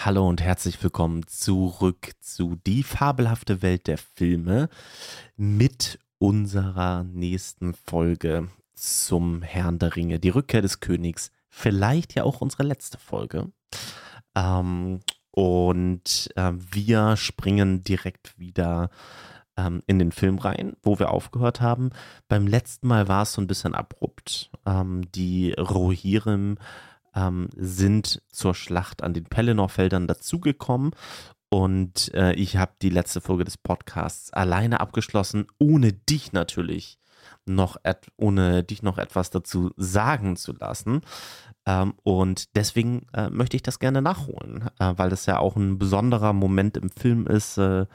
Hallo und herzlich willkommen zurück zu Die fabelhafte Welt der Filme mit unserer nächsten Folge zum Herrn der Ringe, die Rückkehr des Königs, vielleicht ja auch unsere letzte Folge. Ähm, und äh, wir springen direkt wieder ähm, in den Film rein, wo wir aufgehört haben. Beim letzten Mal war es so ein bisschen abrupt. Ähm, die Rohirrim ähm, sind zur Schlacht an den Pelennor-Feldern dazugekommen. Und äh, ich habe die letzte Folge des Podcasts alleine abgeschlossen, ohne dich natürlich noch, ohne dich noch etwas dazu sagen zu lassen. Ähm, und deswegen äh, möchte ich das gerne nachholen, äh, weil das ja auch ein besonderer Moment im Film ist. Äh,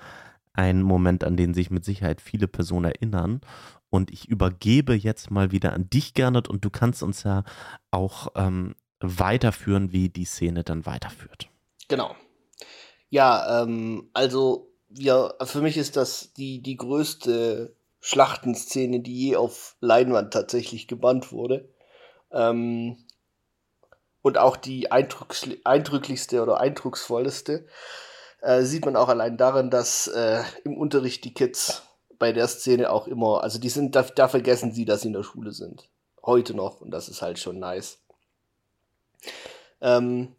ein Moment, an den sich mit Sicherheit viele Personen erinnern. Und ich übergebe jetzt mal wieder an dich, Gernot, und du kannst uns ja auch ähm, weiterführen, wie die Szene dann weiterführt. Genau. Ja, ähm, also ja, für mich ist das die, die größte Schlachtenszene, die je auf Leinwand tatsächlich gebannt wurde. Ähm, und auch die eindrücklichste oder eindrucksvollste. Äh, sieht man auch allein daran, dass äh, im Unterricht die Kids bei der Szene auch immer, also die sind, da, da vergessen sie, dass sie in der Schule sind. Heute noch. Und das ist halt schon nice. Ähm,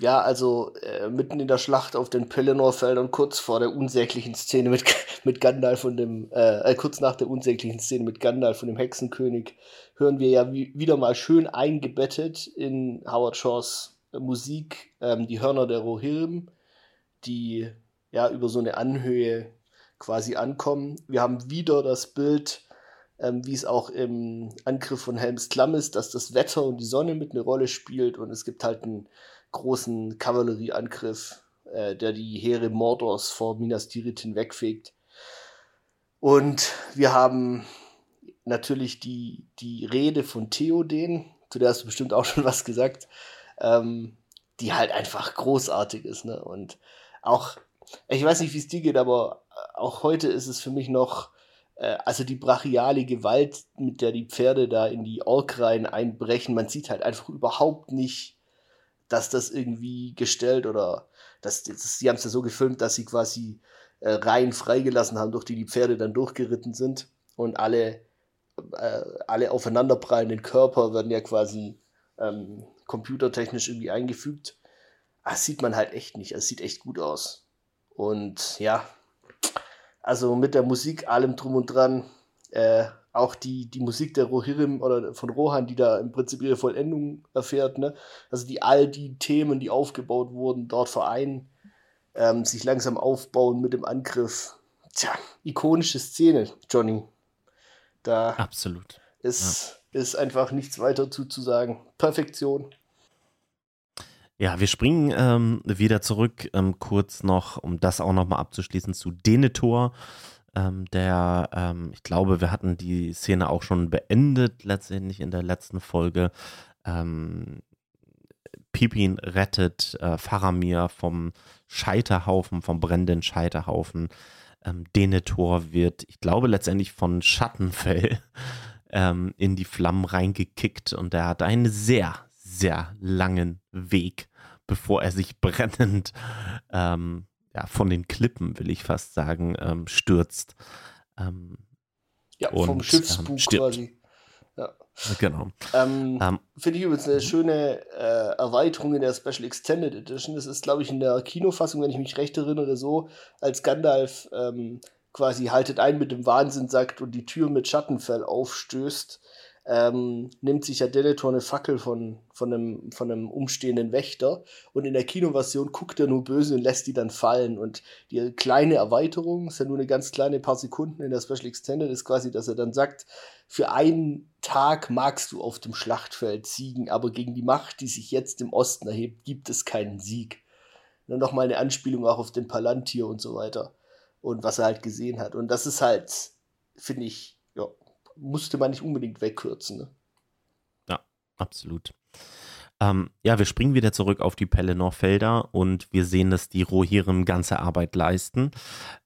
ja, also äh, mitten in der Schlacht auf den Pelennor-Feldern, kurz vor der unsäglichen Szene mit, mit Gandalf und dem, äh, äh, kurz nach der unsäglichen Szene mit Gandalf und dem Hexenkönig, hören wir ja wie, wieder mal schön eingebettet in Howard Shaws äh, Musik ähm, die Hörner der Rohirrim, die ja über so eine Anhöhe quasi ankommen. Wir haben wieder das Bild ähm, wie es auch im Angriff von Helms Klamm ist, dass das Wetter und die Sonne mit eine Rolle spielt und es gibt halt einen großen Kavallerieangriff, äh, der die Heere Mordors vor Minas Tirith hinwegfegt. Und wir haben natürlich die, die Rede von Theoden, zu der hast du bestimmt auch schon was gesagt, ähm, die halt einfach großartig ist. Ne? Und auch, ich weiß nicht, wie es dir geht, aber auch heute ist es für mich noch also die brachiale Gewalt, mit der die Pferde da in die Orkreihen einbrechen, man sieht halt einfach überhaupt nicht, dass das irgendwie gestellt oder das, das, sie haben es ja so gefilmt, dass sie quasi äh, Reihen freigelassen haben, durch die die Pferde dann durchgeritten sind und alle, äh, alle aufeinanderprallenden Körper werden ja quasi ähm, computertechnisch irgendwie eingefügt. Das sieht man halt echt nicht. Es sieht echt gut aus. Und ja, also mit der Musik, allem drum und dran. Äh, auch die, die Musik der Rohirrim oder von Rohan, die da im Prinzip ihre Vollendung erfährt, ne? Also die all die Themen, die aufgebaut wurden, dort vereinen, ähm, sich langsam aufbauen mit dem Angriff. Tja, ikonische Szene, Johnny. Da Absolut. Ist, ja. ist einfach nichts weiter zu, zu sagen. Perfektion. Ja, wir springen ähm, wieder zurück, ähm, kurz noch, um das auch nochmal abzuschließen, zu Denethor. Ähm, der, ähm, ich glaube, wir hatten die Szene auch schon beendet, letztendlich in der letzten Folge. Ähm, Pipin rettet äh, Faramir vom Scheiterhaufen, vom brennenden Scheiterhaufen. Ähm, Denethor wird, ich glaube, letztendlich von Schattenfell ähm, in die Flammen reingekickt und er hat einen sehr, sehr langen Weg bevor er sich brennend ähm, ja, von den Klippen, will ich fast sagen, ähm, stürzt. Ähm, ja, und, vom Schiffsbug ähm, quasi. Ja. Genau. Ähm, ähm, Finde ich übrigens eine schöne äh, Erweiterung in der Special Extended Edition. Das ist, glaube ich, in der Kinofassung, wenn ich mich recht erinnere, so, als Gandalf quasi haltet ein mit dem Wahnsinn sagt und die Tür mit Schattenfell aufstößt, ähm, nimmt sich ja Denethor eine Fackel von, von, einem, von einem umstehenden Wächter und in der Kinoversion guckt er nur böse und lässt die dann fallen. Und die kleine Erweiterung, ist ja nur eine ganz kleine paar Sekunden in der Special Extended, ist quasi, dass er dann sagt, für einen Tag magst du auf dem Schlachtfeld siegen, aber gegen die Macht, die sich jetzt im Osten erhebt, gibt es keinen Sieg. Nur nochmal eine Anspielung auch auf den Palantir und so weiter. Und was er halt gesehen hat. Und das ist halt, finde ich, musste man nicht unbedingt wegkürzen. Ne? Ja, absolut. Ähm, ja, wir springen wieder zurück auf die Pelennor-Felder und wir sehen, dass die Rohirrim ganze Arbeit leisten.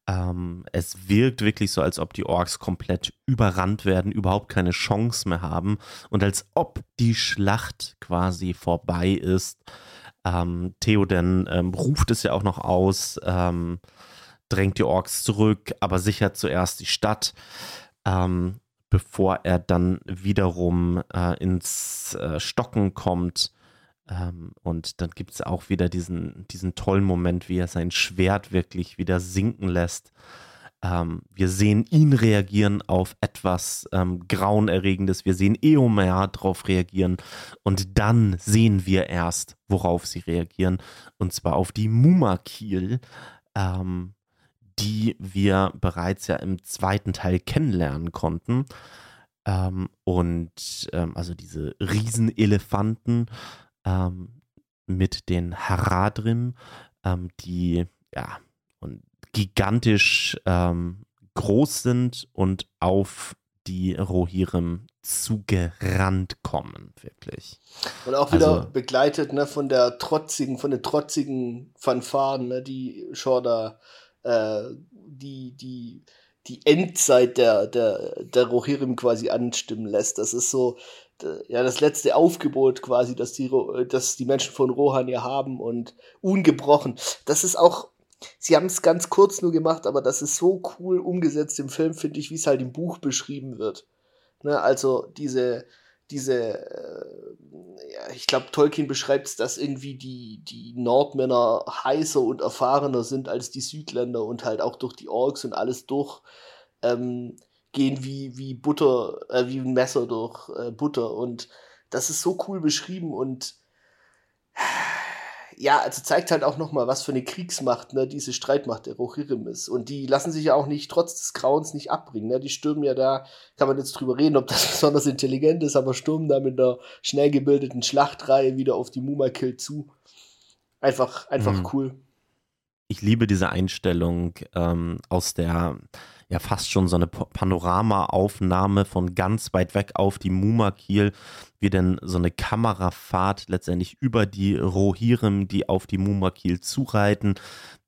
Ähm, es wirkt wirklich so, als ob die Orks komplett überrannt werden, überhaupt keine Chance mehr haben und als ob die Schlacht quasi vorbei ist. Ähm, Theoden ähm, ruft es ja auch noch aus, ähm, drängt die Orks zurück, aber sichert zuerst die Stadt, ähm, bevor er dann wiederum äh, ins äh, Stocken kommt. Ähm, und dann gibt es auch wieder diesen, diesen tollen Moment, wie er sein Schwert wirklich wieder sinken lässt. Ähm, wir sehen ihn reagieren auf etwas ähm, Grauenerregendes. Wir sehen Eomer darauf reagieren. Und dann sehen wir erst, worauf sie reagieren. Und zwar auf die Mumakil, ähm, die wir bereits ja im zweiten Teil kennenlernen konnten. Ähm, und ähm, also diese Riesenelefanten ähm, mit den Haradrim, die ja und gigantisch ähm, groß sind und auf die Rohirrim zugerannt kommen, wirklich. Und auch wieder also, begleitet ne, von der trotzigen, von den trotzigen Fanfaren, ne, die Shorda, äh, die, die, die Endzeit der, der, der Rohirrim quasi anstimmen lässt. Das ist so, ja, das letzte Aufgebot quasi, dass die, dass die Menschen von Rohan ja haben und ungebrochen. Das ist auch Sie haben es ganz kurz nur gemacht, aber das ist so cool umgesetzt im Film, finde ich, wie es halt im Buch beschrieben wird. Ne, also diese, diese, äh, ja, ich glaube, Tolkien beschreibt es, dass irgendwie die, die Nordmänner heißer und erfahrener sind als die Südländer und halt auch durch die Orks und alles durch ähm, gehen wie, wie Butter, äh, wie ein Messer durch äh, Butter. Und das ist so cool beschrieben und ja, also zeigt halt auch nochmal, was für eine Kriegsmacht ne, diese Streitmacht der Rohirrim ist. Und die lassen sich ja auch nicht, trotz des Grauens, nicht abbringen. Ne? Die stürmen ja da, kann man jetzt drüber reden, ob das besonders intelligent ist, aber stürmen da mit einer schnell gebildeten Schlachtreihe wieder auf die Mumakill zu. Einfach, einfach mhm. cool. Ich liebe diese Einstellung ähm, aus der ja fast schon so eine Panoramaaufnahme von ganz weit weg auf die Mumakil, wie denn so eine Kamerafahrt letztendlich über die Rohirrim, die auf die Mumakil zureiten,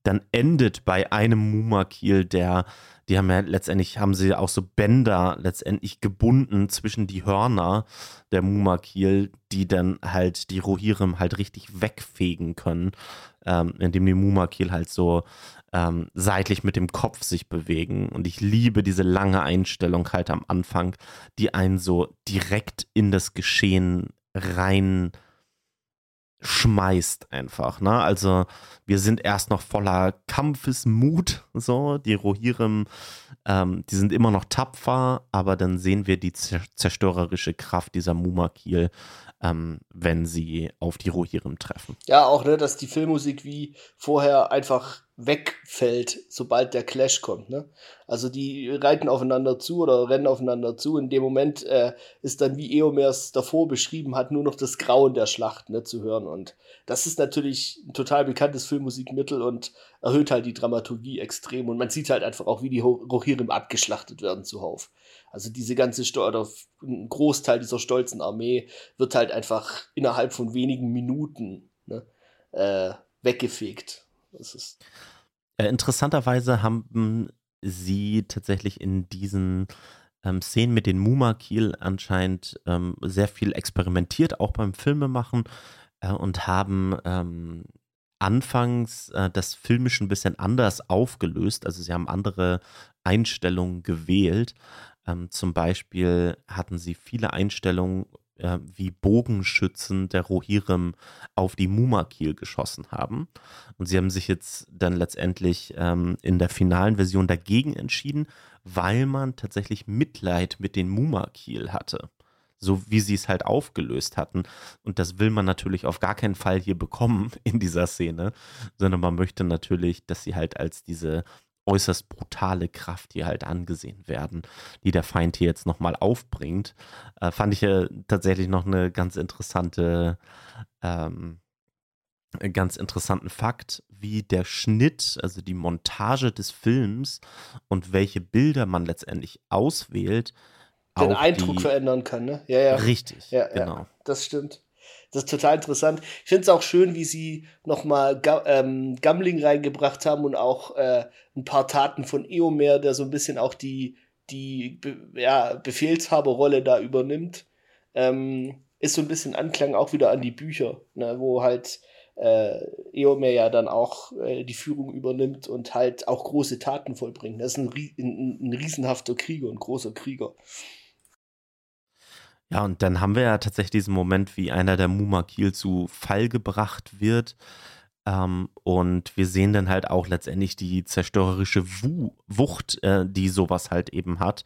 dann endet bei einem Mumakil, der, die haben ja letztendlich, haben sie auch so Bänder letztendlich gebunden zwischen die Hörner der Mumakil, die dann halt die Rohirrim halt richtig wegfegen können, ähm, indem die Mumakil halt so ähm, seitlich mit dem Kopf sich bewegen. Und ich liebe diese lange Einstellung halt am Anfang, die einen so direkt in das Geschehen rein schmeißt einfach. Ne? Also wir sind erst noch voller Kampfesmut, so die Rohirrim, ähm, die sind immer noch tapfer, aber dann sehen wir die zerstörerische Kraft dieser Mumakil, ähm, wenn sie auf die Rohirrim treffen. Ja, auch, ne, dass die Filmmusik wie vorher einfach wegfällt, sobald der Clash kommt. Ne? Also die reiten aufeinander zu oder rennen aufeinander zu. In dem Moment äh, ist dann, wie Eomer es davor beschrieben hat, nur noch das Grauen der Schlacht ne, zu hören. Und das ist natürlich ein total bekanntes Filmmusikmittel und erhöht halt die Dramaturgie extrem. Und man sieht halt einfach auch, wie die Rohirrim abgeschlachtet werden zuhauf. Also diese ganze Sto oder ein Großteil dieser stolzen Armee wird halt einfach innerhalb von wenigen Minuten ne, äh, weggefegt. Das ist äh, interessanterweise haben sie tatsächlich in diesen ähm, Szenen mit den Mumakil anscheinend ähm, sehr viel experimentiert, auch beim Filmemachen äh, und haben ähm, anfangs äh, das filmisch ein bisschen anders aufgelöst. Also sie haben andere Einstellungen gewählt. Ähm, zum Beispiel hatten sie viele Einstellungen äh, wie Bogenschützen der Rohirrim auf die Mumakil geschossen haben. Und sie haben sich jetzt dann letztendlich ähm, in der finalen Version dagegen entschieden, weil man tatsächlich Mitleid mit den Mumakil hatte. So wie sie es halt aufgelöst hatten. Und das will man natürlich auf gar keinen Fall hier bekommen in dieser Szene, sondern man möchte natürlich, dass sie halt als diese äußerst brutale Kraft hier halt angesehen werden, die der Feind hier jetzt nochmal aufbringt. Äh, fand ich ja tatsächlich noch eine ganz interessante, ähm, ganz interessanten Fakt, wie der Schnitt, also die Montage des Films und welche Bilder man letztendlich auswählt, den Eindruck verändern kann, ne? Ja, ja. Richtig, ja, genau. Ja, das stimmt. Das ist total interessant. Ich finde es auch schön, wie sie nochmal Ga ähm, Gambling reingebracht haben und auch äh, ein paar Taten von Eomer, der so ein bisschen auch die, die Be ja, Befehlshaberrolle da übernimmt. Ähm, ist so ein bisschen Anklang auch wieder an die Bücher, ne, wo halt äh, Eomer ja dann auch äh, die Führung übernimmt und halt auch große Taten vollbringt. Das ist ein, ein, ein riesenhafter Krieger, ein großer Krieger. Ja, und dann haben wir ja tatsächlich diesen Moment, wie einer der Mumakil zu Fall gebracht wird. Ähm, und wir sehen dann halt auch letztendlich die zerstörerische Wu Wucht, äh, die sowas halt eben hat.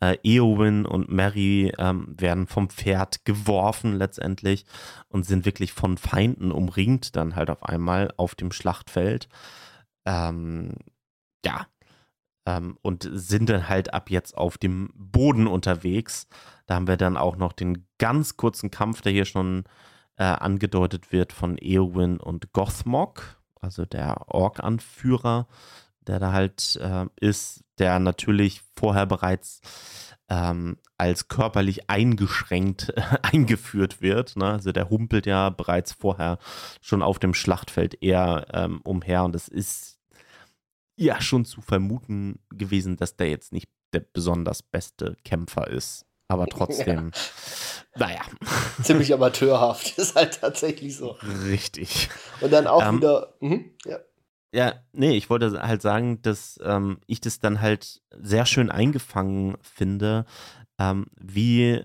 Äh, Eowyn und Mary ähm, werden vom Pferd geworfen letztendlich und sind wirklich von Feinden umringt, dann halt auf einmal auf dem Schlachtfeld. Ähm, ja. Ähm, und sind dann halt ab jetzt auf dem Boden unterwegs. Da haben wir dann auch noch den ganz kurzen Kampf, der hier schon äh, angedeutet wird von Eowyn und Gothmog, also der Ork-Anführer, der da halt äh, ist, der natürlich vorher bereits ähm, als körperlich eingeschränkt eingeführt wird. Ne? Also der humpelt ja bereits vorher schon auf dem Schlachtfeld eher ähm, umher und es ist ja schon zu vermuten gewesen, dass der jetzt nicht der besonders beste Kämpfer ist aber trotzdem, ja. naja. Ziemlich amateurhaft, ist halt tatsächlich so. Richtig. Und dann auch ähm, wieder, mh, ja. Ja, nee, ich wollte halt sagen, dass ähm, ich das dann halt sehr schön eingefangen finde, ähm, wie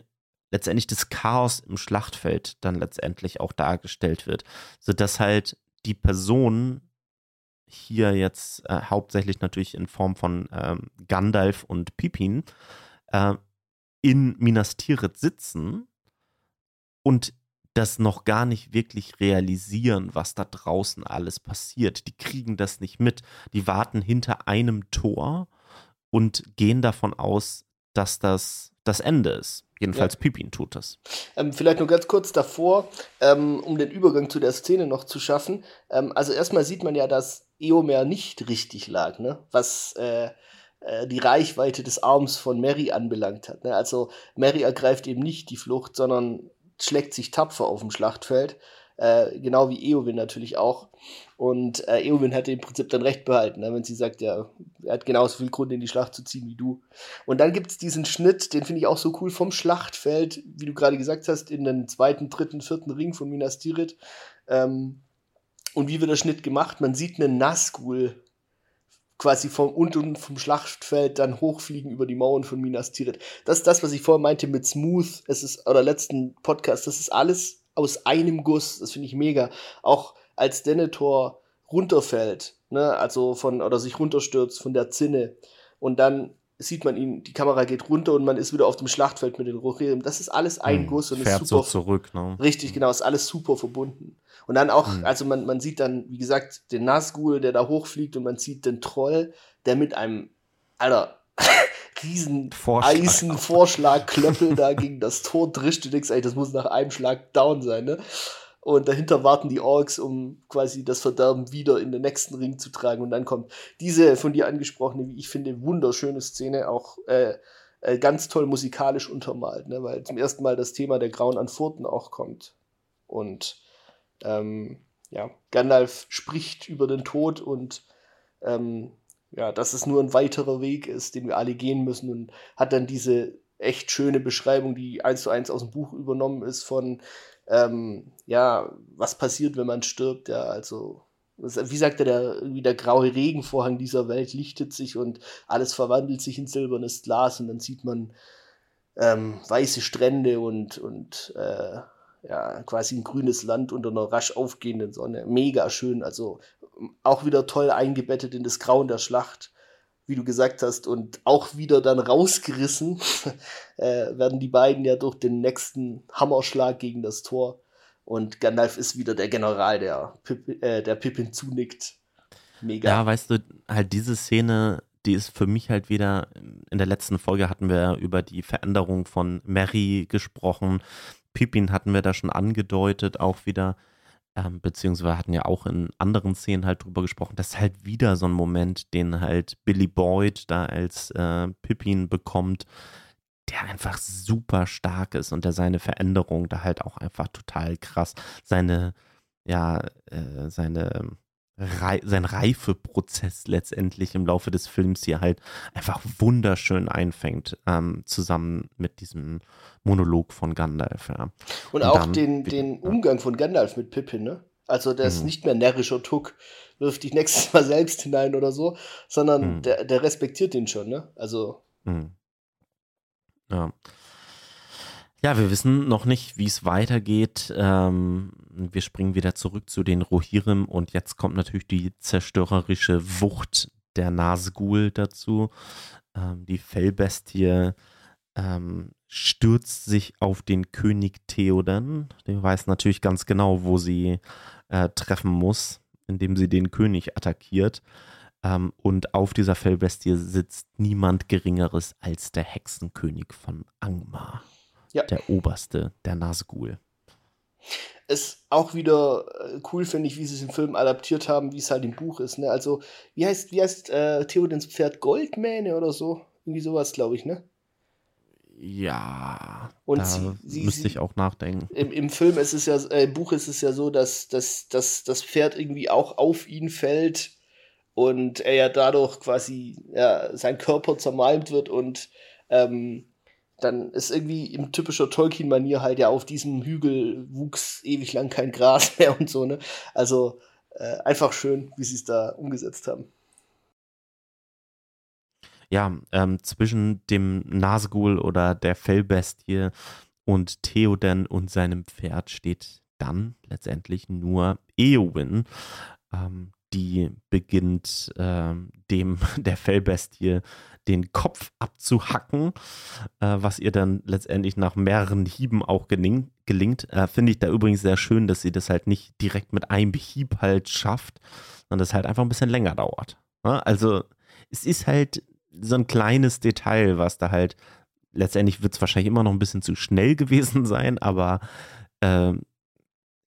letztendlich das Chaos im Schlachtfeld dann letztendlich auch dargestellt wird. Sodass halt die Person hier jetzt äh, hauptsächlich natürlich in Form von ähm, Gandalf und Pippin äh, in Minas Tirith sitzen und das noch gar nicht wirklich realisieren, was da draußen alles passiert. Die kriegen das nicht mit. Die warten hinter einem Tor und gehen davon aus, dass das das Ende ist. Jedenfalls ja. Pippin tut das. Ähm, vielleicht nur ganz kurz davor, ähm, um den Übergang zu der Szene noch zu schaffen. Ähm, also erstmal sieht man ja, dass Eomer nicht richtig lag, ne? was äh, äh, die Reichweite des Arms von Mary anbelangt hat. Ne? Also Mary ergreift eben nicht die Flucht, sondern schlägt sich tapfer auf dem Schlachtfeld. Äh, genau wie Eowyn natürlich auch. Und äh, Eowyn hat im Prinzip dann recht behalten, ne? wenn sie sagt, ja, er hat genauso viel Grund in die Schlacht zu ziehen wie du. Und dann gibt es diesen Schnitt, den finde ich auch so cool, vom Schlachtfeld, wie du gerade gesagt hast, in den zweiten, dritten, vierten Ring von Minas Tirith. Ähm, und wie wird der Schnitt gemacht? Man sieht einen Nazgul quasi vom unten vom Schlachtfeld dann hochfliegen über die Mauern von Minas Tirith. Das ist das, was ich vorher meinte mit Smooth, es ist, oder letzten Podcast, das ist alles aus einem Guss, das finde ich mega. Auch als Denethor runterfällt, ne, also von, oder sich runterstürzt von der Zinne und dann sieht man ihn, die Kamera geht runter und man ist wieder auf dem Schlachtfeld mit den Rohirrim. Das ist alles ein hm, Guss und Fährt ist super. So zurück, ne? Richtig, genau, ist alles super verbunden. Und dann auch, mhm. also man, man sieht dann, wie gesagt, den Nazgul, der da hochfliegt und man sieht den Troll, der mit einem, Alter, riesen Eisenvorschlagklöppel da gegen das Tor drischt. Du denkst, ey, das muss nach einem Schlag down sein, ne? Und dahinter warten die Orks, um quasi das Verderben wieder in den nächsten Ring zu tragen. Und dann kommt diese von dir angesprochene, wie ich finde, wunderschöne Szene, auch äh, äh, ganz toll musikalisch untermalt, ne? weil zum ersten Mal das Thema der Grauen an Furten auch kommt. Und ähm, ja, Gandalf spricht über den Tod und ähm, ja, dass es nur ein weiterer Weg ist, den wir alle gehen müssen und hat dann diese echt schöne Beschreibung, die eins zu eins aus dem Buch übernommen ist von ähm, ja, was passiert, wenn man stirbt, ja, also wie sagt er, der, wie der graue Regenvorhang dieser Welt lichtet sich und alles verwandelt sich in silbernes Glas und dann sieht man ähm, weiße Strände und, und äh, ja, quasi ein grünes Land unter einer rasch aufgehenden Sonne. Mega schön. Also auch wieder toll eingebettet in das Grauen der Schlacht, wie du gesagt hast, und auch wieder dann rausgerissen äh, werden die beiden ja durch den nächsten Hammerschlag gegen das Tor. Und Gandalf ist wieder der General, der, Pip, äh, der Pippin zunickt. Mega. Ja, weißt du, halt diese Szene, die ist für mich halt wieder, in der letzten Folge hatten wir über die Veränderung von Mary gesprochen, Pippin hatten wir da schon angedeutet, auch wieder, ähm, beziehungsweise hatten ja auch in anderen Szenen halt drüber gesprochen. Das ist halt wieder so ein Moment, den halt Billy Boyd da als äh, Pippin bekommt, der einfach super stark ist und der seine Veränderung da halt auch einfach total krass, seine, ja, äh, seine Sein Reifeprozess letztendlich im Laufe des Films hier halt einfach wunderschön einfängt, ähm, zusammen mit diesem Monolog von Gandalf. Ja. Und, Und, auch dann, den, den Umgang von Gandalf mit Pippin, ne? Also der mhm. ist nicht mehr närrischer Tuck, wirft dich nächstes Mal selbst hinein oder so, sondern mhm. der, der respektiert ihn schon, ne? Also. Mhm. Ja. Ja, wir wissen noch nicht, wie es weitergeht. Ähm, wir springen wieder zurück zu den Rohirrim und jetzt kommt natürlich die zerstörerische Wucht der Nasgul dazu. Ähm, die Fellbestie ähm, stürzt sich auf den König Theoden. Der weiß natürlich ganz genau, wo sie äh, treffen muss, indem sie den König attackiert. Ähm, und auf dieser Fellbestie sitzt niemand Geringeres als der Hexenkönig von Angmar. Ja. Der Oberste, der Nazgul. Ist auch wieder äh, cool, finde ich, wie sie es im Film adaptiert haben, wie es halt im Buch ist. Ne? Also, wie heißt, wie heißt äh, Theodens Pferd Goldmähne oder so? Irgendwie sowas, glaube ich, ne? Ja, und sie, sie, müsste ich auch nachdenken. Im, Im Film ist es ja, äh, im Buch ist es ja so, dass, dass, dass das Pferd irgendwie auch auf ihn fällt und er ja dadurch quasi ja, sein Körper zermalmt wird und ähm, dann ist irgendwie im typischer Tolkien-Manier halt ja auf diesem Hügel wuchs ewig lang kein Gras mehr und so, ne? Also äh, einfach schön, wie sie es da umgesetzt haben. Ja, ähm, zwischen dem Nazgul oder der Fellbestie und Theoden und seinem Pferd steht dann letztendlich nur Eowyn, ähm, die beginnt äh, dem der Fellbestie den Kopf abzuhacken, äh, was ihr dann letztendlich nach mehreren Hieben auch geling gelingt. Äh, Finde ich da übrigens sehr schön, dass sie das halt nicht direkt mit einem Hieb halt schafft, sondern das halt einfach ein bisschen länger dauert. Ne? also es ist halt so ein kleines Detail, was da halt letztendlich wird es wahrscheinlich immer noch ein bisschen zu schnell gewesen sein, aber äh,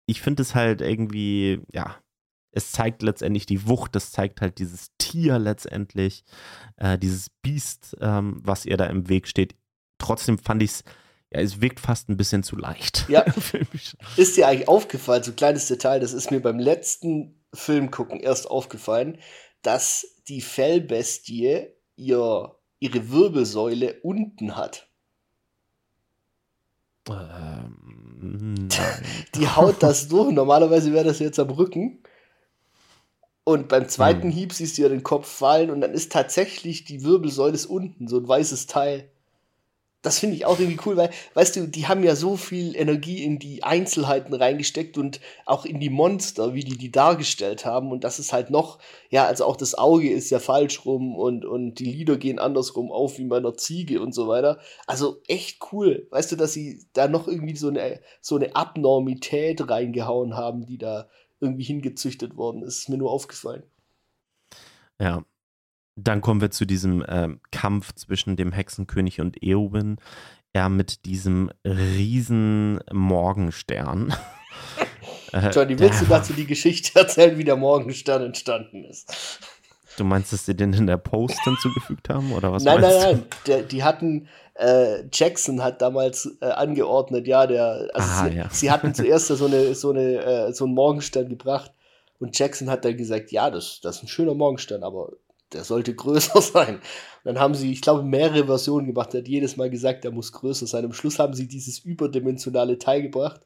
ich finde es halt irgendwie, ja, es zeigt letztendlich die Wucht, es zeigt halt dieses Tier letztendlich, äh, dieses Biest, ähm, was ihr da im Weg steht. Trotzdem fand ich es, ja, es wirkt fast ein bisschen zu leicht. Ja. ist dir eigentlich aufgefallen, so ein kleines Detail, das ist mir beim letzten Film gucken erst aufgefallen, dass die Fellbestie ihr, ihre Wirbelsäule unten hat. Ähm, die haut das durch. Normalerweise wäre das jetzt am Rücken. Und beim zweiten hm. Hieb siehst du ja den Kopf fallen und dann ist tatsächlich die Wirbelsäule unten, so ein weißes Teil. Das finde ich auch irgendwie cool, weil, weißt du, die haben ja so viel Energie in die Einzelheiten reingesteckt und auch in die Monster, wie die die dargestellt haben. Und das ist halt noch, ja, also auch das Auge ist ja falsch rum und, und die Lieder gehen andersrum auf wie bei einer Ziege und so weiter. Also echt cool. Weißt du, dass sie da noch irgendwie so eine, so eine Abnormität reingehauen haben, die da irgendwie hingezüchtet worden ist. Ist mir nur aufgefallen. Ja. Dann kommen wir zu diesem äh, Kampf zwischen dem Hexenkönig und Eowyn. Er mit diesem riesen Morgenstern. äh, Johnny, willst du dazu die Geschichte erzählen, wie der Morgenstern entstanden ist? Du meinst, dass sie den in der Post hinzugefügt haben oder was? Nein, nein, nein. Der, die hatten äh, Jackson hat damals äh, angeordnet, ja, der, also Aha, sie, ja. sie, hatten zuerst so eine, so eine, äh, so einen Morgenstern gebracht und Jackson hat dann gesagt, ja, das, das ist ein schöner Morgenstern, aber der sollte größer sein. Und dann haben sie, ich glaube, mehrere Versionen gemacht. Er hat jedes Mal gesagt, der muss größer sein. Am Schluss haben sie dieses überdimensionale Teil gebracht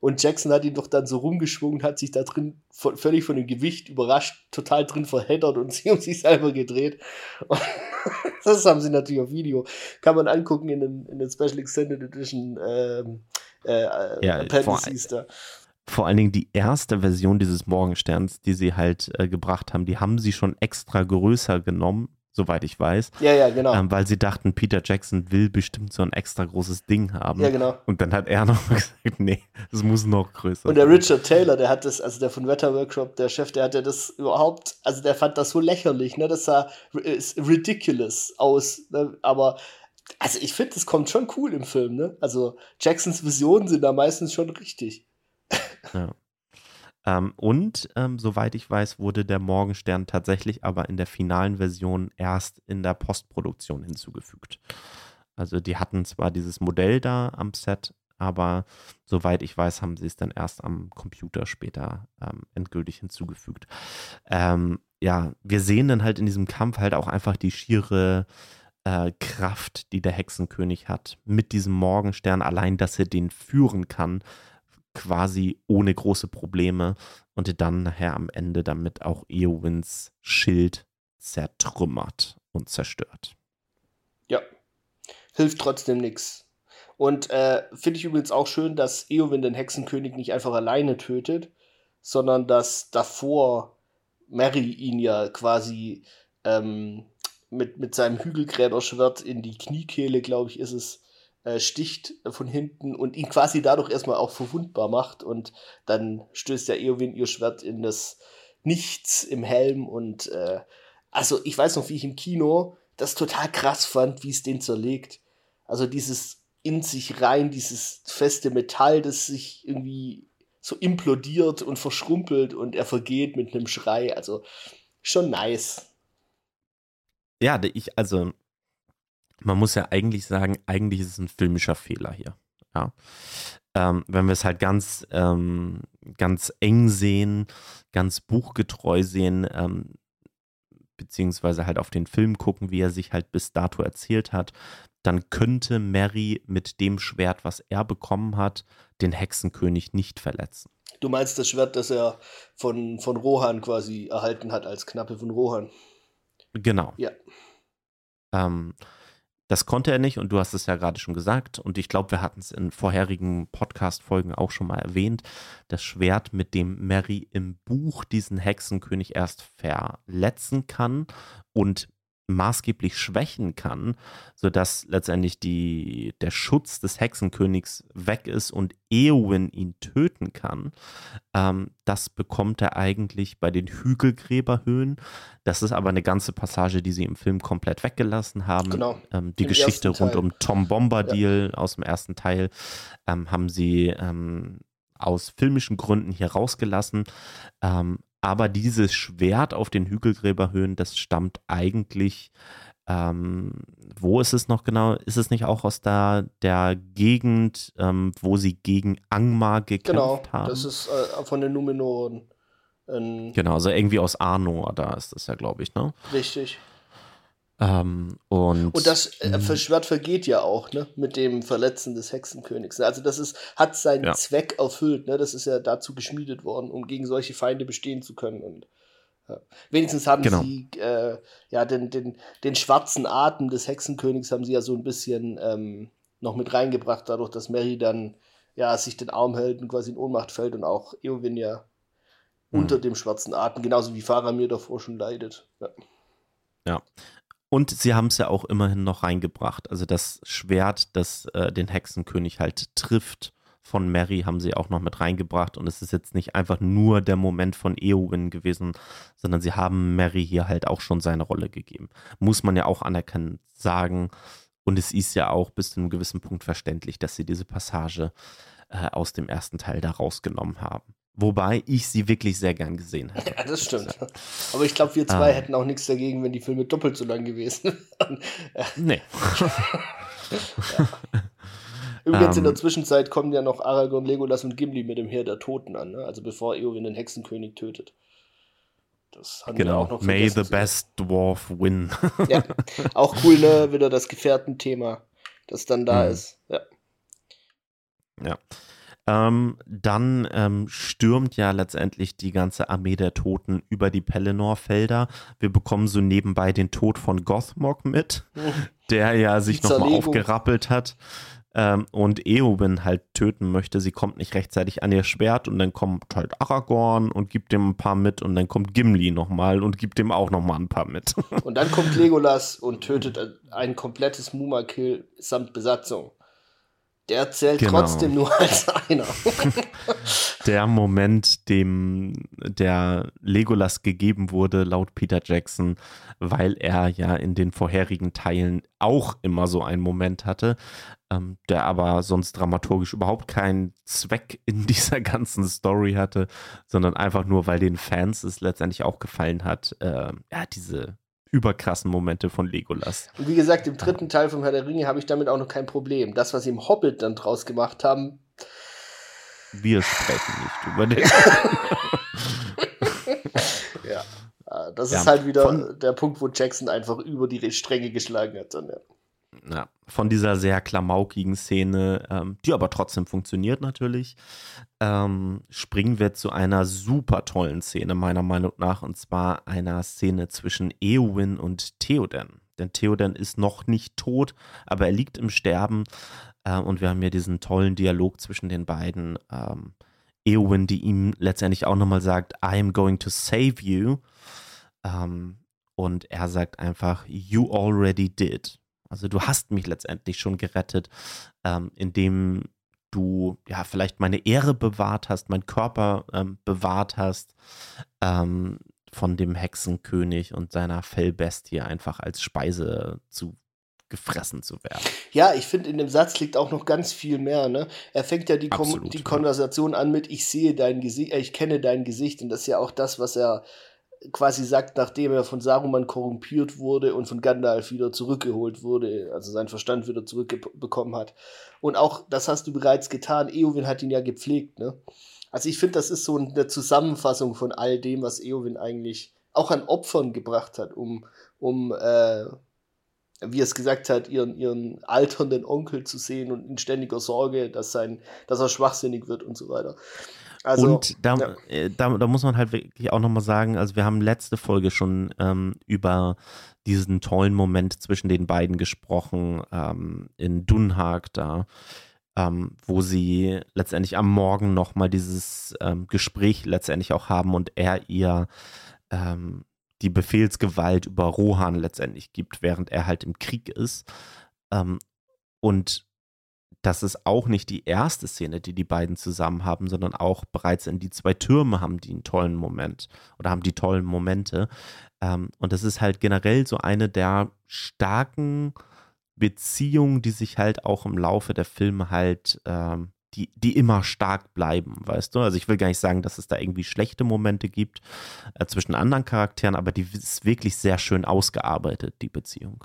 und Jackson hat ihn doch dann so rumgeschwungen, hat sich da drin völlig von dem Gewicht überrascht, total drin verheddert und sich um sich selber gedreht. Und das haben sie natürlich auf Video. Kann man angucken in den, in den Special Extended Edition ähm, äh, ja, Appendices da. Vor allen Dingen die erste Version dieses Morgensterns, die sie halt äh, gebracht haben, die haben sie schon extra größer genommen, soweit ich weiß. Ja, ja, genau. Ähm, weil sie dachten, Peter Jackson will bestimmt so ein extra großes Ding haben. Ja, genau. Und dann hat er noch gesagt, nee, es muss noch größer Und der Richard Taylor, der hat das, also der von Wetter Workshop, der Chef, der hatte das überhaupt, also der fand das so lächerlich, ne? Das sah ridiculous aus, ne? Aber also ich finde, das kommt schon cool im Film, ne? Also Jacksons Visionen sind da meistens schon richtig. Ja. Ähm, und ähm, soweit ich weiß, wurde der Morgenstern tatsächlich aber in der finalen Version erst in der Postproduktion hinzugefügt. Also die hatten zwar dieses Modell da am Set, aber soweit ich weiß, haben sie es dann erst am Computer später ähm, endgültig hinzugefügt. Ähm, ja, wir sehen dann halt in diesem Kampf halt auch einfach die schiere äh, Kraft, die der Hexenkönig hat. Mit diesem Morgenstern, allein, dass er den führen kann, quasi ohne große Probleme und dann nachher am Ende damit auch Eowins Schild zertrümmert und zerstört. Ja, hilft trotzdem nichts. Und äh, finde ich übrigens auch schön, dass Eowyn den Hexenkönig nicht einfach alleine tötet, sondern dass davor Mary ihn ja quasi ähm, mit, mit seinem Hügelgräberschwert in die Kniekehle, glaube ich, ist es, äh, sticht von hinten und ihn quasi dadurch erstmal auch verwundbar macht und dann stößt der Eowyn ihr Schwert in das Nichts im Helm und äh, also ich weiß noch, wie ich im Kino das total krass fand, wie es den zerlegt. Also dieses in sich rein, dieses feste Metall, das sich irgendwie so implodiert und verschrumpelt und er vergeht mit einem Schrei. Also schon nice. Ja, ich, also man muss ja eigentlich sagen, eigentlich ist es ein filmischer Fehler hier. Ja. Ähm, wenn wir es halt ganz, ähm, ganz eng sehen, ganz buchgetreu sehen, ähm, beziehungsweise halt auf den Film gucken, wie er sich halt bis dato erzählt hat, dann könnte Mary mit dem Schwert, was er bekommen hat, den Hexenkönig nicht verletzen. Du meinst das Schwert, das er von, von Rohan quasi erhalten hat als Knappe von Rohan? Genau. Ja. Ähm, das konnte er nicht und du hast es ja gerade schon gesagt und ich glaube, wir hatten es in vorherigen Podcast-Folgen auch schon mal erwähnt. Das Schwert, mit dem Mary im Buch diesen Hexenkönig erst verletzen kann und maßgeblich schwächen kann, sodass letztendlich die, der Schutz des Hexenkönigs weg ist und Eowyn ihn töten kann. Ähm, das bekommt er eigentlich bei den Hügelgräberhöhen. Das ist aber eine ganze Passage, die sie im Film komplett weggelassen haben. Genau. Ähm, die Im Geschichte rund um Tom Bombadil ja. aus dem ersten Teil ähm, haben sie ähm, aus filmischen Gründen hier rausgelassen. Ähm, aber dieses Schwert auf den Hügelgräberhöhen, das stammt eigentlich, ähm, wo ist es noch genau? Ist es nicht auch aus der, der Gegend, ähm, wo sie gegen Angmar gekämpft genau, haben? Genau, das ist äh, von den Numenoren. genau, also irgendwie aus Arnor, da ist das ja, glaube ich, ne? Richtig. Ähm, und, und das äh, mhm. Schwert vergeht ja auch, ne, mit dem Verletzen des Hexenkönigs. Also das ist, hat seinen ja. Zweck erfüllt, ne? Das ist ja dazu geschmiedet worden, um gegen solche Feinde bestehen zu können. Und ja. wenigstens haben genau. sie äh, ja den, den, den schwarzen Atem des Hexenkönigs haben sie ja so ein bisschen ähm, noch mit reingebracht, dadurch, dass Mary dann ja sich den Arm hält und quasi in Ohnmacht fällt und auch Eowyn ja mhm. unter dem schwarzen Atem, genauso wie Faramir davor schon leidet. Ja. Ja, und sie haben es ja auch immerhin noch reingebracht. Also das Schwert, das äh, den Hexenkönig halt trifft von Mary, haben sie auch noch mit reingebracht. Und es ist jetzt nicht einfach nur der Moment von Eowyn gewesen, sondern sie haben Mary hier halt auch schon seine Rolle gegeben. Muss man ja auch anerkennen sagen. Und es ist ja auch bis zu einem gewissen Punkt verständlich, dass sie diese Passage äh, aus dem ersten Teil da rausgenommen haben. Wobei ich sie wirklich sehr gern gesehen hätte. Ja, das stimmt. Aber ich glaube, wir zwei ähm. hätten auch nichts dagegen, wenn die Filme doppelt so lang gewesen wären. nee. ja. Übrigens, um, in der ähm. Zwischenzeit kommen ja noch Aragorn, Legolas und Gimli mit dem Heer der Toten an, ne? also bevor Eowyn den Hexenkönig tötet. Das haben genau. wir auch noch May the best dwarf win. ja, auch cool, ne? Wieder das Gefährtenthema, das dann da mhm. ist. Ja. Ja. Ähm, dann ähm, stürmt ja letztendlich die ganze Armee der Toten über die Pelennor-Felder. Wir bekommen so nebenbei den Tod von Gothmog mit, der ja sich nochmal aufgerappelt hat ähm, und Eowyn halt töten möchte. Sie kommt nicht rechtzeitig an ihr Schwert und dann kommt halt Aragorn und gibt dem ein paar mit und dann kommt Gimli nochmal und gibt dem auch nochmal ein paar mit. und dann kommt Legolas und tötet ein komplettes Muma-Kill samt Besatzung. Der zählt genau. trotzdem nur als einer. der Moment, dem der Legolas gegeben wurde, laut Peter Jackson, weil er ja in den vorherigen Teilen auch immer so einen Moment hatte, ähm, der aber sonst dramaturgisch überhaupt keinen Zweck in dieser ganzen Story hatte, sondern einfach nur, weil den Fans es letztendlich auch gefallen hat, äh, ja, diese überkrassen Momente von Legolas. Und wie gesagt, im dritten Teil vom Herr der Ringe habe ich damit auch noch kein Problem. Das, was sie im Hobbit dann draus gemacht haben. Wir sprechen nicht über den. ja. Ah, das ja, ist halt wieder der Punkt, wo Jackson einfach über die Stränge geschlagen hat. Dann, ja. Ja, von dieser sehr klamaukigen Szene, ähm, die aber trotzdem funktioniert natürlich, ähm, springen wir zu einer super tollen Szene, meiner Meinung nach, und zwar einer Szene zwischen Eowyn und Theoden. Denn Theoden ist noch nicht tot, aber er liegt im Sterben. Äh, und wir haben hier diesen tollen Dialog zwischen den beiden. Ähm, Eowyn, die ihm letztendlich auch nochmal sagt, I am going to save you. Ähm, und er sagt einfach, you already did. Also du hast mich letztendlich schon gerettet, ähm, indem du ja vielleicht meine Ehre bewahrt hast, meinen Körper ähm, bewahrt hast ähm, von dem Hexenkönig und seiner Fellbestie einfach als Speise zu gefressen zu werden. Ja, ich finde, in dem Satz liegt auch noch ganz viel mehr. Ne? Er fängt ja die, Absolut, die Konversation an mit Ich sehe dein Gesicht, äh, ich kenne dein Gesicht und das ist ja auch das, was er quasi sagt, nachdem er von Saruman korrumpiert wurde und von Gandalf wieder zurückgeholt wurde, also seinen Verstand wieder zurückbekommen hat. Und auch, das hast du bereits getan, Eowyn hat ihn ja gepflegt, ne? Also ich finde, das ist so eine Zusammenfassung von all dem, was Eowyn eigentlich auch an Opfern gebracht hat, um, um äh, wie er es gesagt hat, ihren, ihren alternden Onkel zu sehen und in ständiger Sorge, dass, sein, dass er schwachsinnig wird und so weiter. Also, und da, ja. Äh, da, da, muss man halt wirklich auch nochmal sagen, also wir haben letzte Folge schon ähm, über diesen tollen Moment zwischen den beiden gesprochen, ähm, in Dunhag da, ähm, wo sie letztendlich am Morgen nochmal dieses ähm, Gespräch letztendlich auch haben und er ihr ähm, die Befehlsgewalt über Rohan letztendlich gibt, während er halt im Krieg ist. Ähm, und das ist auch nicht die erste Szene, die die beiden zusammen haben, sondern auch bereits in die zwei Türme haben die einen tollen Moment oder haben die tollen Momente. Ähm, und das ist halt generell so eine der starken Beziehungen, die sich halt auch im Laufe der Filme halt, ähm, die, die immer stark bleiben, weißt du? Also ich will gar nicht sagen, dass es da irgendwie schlechte Momente gibt äh, zwischen anderen Charakteren, aber die ist wirklich sehr schön ausgearbeitet, die Beziehung.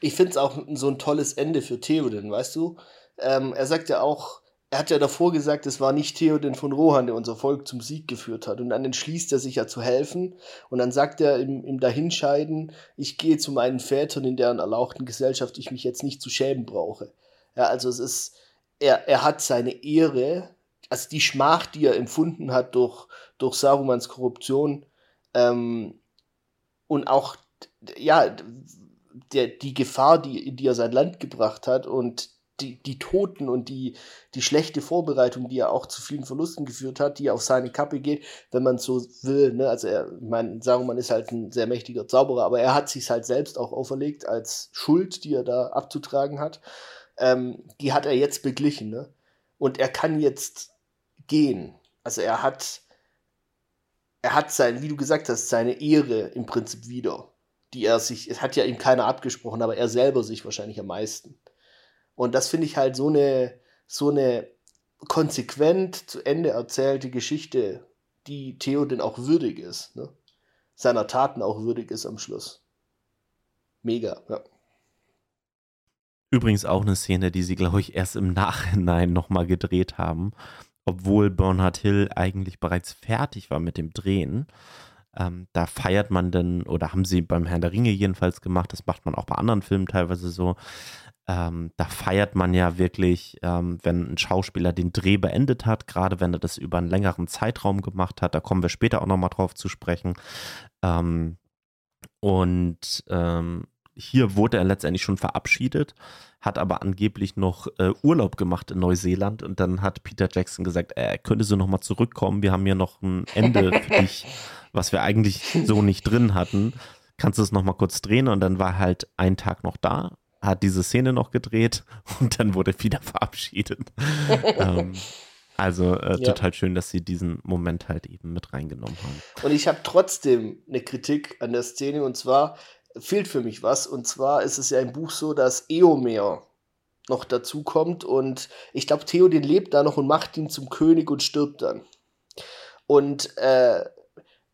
Ich finde es auch so ein tolles Ende für Theoden, weißt du? Ähm, er sagt ja auch, er hat ja davor gesagt, es war nicht Theoden von Rohan, der unser Volk zum Sieg geführt hat. Und dann entschließt er sich ja zu helfen. Und dann sagt er im, im Dahinscheiden, ich gehe zu meinen Vätern, in deren erlauchten Gesellschaft ich mich jetzt nicht zu schämen brauche. Ja, also es ist, er, er hat seine Ehre, also die Schmach, die er empfunden hat durch, durch Sarumans Korruption ähm, und auch, ja, der, die Gefahr, die, die er sein Land gebracht hat und die, die Toten und die, die schlechte Vorbereitung, die ja auch zu vielen Verlusten geführt hat, die auf seine Kappe geht, wenn man so will. Ne? Also er, ich meine, Saruman ist halt ein sehr mächtiger Zauberer, aber er hat sich halt selbst auch auferlegt als Schuld, die er da abzutragen hat. Ähm, die hat er jetzt beglichen. Ne? Und er kann jetzt gehen. Also er hat, er hat sein, wie du gesagt hast, seine Ehre im Prinzip wieder. Die er sich, es hat ja ihm keiner abgesprochen, aber er selber sich wahrscheinlich am meisten. Und das finde ich halt so eine, so eine konsequent zu Ende erzählte Geschichte, die Theoden auch würdig ist. Ne? Seiner Taten auch würdig ist am Schluss. Mega, ja. Übrigens auch eine Szene, die sie, glaube ich, erst im Nachhinein nochmal gedreht haben, obwohl Bernhard Hill eigentlich bereits fertig war mit dem Drehen. Ähm, da feiert man dann, oder haben sie beim Herrn der Ringe jedenfalls gemacht, das macht man auch bei anderen Filmen teilweise so, ähm, da feiert man ja wirklich, ähm, wenn ein Schauspieler den Dreh beendet hat, gerade wenn er das über einen längeren Zeitraum gemacht hat. Da kommen wir später auch nochmal drauf zu sprechen. Ähm, und ähm, hier wurde er letztendlich schon verabschiedet, hat aber angeblich noch äh, Urlaub gemacht in Neuseeland und dann hat Peter Jackson gesagt, er könnte so nochmal zurückkommen, wir haben hier noch ein Ende für dich, was wir eigentlich so nicht drin hatten. Kannst du es nochmal kurz drehen? Und dann war halt ein Tag noch da hat diese Szene noch gedreht und dann wurde wieder verabschiedet. ähm, also äh, ja. total schön, dass sie diesen Moment halt eben mit reingenommen haben. Und ich habe trotzdem eine Kritik an der Szene und zwar fehlt für mich was und zwar ist es ja im Buch so, dass Eomer noch dazu kommt und ich glaube, Theoden lebt da noch und macht ihn zum König und stirbt dann. Und äh,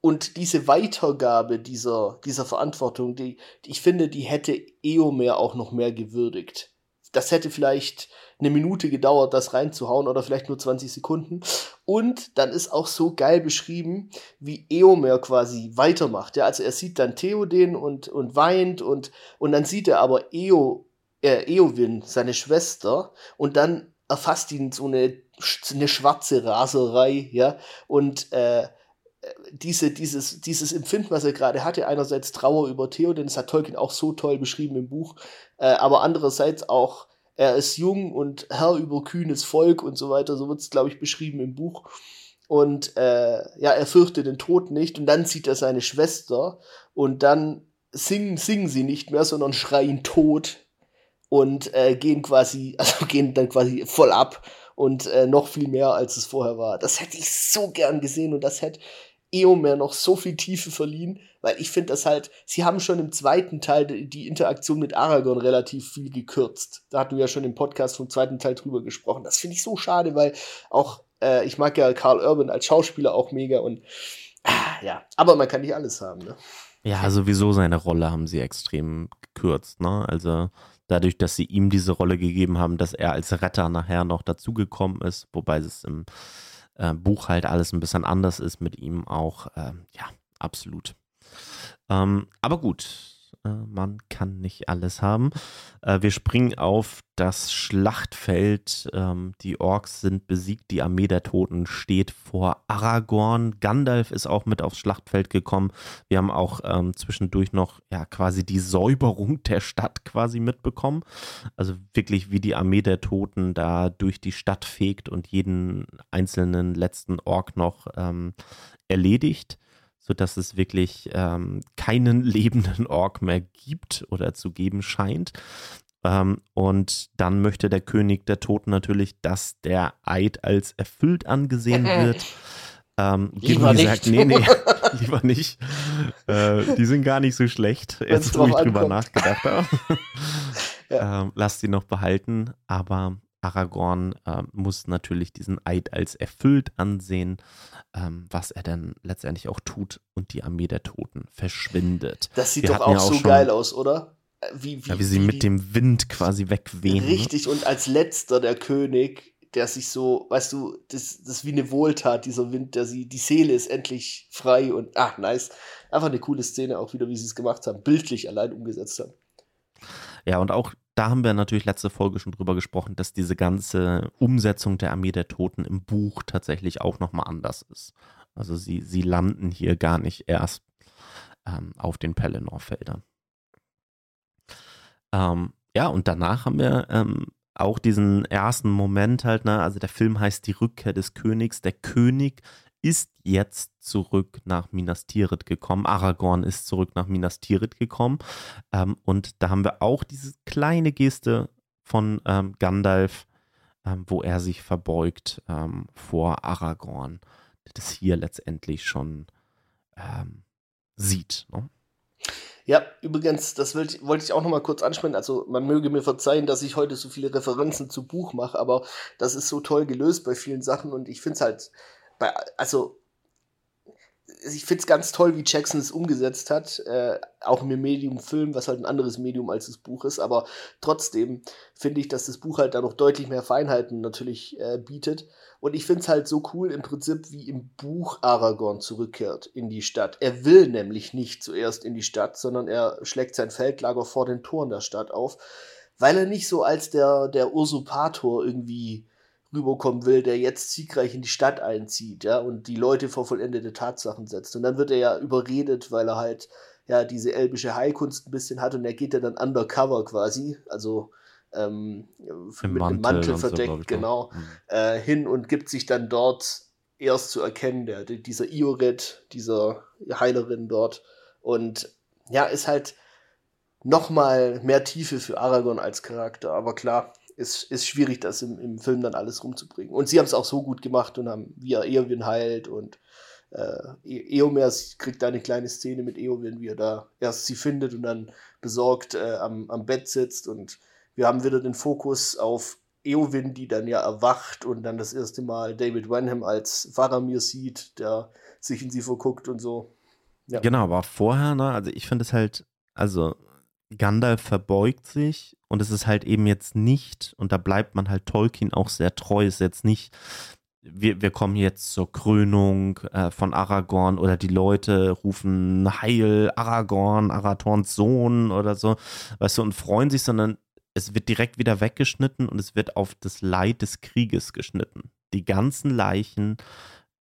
und diese Weitergabe dieser, dieser Verantwortung, die, die ich finde, die hätte Eomer auch noch mehr gewürdigt. Das hätte vielleicht eine Minute gedauert, das reinzuhauen oder vielleicht nur 20 Sekunden. Und dann ist auch so geil beschrieben, wie Eomer quasi weitermacht. Ja, also er sieht dann Theoden und, und weint und, und dann sieht er aber Eo äh, Eowyn, seine Schwester, und dann erfasst ihn so eine, eine schwarze Raserei, ja, und äh, diese, dieses, dieses Empfinden, was er gerade hatte, einerseits Trauer über Theo, denn das hat Tolkien auch so toll beschrieben im Buch, äh, aber andererseits auch, er ist jung und Herr über kühnes Volk und so weiter, so wird es, glaube ich, beschrieben im Buch. Und äh, ja, er fürchtet den Tod nicht und dann sieht er seine Schwester und dann singen, singen sie nicht mehr, sondern schreien tot und äh, gehen quasi, also gehen dann quasi voll ab und äh, noch viel mehr, als es vorher war. Das hätte ich so gern gesehen und das hätte Eomer noch so viel Tiefe verliehen, weil ich finde das halt, sie haben schon im zweiten Teil die Interaktion mit Aragorn relativ viel gekürzt. Da hatten wir ja schon im Podcast vom zweiten Teil drüber gesprochen. Das finde ich so schade, weil auch, äh, ich mag ja Carl Urban als Schauspieler auch mega und ah, ja, aber man kann nicht alles haben, ne? Ja, sowieso seine Rolle haben sie extrem gekürzt, ne? Also dadurch, dass sie ihm diese Rolle gegeben haben, dass er als Retter nachher noch dazugekommen ist, wobei es im äh, Buch halt alles ein bisschen anders ist mit ihm auch. Äh, ja, absolut. Ähm, aber gut, man kann nicht alles haben. Äh, wir springen auf das Schlachtfeld. Ähm, die Orks sind besiegt, die Armee der Toten steht vor Aragorn. Gandalf ist auch mit aufs Schlachtfeld gekommen. Wir haben auch ähm, zwischendurch noch ja quasi die Säuberung der Stadt quasi mitbekommen. Also wirklich wie die Armee der Toten da durch die Stadt fegt und jeden einzelnen letzten Ork noch ähm, erledigt sodass es wirklich ähm, keinen lebenden Ork mehr gibt oder zu geben scheint. Ähm, und dann möchte der König der Toten natürlich, dass der Eid als erfüllt angesehen wird. Ähm, lieber Gimli sagt, nee, nee, lieber nicht. Äh, die sind gar nicht so schlecht, jetzt wo ich drüber nachgedacht habe. ja. ähm, lass die noch behalten, aber Aragorn äh, muss natürlich diesen Eid als erfüllt ansehen, ähm, was er dann letztendlich auch tut und die Armee der Toten verschwindet. Das sieht Wir doch auch, ja auch so geil aus, oder? Äh, wie, wie, ja, wie sie wie, mit dem Wind quasi wegwehen. Ne? Richtig, und als letzter der König, der sich so, weißt du, das, das ist wie eine Wohltat, dieser Wind, der sie, die Seele ist endlich frei und, ach, nice. Einfach eine coole Szene, auch wieder, wie sie es gemacht haben, bildlich allein umgesetzt haben. Ja, und auch da haben wir natürlich letzte Folge schon drüber gesprochen, dass diese ganze Umsetzung der Armee der Toten im Buch tatsächlich auch nochmal anders ist. Also sie, sie landen hier gar nicht erst ähm, auf den Pelennor-Feldern. Ähm, ja, und danach haben wir ähm, auch diesen ersten Moment halt, ne? also der Film heißt Die Rückkehr des Königs. Der König ist jetzt zurück nach Minas Tirith gekommen. Aragorn ist zurück nach Minas Tirith gekommen. Ähm, und da haben wir auch diese kleine Geste von ähm, Gandalf, ähm, wo er sich verbeugt ähm, vor Aragorn, das hier letztendlich schon ähm, sieht. Ne? Ja, übrigens, das wollte ich auch noch mal kurz ansprechen. Also, man möge mir verzeihen, dass ich heute so viele Referenzen zu Buch mache, aber das ist so toll gelöst bei vielen Sachen und ich finde es halt bei, also ich finde es ganz toll, wie Jackson es umgesetzt hat, äh, auch im Medium Film, was halt ein anderes Medium als das Buch ist, aber trotzdem finde ich, dass das Buch halt da noch deutlich mehr Feinheiten natürlich äh, bietet. Und ich finde es halt so cool im Prinzip, wie im Buch Aragorn zurückkehrt in die Stadt. Er will nämlich nicht zuerst in die Stadt, sondern er schlägt sein Feldlager vor den Toren der Stadt auf, weil er nicht so als der, der Usurpator irgendwie rüberkommen will, der jetzt siegreich in die Stadt einzieht, ja, und die Leute vor vollendete Tatsachen setzt. Und dann wird er ja überredet, weil er halt ja diese elbische Heilkunst ein bisschen hat und er geht ja dann undercover quasi, also ähm, mit Mantel dem Mantel verdeckt, so, genau, mhm. äh, hin und gibt sich dann dort erst zu erkennen, der, dieser Ioret, dieser Heilerin dort. Und ja, ist halt nochmal mehr Tiefe für Aragorn als Charakter. Aber klar, ist, ist schwierig, das im, im Film dann alles rumzubringen. Und sie haben es auch so gut gemacht und haben, wie er Eowyn heilt und äh, e-, Eomer kriegt da eine kleine Szene mit Eowyn, wie er da erst sie findet und dann besorgt äh, am, am Bett sitzt und wir haben wieder den Fokus auf Eowyn, die dann ja erwacht und dann das erste Mal David Wenham als Faramir sieht, der sich in sie verguckt und so. Ja. Genau, aber vorher, ne, also ich finde es halt, also Gandalf verbeugt sich und es ist halt eben jetzt nicht, und da bleibt man halt Tolkien auch sehr treu, ist jetzt nicht, wir, wir kommen jetzt zur Krönung äh, von Aragorn oder die Leute rufen Heil, Aragorn, Arathorns Sohn oder so, weißt du, und freuen sich, sondern es wird direkt wieder weggeschnitten und es wird auf das Leid des Krieges geschnitten. Die ganzen Leichen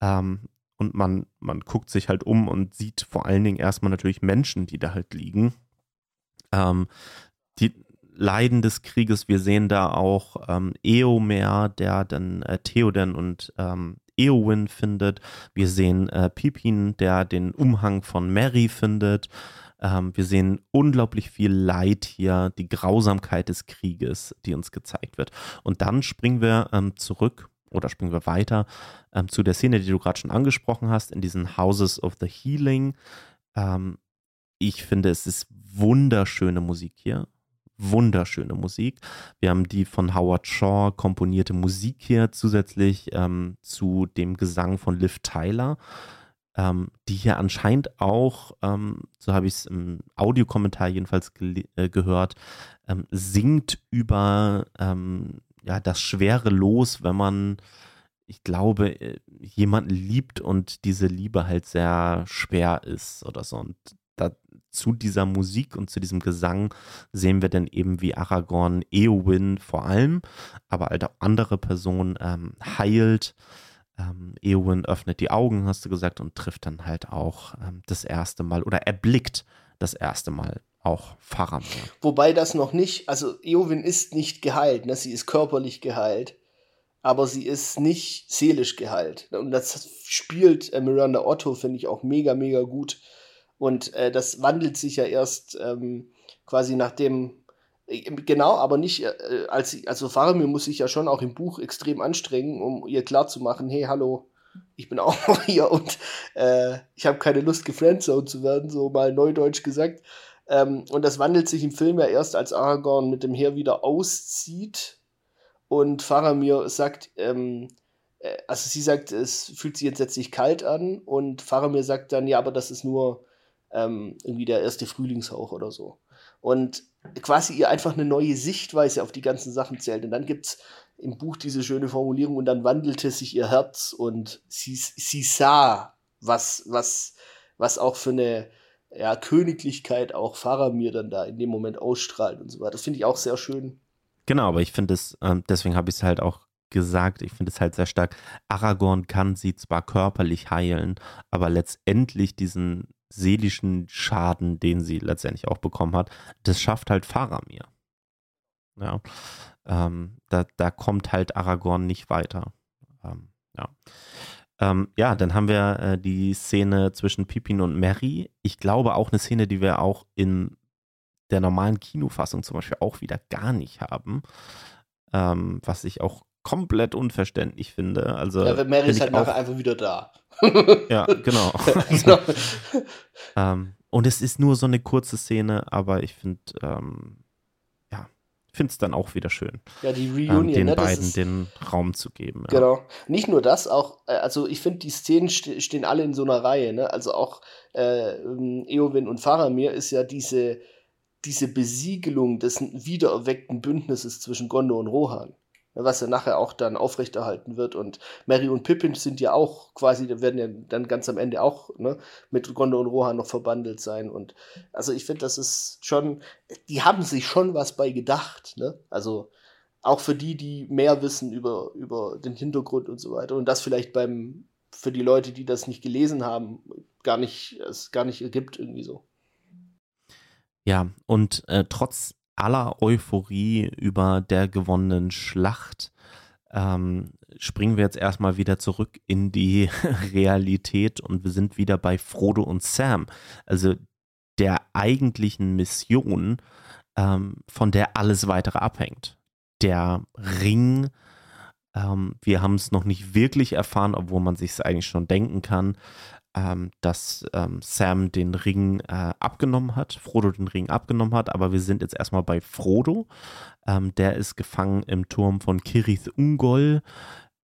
ähm, und man, man guckt sich halt um und sieht vor allen Dingen erstmal natürlich Menschen, die da halt liegen. Ähm, die Leiden des Krieges, wir sehen da auch ähm, Eomer, der dann äh, Theoden und ähm, Eowyn findet. Wir sehen äh, Pippin, der den Umhang von Mary findet. Ähm, wir sehen unglaublich viel Leid hier, die Grausamkeit des Krieges, die uns gezeigt wird. Und dann springen wir ähm, zurück oder springen wir weiter ähm, zu der Szene, die du gerade schon angesprochen hast, in diesen Houses of the Healing. Ähm, ich finde, es ist wunderschöne Musik hier wunderschöne Musik. Wir haben die von Howard Shaw komponierte Musik hier zusätzlich ähm, zu dem Gesang von Liv Tyler, ähm, die hier anscheinend auch, ähm, so habe ich es im Audiokommentar jedenfalls äh, gehört, ähm, singt über ähm, ja, das schwere Los, wenn man ich glaube, äh, jemanden liebt und diese Liebe halt sehr schwer ist oder so. Und zu dieser Musik und zu diesem Gesang sehen wir dann eben, wie Aragorn Eowyn vor allem, aber halt auch andere Personen ähm, heilt. Ähm, Eowyn öffnet die Augen, hast du gesagt, und trifft dann halt auch ähm, das erste Mal oder erblickt das erste Mal auch Faramir. Wobei das noch nicht, also Eowyn ist nicht geheilt, ne? sie ist körperlich geheilt, aber sie ist nicht seelisch geheilt. Und das spielt äh, Miranda Otto, finde ich, auch mega, mega gut und äh, das wandelt sich ja erst ähm, quasi nachdem, äh, genau, aber nicht, äh, als also Faramir muss sich ja schon auch im Buch extrem anstrengen, um ihr klarzumachen, hey, hallo, ich bin auch noch hier und äh, ich habe keine Lust, gefriendzoned zu werden, so mal neudeutsch gesagt. Ähm, und das wandelt sich im Film ja erst, als Aragorn mit dem Heer wieder auszieht und Faramir sagt, ähm, äh, also sie sagt, es fühlt sich jetzt letztlich kalt an und Faramir sagt dann, ja, aber das ist nur ähm, irgendwie der erste Frühlingshauch oder so. Und quasi ihr einfach eine neue Sichtweise auf die ganzen Sachen zählt. Und dann gibt es im Buch diese schöne Formulierung und dann wandelte sich ihr Herz und sie, sie sah, was, was, was auch für eine ja, Königlichkeit auch Faramir dann da in dem Moment ausstrahlt und so weiter. Das finde ich auch sehr schön. Genau, aber ich finde es, äh, deswegen habe ich es halt auch gesagt, ich finde es halt sehr stark. Aragorn kann sie zwar körperlich heilen, aber letztendlich diesen seelischen Schaden, den sie letztendlich auch bekommen hat, das schafft halt Faramir. Ja, ähm, da, da kommt halt Aragorn nicht weiter. Ähm, ja. Ähm, ja, dann haben wir äh, die Szene zwischen Pippin und Mary. Ich glaube auch eine Szene, die wir auch in der normalen Kinofassung zum Beispiel auch wieder gar nicht haben. Ähm, was ich auch komplett unverständlich finde. Also, ja, Mary ist halt nachher einfach wieder da. ja, genau. genau. ähm, und es ist nur so eine kurze Szene, aber ich finde, ähm, ja, finde es dann auch wieder schön. Ja, die Reunion, ähm, den ne, beiden ist, den Raum zu geben. Ja. Genau. Nicht nur das, auch, äh, also ich finde, die Szenen st stehen alle in so einer Reihe, ne? Also auch äh, Eowyn und Faramir ist ja diese, diese Besiegelung des wiedererweckten Bündnisses zwischen Gondor und Rohan was ja nachher auch dann aufrechterhalten wird. Und Mary und Pippin sind ja auch quasi, werden ja dann ganz am Ende auch ne, mit Gondor und Rohan noch verbandelt sein. Und also ich finde, das ist schon, die haben sich schon was bei gedacht. Ne? Also auch für die, die mehr wissen über, über den Hintergrund und so weiter. Und das vielleicht beim, für die Leute, die das nicht gelesen haben, gar nicht, es gar nicht ergibt irgendwie so. Ja, und äh, trotz aller Euphorie über der gewonnenen Schlacht ähm, springen wir jetzt erstmal wieder zurück in die Realität und wir sind wieder bei Frodo und Sam. Also der eigentlichen Mission, ähm, von der alles weitere abhängt. Der Ring, ähm, wir haben es noch nicht wirklich erfahren, obwohl man sich es eigentlich schon denken kann ähm, dass ähm, Sam den Ring äh, abgenommen hat, Frodo den Ring abgenommen hat, aber wir sind jetzt erstmal bei Frodo. Ähm, der ist gefangen im Turm von Kirith Ungol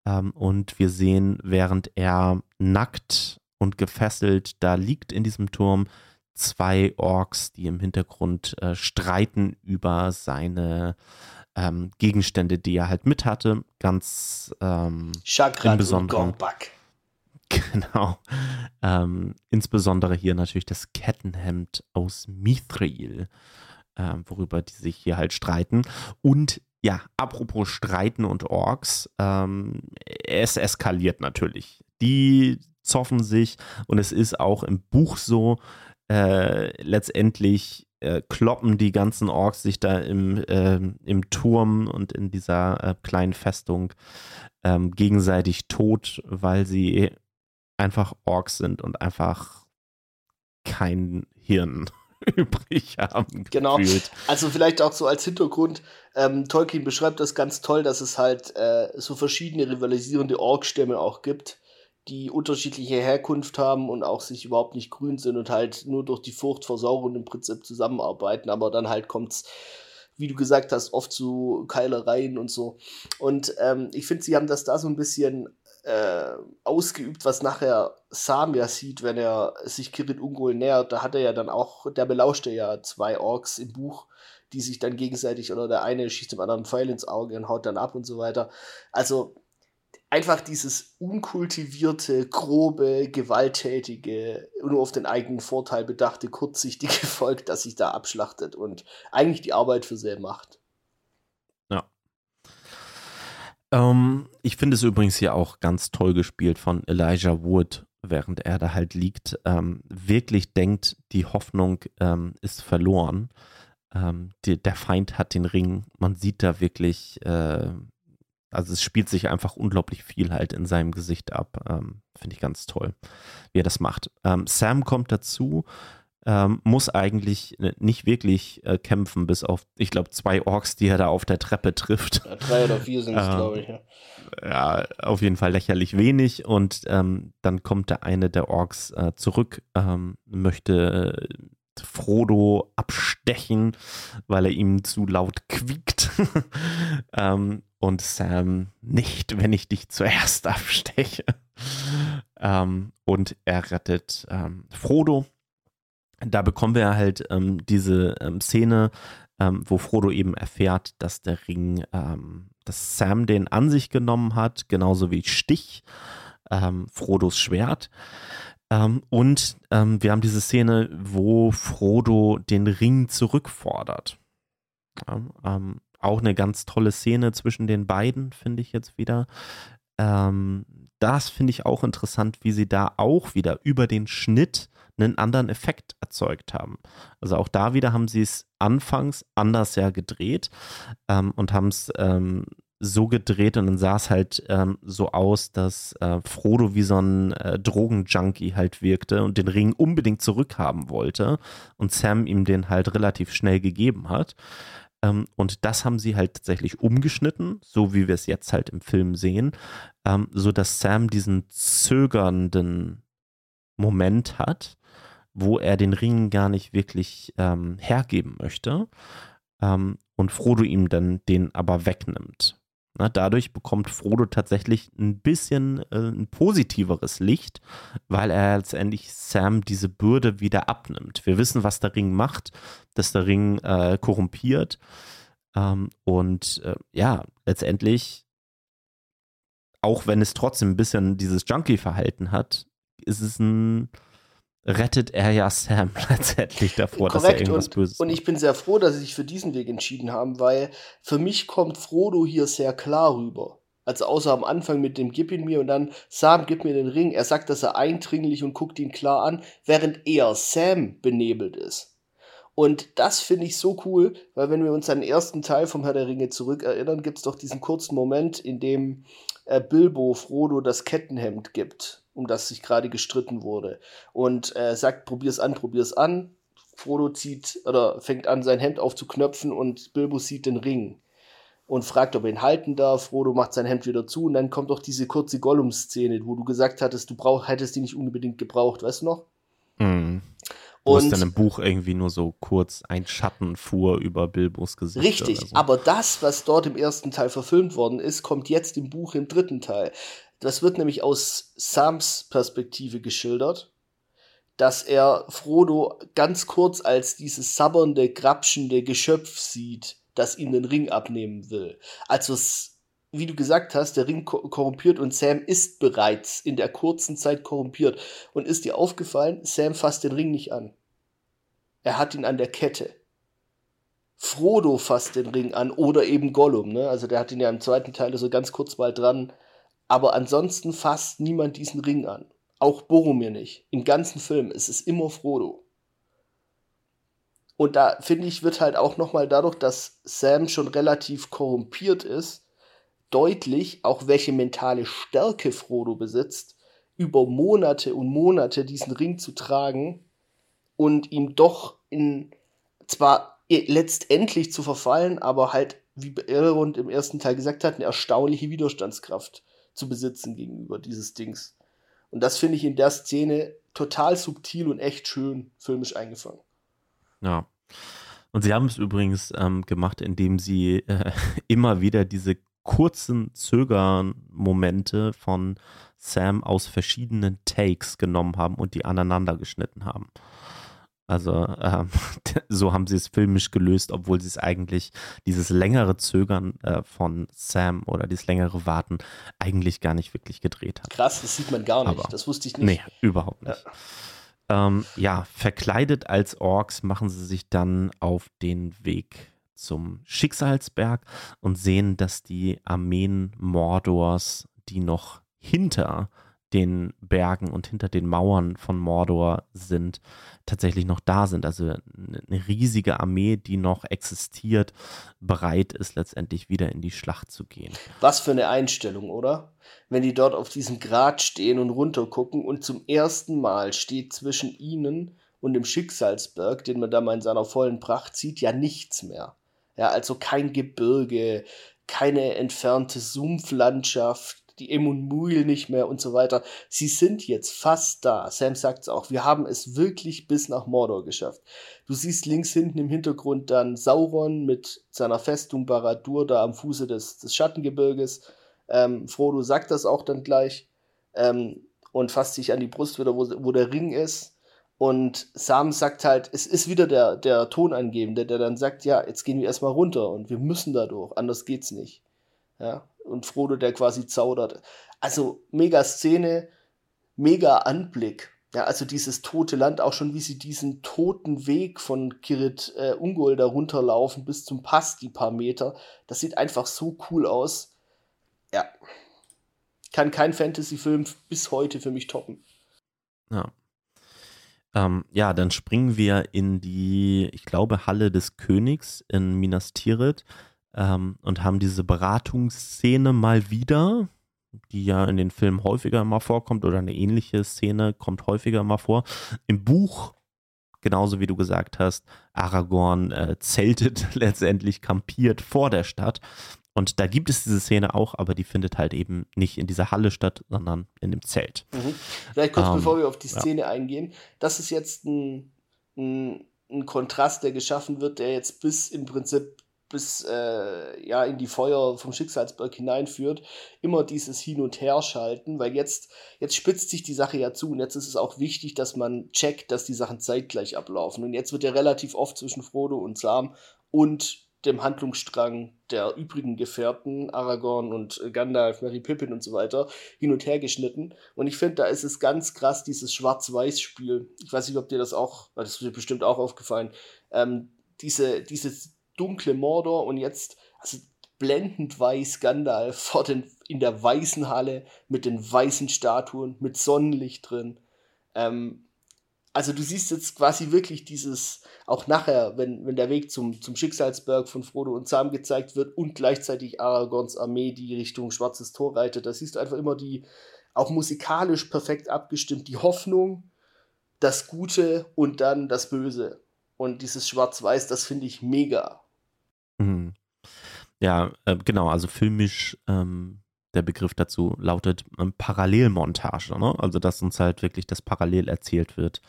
ähm, und wir sehen, während er nackt und gefesselt da liegt in diesem Turm, zwei Orks, die im Hintergrund äh, streiten über seine ähm, Gegenstände, die er halt mit hatte. Ganz ähm, Chakra im Besonderen. Genau. Ähm, insbesondere hier natürlich das Kettenhemd aus Mithril. äh, worüber die sich hier halt streiten. Und ja, apropos Streiten und Orks, ähm, es eskaliert natürlich. Die zoffen sich und es ist auch im Buch so, äh, letztendlich äh, kloppen die ganzen Orks sich da im, äh, im Turm und in dieser äh, kleinen Festung ähm, gegenseitig tot, weil sie einfach Orks sind und einfach kein Hirn übrig haben. Genau. Gefühlt. Also vielleicht auch so als Hintergrund, ähm, Tolkien beschreibt das ganz toll, dass es halt äh, so verschiedene rivalisierende Orkstämme auch gibt, die unterschiedliche Herkunft haben und auch sich überhaupt nicht grün sind und halt nur durch die Fruchtversauerung im Prinzip zusammenarbeiten, aber dann halt kommt's wie du gesagt hast, oft zu Keilereien und so. Und ähm, ich finde, sie haben das da so ein bisschen äh, ausgeübt, was nachher Sam ja sieht, wenn er sich Kirit Ungol nähert. Da hat er ja dann auch, der belauschte ja zwei Orks im Buch, die sich dann gegenseitig, oder der eine schießt dem anderen Pfeil ins Auge und haut dann ab und so weiter. Also einfach dieses unkultivierte, grobe, gewalttätige, nur auf den eigenen Vorteil bedachte, kurzsichtige Volk, das sich da abschlachtet und eigentlich die Arbeit für sie macht. Ähm, ich finde es übrigens hier auch ganz toll gespielt von Elijah Wood, während er da halt liegt, ähm, wirklich denkt, die Hoffnung ähm, ist verloren. Ähm, die, der Feind hat den Ring. Man sieht da wirklich, äh, also es spielt sich einfach unglaublich viel halt in seinem Gesicht ab. Ähm, finde ich ganz toll, wie er das macht. Ähm, Sam kommt dazu ähm, muss eigentlich nicht wirklich äh, kämpfen, bis auf, ich glaube, zwei Orks, die er da auf der Treppe trifft. Ja, drei oder vier sind es, ähm, glaube ich. Ja. ja. auf jeden Fall lächerlich wenig. Und ähm, dann kommt der eine der Orks äh, zurück, ähm, möchte äh, Frodo abstechen, weil er ihm zu laut quiekt. ähm, und Sam nicht, wenn ich dich zuerst absteche. ähm, und er rettet Frodo da bekommen wir halt ähm, diese ähm, Szene, ähm, wo Frodo eben erfährt, dass der Ring, ähm, dass Sam den an sich genommen hat, genauso wie Stich, ähm, Frodos Schwert. Ähm, und wir haben diese Szene, wo Frodo den Ring zurückfordert. Ja, auch eine ganz tolle Szene zwischen den beiden, finde ich jetzt wieder. das finde ich auch interessant, wie sie da auch wieder über den Schnitt einen anderen Effekt erzeugt haben. Also auch da wieder haben sie es anfangs anders ja gedreht ähm, und haben es ähm, so gedreht und dann sah es halt ähm, so aus, dass äh, Frodo wie so ein äh, Drogenjunkie halt wirkte und den Ring unbedingt zurückhaben wollte und Sam ihm den halt relativ schnell gegeben hat. Ähm, und das haben sie halt tatsächlich umgeschnitten, so wie wir es jetzt halt im Film sehen, ähm, so Sam diesen zögernden Moment hat wo er den Ring gar nicht wirklich ähm, hergeben möchte ähm, und Frodo ihm dann den aber wegnimmt. Na, dadurch bekommt Frodo tatsächlich ein bisschen äh, ein positiveres Licht, weil er letztendlich Sam diese Bürde wieder abnimmt. Wir wissen, was der Ring macht, dass der Ring äh, korrumpiert. Ähm, und äh, ja, letztendlich, auch wenn es trotzdem ein bisschen dieses Junkie-Verhalten hat, ist es ein rettet er ja Sam letztendlich davor, Korrekt. dass er irgendwas und, Böses. Und ich bin sehr froh, dass sie sich für diesen Weg entschieden haben, weil für mich kommt Frodo hier sehr klar rüber. Also außer am Anfang mit dem Gib ihn mir und dann Sam, gib mir den Ring. Er sagt, dass er eindringlich und guckt ihn klar an, während er Sam benebelt ist. Und das finde ich so cool, weil wenn wir uns an den ersten Teil vom Herr der Ringe zurückerinnern, gibt es doch diesen kurzen Moment, in dem äh, Bilbo Frodo das Kettenhemd gibt um das sich gerade gestritten wurde. Und äh, sagt, probier's an, probier's an. Frodo zieht oder fängt an, sein Hemd aufzuknöpfen und Bilbo sieht den Ring und fragt, ob er ihn halten darf. Frodo macht sein Hemd wieder zu und dann kommt auch diese kurze Gollum-Szene, wo du gesagt hattest, du brauch, hättest die nicht unbedingt gebraucht, weißt du noch? Mhm. Wo und es dann im Buch irgendwie nur so kurz ein Schatten fuhr über Bilbos Gesicht. Richtig, so. aber das, was dort im ersten Teil verfilmt worden ist, kommt jetzt im Buch im dritten Teil. Das wird nämlich aus Sams Perspektive geschildert, dass er Frodo ganz kurz als dieses sabbernde, grapschende Geschöpf sieht, das ihm den Ring abnehmen will. Also, wie du gesagt hast, der Ring korrumpiert und Sam ist bereits in der kurzen Zeit korrumpiert. Und ist dir aufgefallen, Sam fasst den Ring nicht an. Er hat ihn an der Kette. Frodo fasst den Ring an oder eben Gollum, ne? Also der hat ihn ja im zweiten Teil so ganz kurz mal dran. Aber ansonsten fasst niemand diesen Ring an. Auch Boromir nicht. Im ganzen Film. Es ist immer Frodo. Und da finde ich, wird halt auch nochmal dadurch, dass Sam schon relativ korrumpiert ist, deutlich, auch welche mentale Stärke Frodo besitzt, über Monate und Monate diesen Ring zu tragen und ihm doch in zwar letztendlich zu verfallen, aber halt, wie Elrond im ersten Teil gesagt hat, eine erstaunliche Widerstandskraft zu besitzen gegenüber dieses Dings. Und das finde ich in der Szene total subtil und echt schön filmisch eingefangen. Ja. Und sie haben es übrigens ähm, gemacht, indem sie äh, immer wieder diese kurzen Zögern-Momente von Sam aus verschiedenen Takes genommen haben und die aneinander geschnitten haben. Also ähm, so haben sie es filmisch gelöst, obwohl sie es eigentlich, dieses längere Zögern äh, von Sam oder dieses längere Warten eigentlich gar nicht wirklich gedreht hat. Krass, das sieht man gar nicht, Aber, das wusste ich nicht. Nee, überhaupt nicht. Ja. Ähm, ja, verkleidet als Orks machen sie sich dann auf den Weg zum Schicksalsberg und sehen, dass die Armeen Mordors, die noch hinter den Bergen und hinter den Mauern von Mordor sind, tatsächlich noch da sind. Also eine riesige Armee, die noch existiert, bereit ist, letztendlich wieder in die Schlacht zu gehen. Was für eine Einstellung, oder? Wenn die dort auf diesem Grat stehen und runtergucken und zum ersten Mal steht zwischen ihnen und dem Schicksalsberg, den man da mal in seiner vollen Pracht sieht, ja nichts mehr. Ja, also kein Gebirge, keine entfernte Sumpflandschaft, die Emunmuil nicht mehr und so weiter. Sie sind jetzt fast da. Sam sagt es auch. Wir haben es wirklich bis nach Mordor geschafft. Du siehst links hinten im Hintergrund dann Sauron mit seiner Festung Baradur da am Fuße des, des Schattengebirges. Ähm, Frodo sagt das auch dann gleich ähm, und fasst sich an die Brust wieder, wo, wo der Ring ist. Und Sam sagt halt, es ist wieder der, der Tonangebende, der dann sagt, ja, jetzt gehen wir erstmal runter und wir müssen da durch, anders geht's nicht. Ja, und Frodo, der quasi zaudert. Also mega Szene, mega Anblick. Ja, also dieses tote Land, auch schon wie sie diesen toten Weg von Kirit äh, Ungol da runterlaufen bis zum Pass, die paar Meter. Das sieht einfach so cool aus. Ja. Kann kein Fantasy-Film bis heute für mich toppen. Ja. Ähm, ja, dann springen wir in die, ich glaube, Halle des Königs in Minas Tirith ähm, und haben diese Beratungsszene mal wieder, die ja in den Filmen häufiger mal vorkommt oder eine ähnliche Szene kommt häufiger mal vor. Im Buch, genauso wie du gesagt hast, Aragorn äh, zeltet letztendlich kampiert vor der Stadt und da gibt es diese Szene auch, aber die findet halt eben nicht in dieser Halle statt, sondern in dem Zelt. Mhm. Vielleicht kurz, ähm, bevor wir auf die Szene ja. eingehen. Das ist jetzt ein, ein, ein, Kontrast, der geschaffen wird, der jetzt bis im Prinzip bis äh, ja in die Feuer vom Schicksalsberg hineinführt, immer dieses Hin- und Herschalten, weil jetzt, jetzt spitzt sich die Sache ja zu und jetzt ist es auch wichtig, dass man checkt, dass die Sachen zeitgleich ablaufen. Und jetzt wird ja relativ oft zwischen Frodo und Sam und dem Handlungsstrang der übrigen Gefährten, Aragorn und äh, Gandalf, Mary Pippin und so weiter, hin und her geschnitten. Und ich finde, da ist es ganz krass, dieses Schwarz-Weiß-Spiel. Ich weiß nicht, ob dir das auch, das ist dir bestimmt auch aufgefallen, ähm, diese, dieses dunkle Mordor und jetzt, also blendend weiß Gandalf vor den, in der weißen Halle mit den weißen Statuen, mit Sonnenlicht drin. Ähm, also du siehst jetzt quasi wirklich dieses, auch nachher, wenn, wenn der Weg zum, zum Schicksalsberg von Frodo und Sam gezeigt wird und gleichzeitig Aragorns Armee, die Richtung Schwarzes Tor reitet, da siehst du einfach immer die, auch musikalisch perfekt abgestimmt, die Hoffnung, das Gute und dann das Böse. Und dieses Schwarz-Weiß, das finde ich mega. Mhm. Ja, äh, genau, also filmisch ähm, der Begriff dazu lautet ähm, Parallelmontage, ne? also dass uns halt wirklich das parallel erzählt wird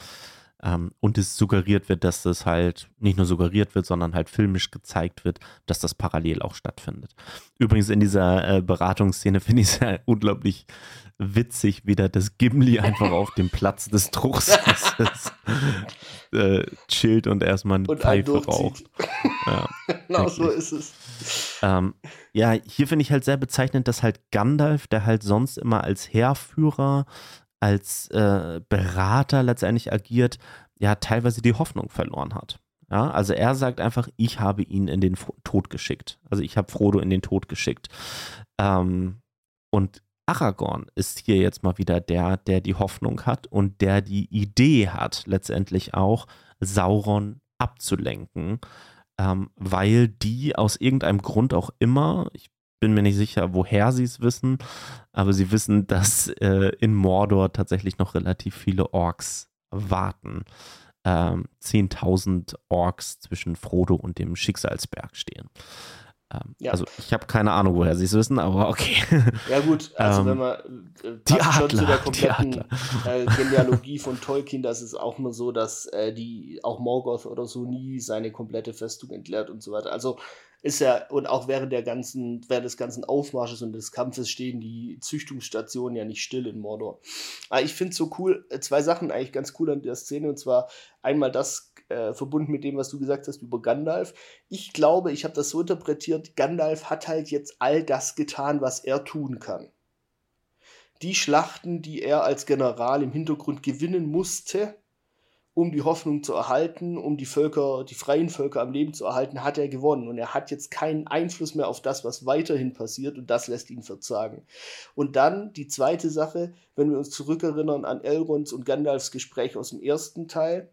ähm, und es suggeriert wird, dass das halt nicht nur suggeriert wird, sondern halt filmisch gezeigt wird, dass das parallel auch stattfindet. Übrigens in dieser äh, Beratungsszene finde ich es ja unglaublich witzig, wie da das Gimli einfach auf dem Platz des Drucks äh, chillt und erstmal eine und Pfeife raucht. Ja, genau so ist es. Ähm, ja, hier finde ich halt sehr bezeichnend, dass halt Gandalf, der halt sonst immer als Heerführer, als äh, Berater letztendlich agiert, ja, teilweise die Hoffnung verloren hat. Ja, also er sagt einfach, ich habe ihn in den Tod geschickt. Also ich habe Frodo in den Tod geschickt. Ähm, und Aragorn ist hier jetzt mal wieder der, der die Hoffnung hat und der die Idee hat, letztendlich auch Sauron abzulenken, ähm, weil die aus irgendeinem Grund auch immer, ich bin mir nicht sicher, woher sie es wissen, aber sie wissen, dass äh, in Mordor tatsächlich noch relativ viele Orks warten. Ähm, 10.000 Orks zwischen Frodo und dem Schicksalsberg stehen. Ähm, ja. Also ich habe keine Ahnung, woher sie es wissen, aber okay. Ja gut, also ähm, wenn man äh, die Adler, schon zu der kompletten äh, Genealogie von Tolkien, das ist auch nur so, dass äh, die auch Morgoth oder so nie seine komplette Festung entleert und so weiter. Also ist ja, und auch während der ganzen, während des ganzen Aufmarsches und des Kampfes stehen die Züchtungsstationen ja nicht still in Mordor. Aber ich finde so cool, äh, zwei Sachen eigentlich ganz cool an der Szene, und zwar einmal das äh, verbunden mit dem, was du gesagt hast über Gandalf. Ich glaube, ich habe das so interpretiert, Gandalf hat halt jetzt all das getan, was er tun kann. Die Schlachten, die er als General im Hintergrund gewinnen musste, um die Hoffnung zu erhalten, um die Völker, die freien Völker am Leben zu erhalten, hat er gewonnen. Und er hat jetzt keinen Einfluss mehr auf das, was weiterhin passiert, und das lässt ihn verzagen. Und dann die zweite Sache, wenn wir uns zurückerinnern an Elrons und Gandalfs Gespräch aus dem ersten Teil,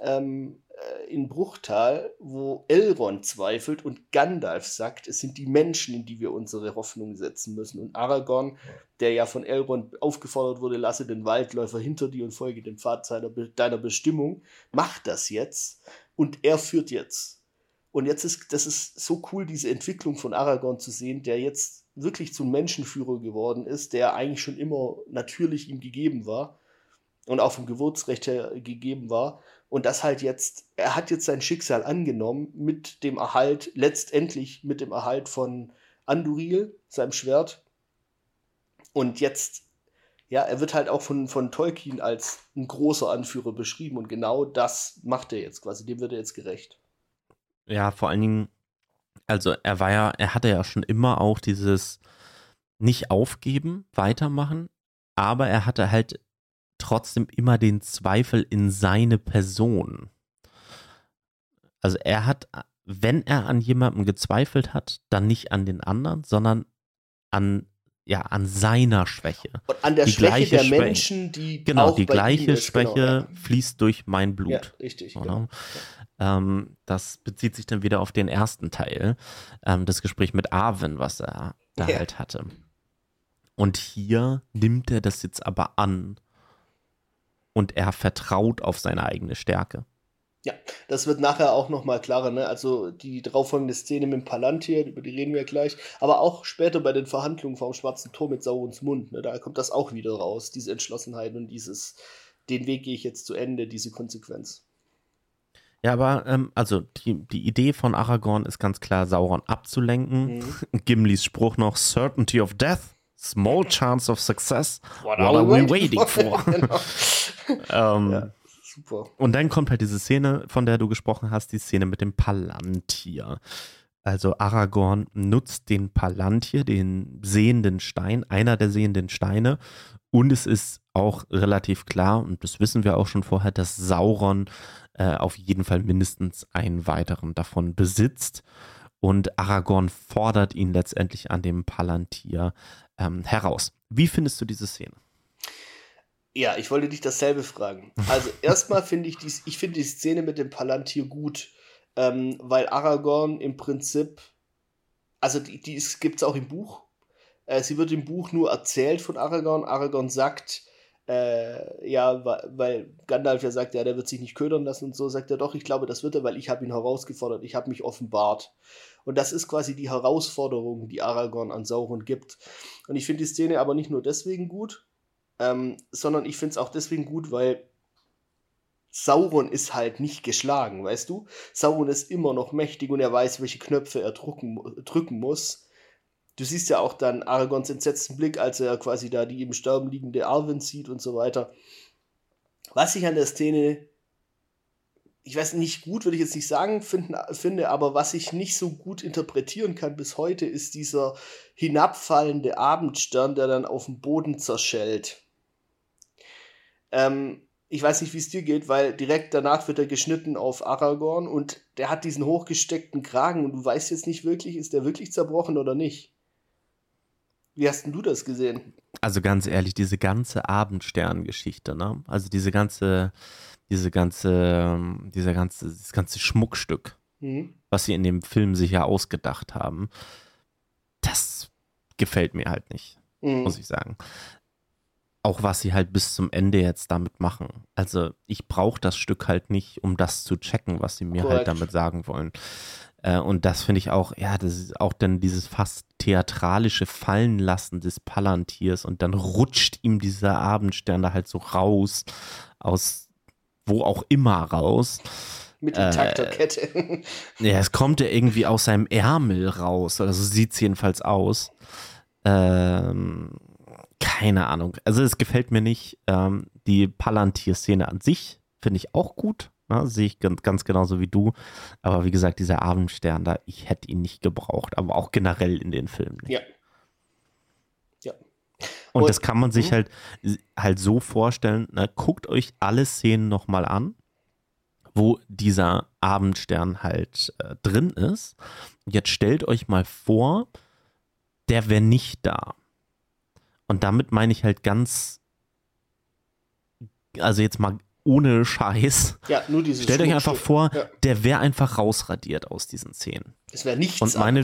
ähm, äh, in Bruchtal, wo Elrond zweifelt und Gandalf sagt, es sind die Menschen, in die wir unsere Hoffnung setzen müssen. Und Aragorn, der ja von Elrond aufgefordert wurde, lasse den Waldläufer hinter dir und folge dem Pfad seiner, deiner Bestimmung, macht das jetzt und er führt jetzt. Und jetzt ist, das ist so cool, diese Entwicklung von Aragorn zu sehen, der jetzt wirklich zum Menschenführer geworden ist, der eigentlich schon immer natürlich ihm gegeben war und auch vom Geburtsrecht her gegeben war und das halt jetzt, er hat jetzt sein Schicksal angenommen mit dem Erhalt, letztendlich mit dem Erhalt von Anduril, seinem Schwert. Und jetzt, ja, er wird halt auch von, von Tolkien als ein großer Anführer beschrieben und genau das macht er jetzt quasi, dem wird er jetzt gerecht. Ja, vor allen Dingen, also er war ja, er hatte ja schon immer auch dieses nicht aufgeben, weitermachen, aber er hatte halt trotzdem immer den Zweifel in seine Person. Also er hat, wenn er an jemandem gezweifelt hat, dann nicht an den anderen, sondern an ja an seiner Schwäche. Und an der die Schwäche der Schwäche. Menschen, die genau die gleiche ist, Schwäche genau, ja. fließt durch mein Blut. Ja, richtig. Genau. Ähm, das bezieht sich dann wieder auf den ersten Teil, ähm, das Gespräch mit Arwen, was er da ja. halt hatte. Und hier nimmt er das jetzt aber an und er vertraut auf seine eigene Stärke. Ja, das wird nachher auch nochmal klarer, ne? Also die darauffolgende Szene mit dem Palantir, über die reden wir gleich, aber auch später bei den Verhandlungen vom Schwarzen Tor mit Saurons Mund, ne? Da kommt das auch wieder raus, diese Entschlossenheit und dieses, den Weg gehe ich jetzt zu Ende, diese Konsequenz. Ja, aber ähm, also die, die Idee von Aragorn ist ganz klar, Sauron abzulenken. Mhm. Gimlis Spruch noch, Certainty of Death. Small chance of success. What, What are, we waiting for? genau. ähm, ja, super. Und dann kommt halt diese Szene, von der du gesprochen hast, die Szene mit dem Palantir. Also Aragorn nutzt den Palantir, den sehenden Stein, einer der sehenden Steine. Und es ist auch relativ klar, und das wissen wir auch schon vorher, dass Sauron äh, auf jeden Fall mindestens einen weiteren davon besitzt. Und Aragorn fordert ihn letztendlich an dem Palantir ähm, heraus. Wie findest du diese Szene? Ja, ich wollte dich dasselbe fragen. Also erstmal finde ich die, ich finde die Szene mit dem Palantir gut, ähm, weil Aragorn im Prinzip, also die, die gibt es auch im Buch. Äh, sie wird im Buch nur erzählt von Aragorn. Aragorn sagt, äh, ja, weil Gandalf ja sagt, ja, der wird sich nicht ködern lassen und so, sagt er doch, ich glaube, das wird er, weil ich habe ihn herausgefordert, ich habe mich offenbart. Und das ist quasi die Herausforderung, die Aragorn an Sauron gibt. Und ich finde die Szene aber nicht nur deswegen gut, ähm, sondern ich finde es auch deswegen gut, weil Sauron ist halt nicht geschlagen, weißt du? Sauron ist immer noch mächtig und er weiß, welche Knöpfe er drücken, drücken muss. Du siehst ja auch dann Aragons entsetzten Blick, als er quasi da die im Sterben liegende Arwen sieht und so weiter. Was ich an der Szene ich weiß nicht gut, würde ich jetzt nicht sagen, finden, finde, aber was ich nicht so gut interpretieren kann bis heute, ist dieser hinabfallende Abendstern, der dann auf dem Boden zerschellt. Ähm, ich weiß nicht, wie es dir geht, weil direkt danach wird er geschnitten auf Aragorn und der hat diesen hochgesteckten Kragen und du weißt jetzt nicht wirklich, ist der wirklich zerbrochen oder nicht. Wie hast denn du das gesehen? Also ganz ehrlich, diese ganze Abendstern-Geschichte, ne? Also diese ganze, diese ganze, dieser ganze, dieses ganze Schmuckstück, mhm. was sie in dem Film sich ja ausgedacht haben, das gefällt mir halt nicht, mhm. muss ich sagen auch was sie halt bis zum Ende jetzt damit machen. Also ich brauche das Stück halt nicht, um das zu checken, was sie mir halt Correct. halt damit sagen wollen. Äh, und das finde ich auch, ja, das ist auch dann dieses fast theatralische Fallenlassen des Palantirs und dann rutscht ihm dieser Abendstern da halt so raus, aus wo auch immer raus. Mit intakter äh, Kette. ja, es kommt ja irgendwie aus seinem Ärmel raus, also sieht es jedenfalls aus. Ähm, keine Ahnung. Also es gefällt mir nicht. Ähm, die Palantir-Szene an sich finde ich auch gut. Ne? Sehe ich ganz, ganz genauso wie du. Aber wie gesagt, dieser Abendstern da, ich hätte ihn nicht gebraucht. Aber auch generell in den Filmen nicht. Ja. Und, Und das kann man sich mhm. halt, halt so vorstellen, ne? guckt euch alle Szenen nochmal an, wo dieser Abendstern halt äh, drin ist. Jetzt stellt euch mal vor, der wäre nicht da. Und damit meine ich halt ganz, also jetzt mal ohne Scheiß. Ja, nur dieses Stellt euch einfach vor, ja. der wäre einfach rausradiert aus diesen Szenen. Es wäre nichts und meine,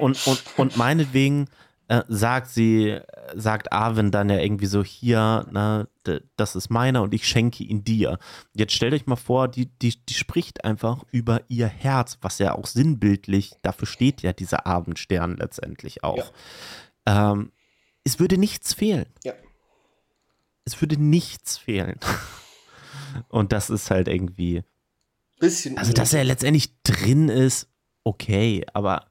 und, und, und meinetwegen äh, sagt sie, sagt Arwen dann ja irgendwie so, hier, na, das ist meiner und ich schenke ihn dir. Jetzt stellt euch mal vor, die, die, die spricht einfach über ihr Herz, was ja auch sinnbildlich, dafür steht ja dieser Abendstern letztendlich auch. Ja. Ähm, es würde nichts fehlen. Ja. Es würde nichts fehlen. Und das ist halt irgendwie. Bisschen. Also, dass er letztendlich drin ist, okay, aber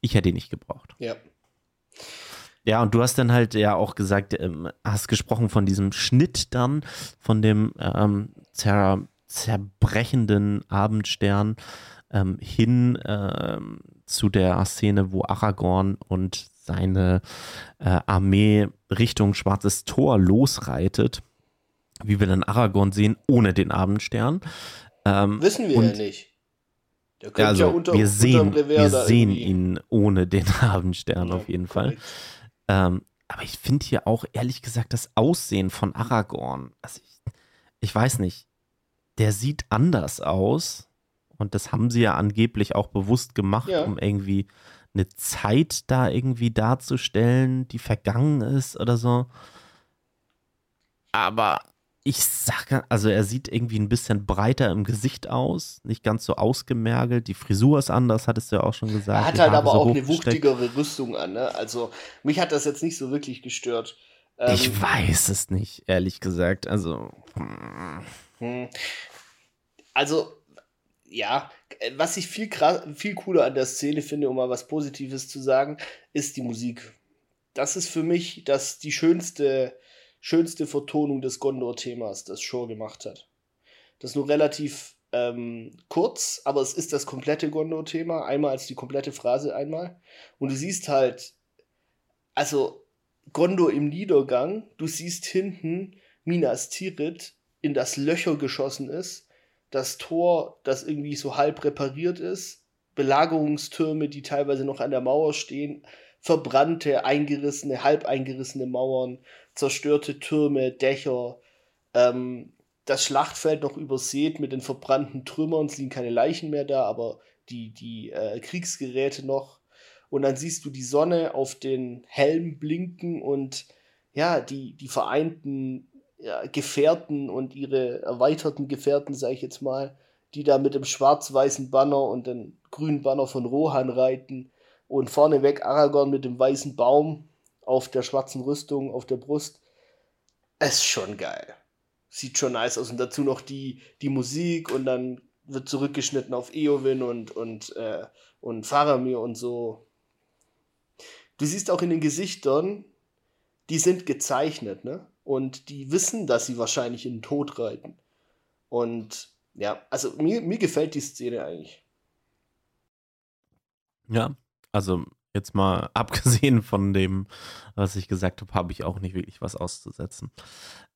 ich hätte ihn nicht gebraucht. Ja. Ja, und du hast dann halt ja auch gesagt, ähm, hast gesprochen von diesem Schnitt dann, von dem ähm, zer zerbrechenden Abendstern ähm, hin ähm, zu der Szene, wo Aragorn und seine äh, Armee Richtung Schwarzes Tor losreitet, wie wir dann Aragorn sehen, ohne den Abendstern. Ähm, Wissen wir ja nicht. Der könnte also, ja unter, wir sehen, wir sehen ihn ohne den Abendstern ja, auf jeden korrekt. Fall. Ähm, aber ich finde hier auch ehrlich gesagt das Aussehen von Aragorn, also ich, ich weiß nicht, der sieht anders aus. Und das haben sie ja angeblich auch bewusst gemacht, ja. um irgendwie eine Zeit da irgendwie darzustellen, die vergangen ist oder so. Aber ich sage, also er sieht irgendwie ein bisschen breiter im Gesicht aus, nicht ganz so ausgemergelt. Die Frisur ist anders, hattest du ja auch schon gesagt. Er hat halt aber so auch eine wuchtigere Rüstung an, ne? Also mich hat das jetzt nicht so wirklich gestört. Ähm, ich weiß es nicht, ehrlich gesagt. Also. Hm. Also, ja, was ich viel, viel cooler an der Szene finde, um mal was Positives zu sagen, ist die Musik. Das ist für mich das, die schönste, schönste Vertonung des Gondor-Themas, das Shore gemacht hat. Das ist nur relativ ähm, kurz, aber es ist das komplette Gondor-Thema, einmal als die komplette Phrase einmal. Und du siehst halt, also Gondor im Niedergang, du siehst hinten Minas Tirith in das Löcher geschossen ist das Tor, das irgendwie so halb repariert ist, Belagerungstürme, die teilweise noch an der Mauer stehen, verbrannte, eingerissene, halb eingerissene Mauern, zerstörte Türme, Dächer, ähm, das Schlachtfeld noch übersät mit den verbrannten Trümmern, es liegen keine Leichen mehr da, aber die, die äh, Kriegsgeräte noch. Und dann siehst du die Sonne auf den Helm blinken und ja, die, die vereinten ja, Gefährten und ihre erweiterten Gefährten, sage ich jetzt mal, die da mit dem schwarz-weißen Banner und dem grünen Banner von Rohan reiten und vorneweg Aragorn mit dem weißen Baum auf der schwarzen Rüstung auf der Brust. Ist schon geil. Sieht schon nice aus. Und dazu noch die, die Musik und dann wird zurückgeschnitten auf Eowyn und, und, äh, und Faramir und so. Du siehst auch in den Gesichtern, die sind gezeichnet, ne? und die wissen, dass sie wahrscheinlich in den Tod reiten. Und ja, also mir, mir gefällt die Szene eigentlich. Ja, also Jetzt mal abgesehen von dem, was ich gesagt habe, habe ich auch nicht wirklich was auszusetzen.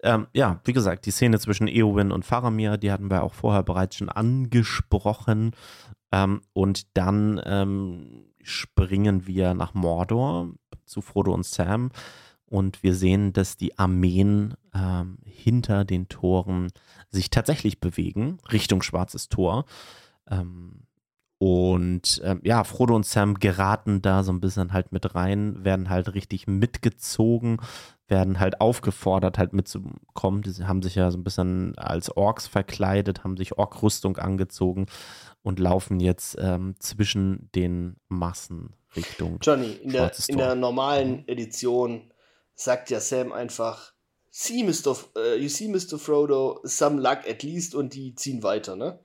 Ähm, ja, wie gesagt, die Szene zwischen Eowyn und Faramir, die hatten wir auch vorher bereits schon angesprochen. Ähm, und dann ähm, springen wir nach Mordor zu Frodo und Sam und wir sehen, dass die Armeen ähm, hinter den Toren sich tatsächlich bewegen, Richtung Schwarzes Tor. Ähm, und äh, ja, Frodo und Sam geraten da so ein bisschen halt mit rein, werden halt richtig mitgezogen, werden halt aufgefordert, halt mitzukommen. Die haben sich ja so ein bisschen als Orks verkleidet, haben sich Ork-Rüstung angezogen und laufen jetzt ähm, zwischen den Massen Richtung. Johnny, in der, in der normalen Edition sagt ja Sam einfach, see Mr. F uh, you see Mr. Frodo, some luck at least und die ziehen weiter, ne?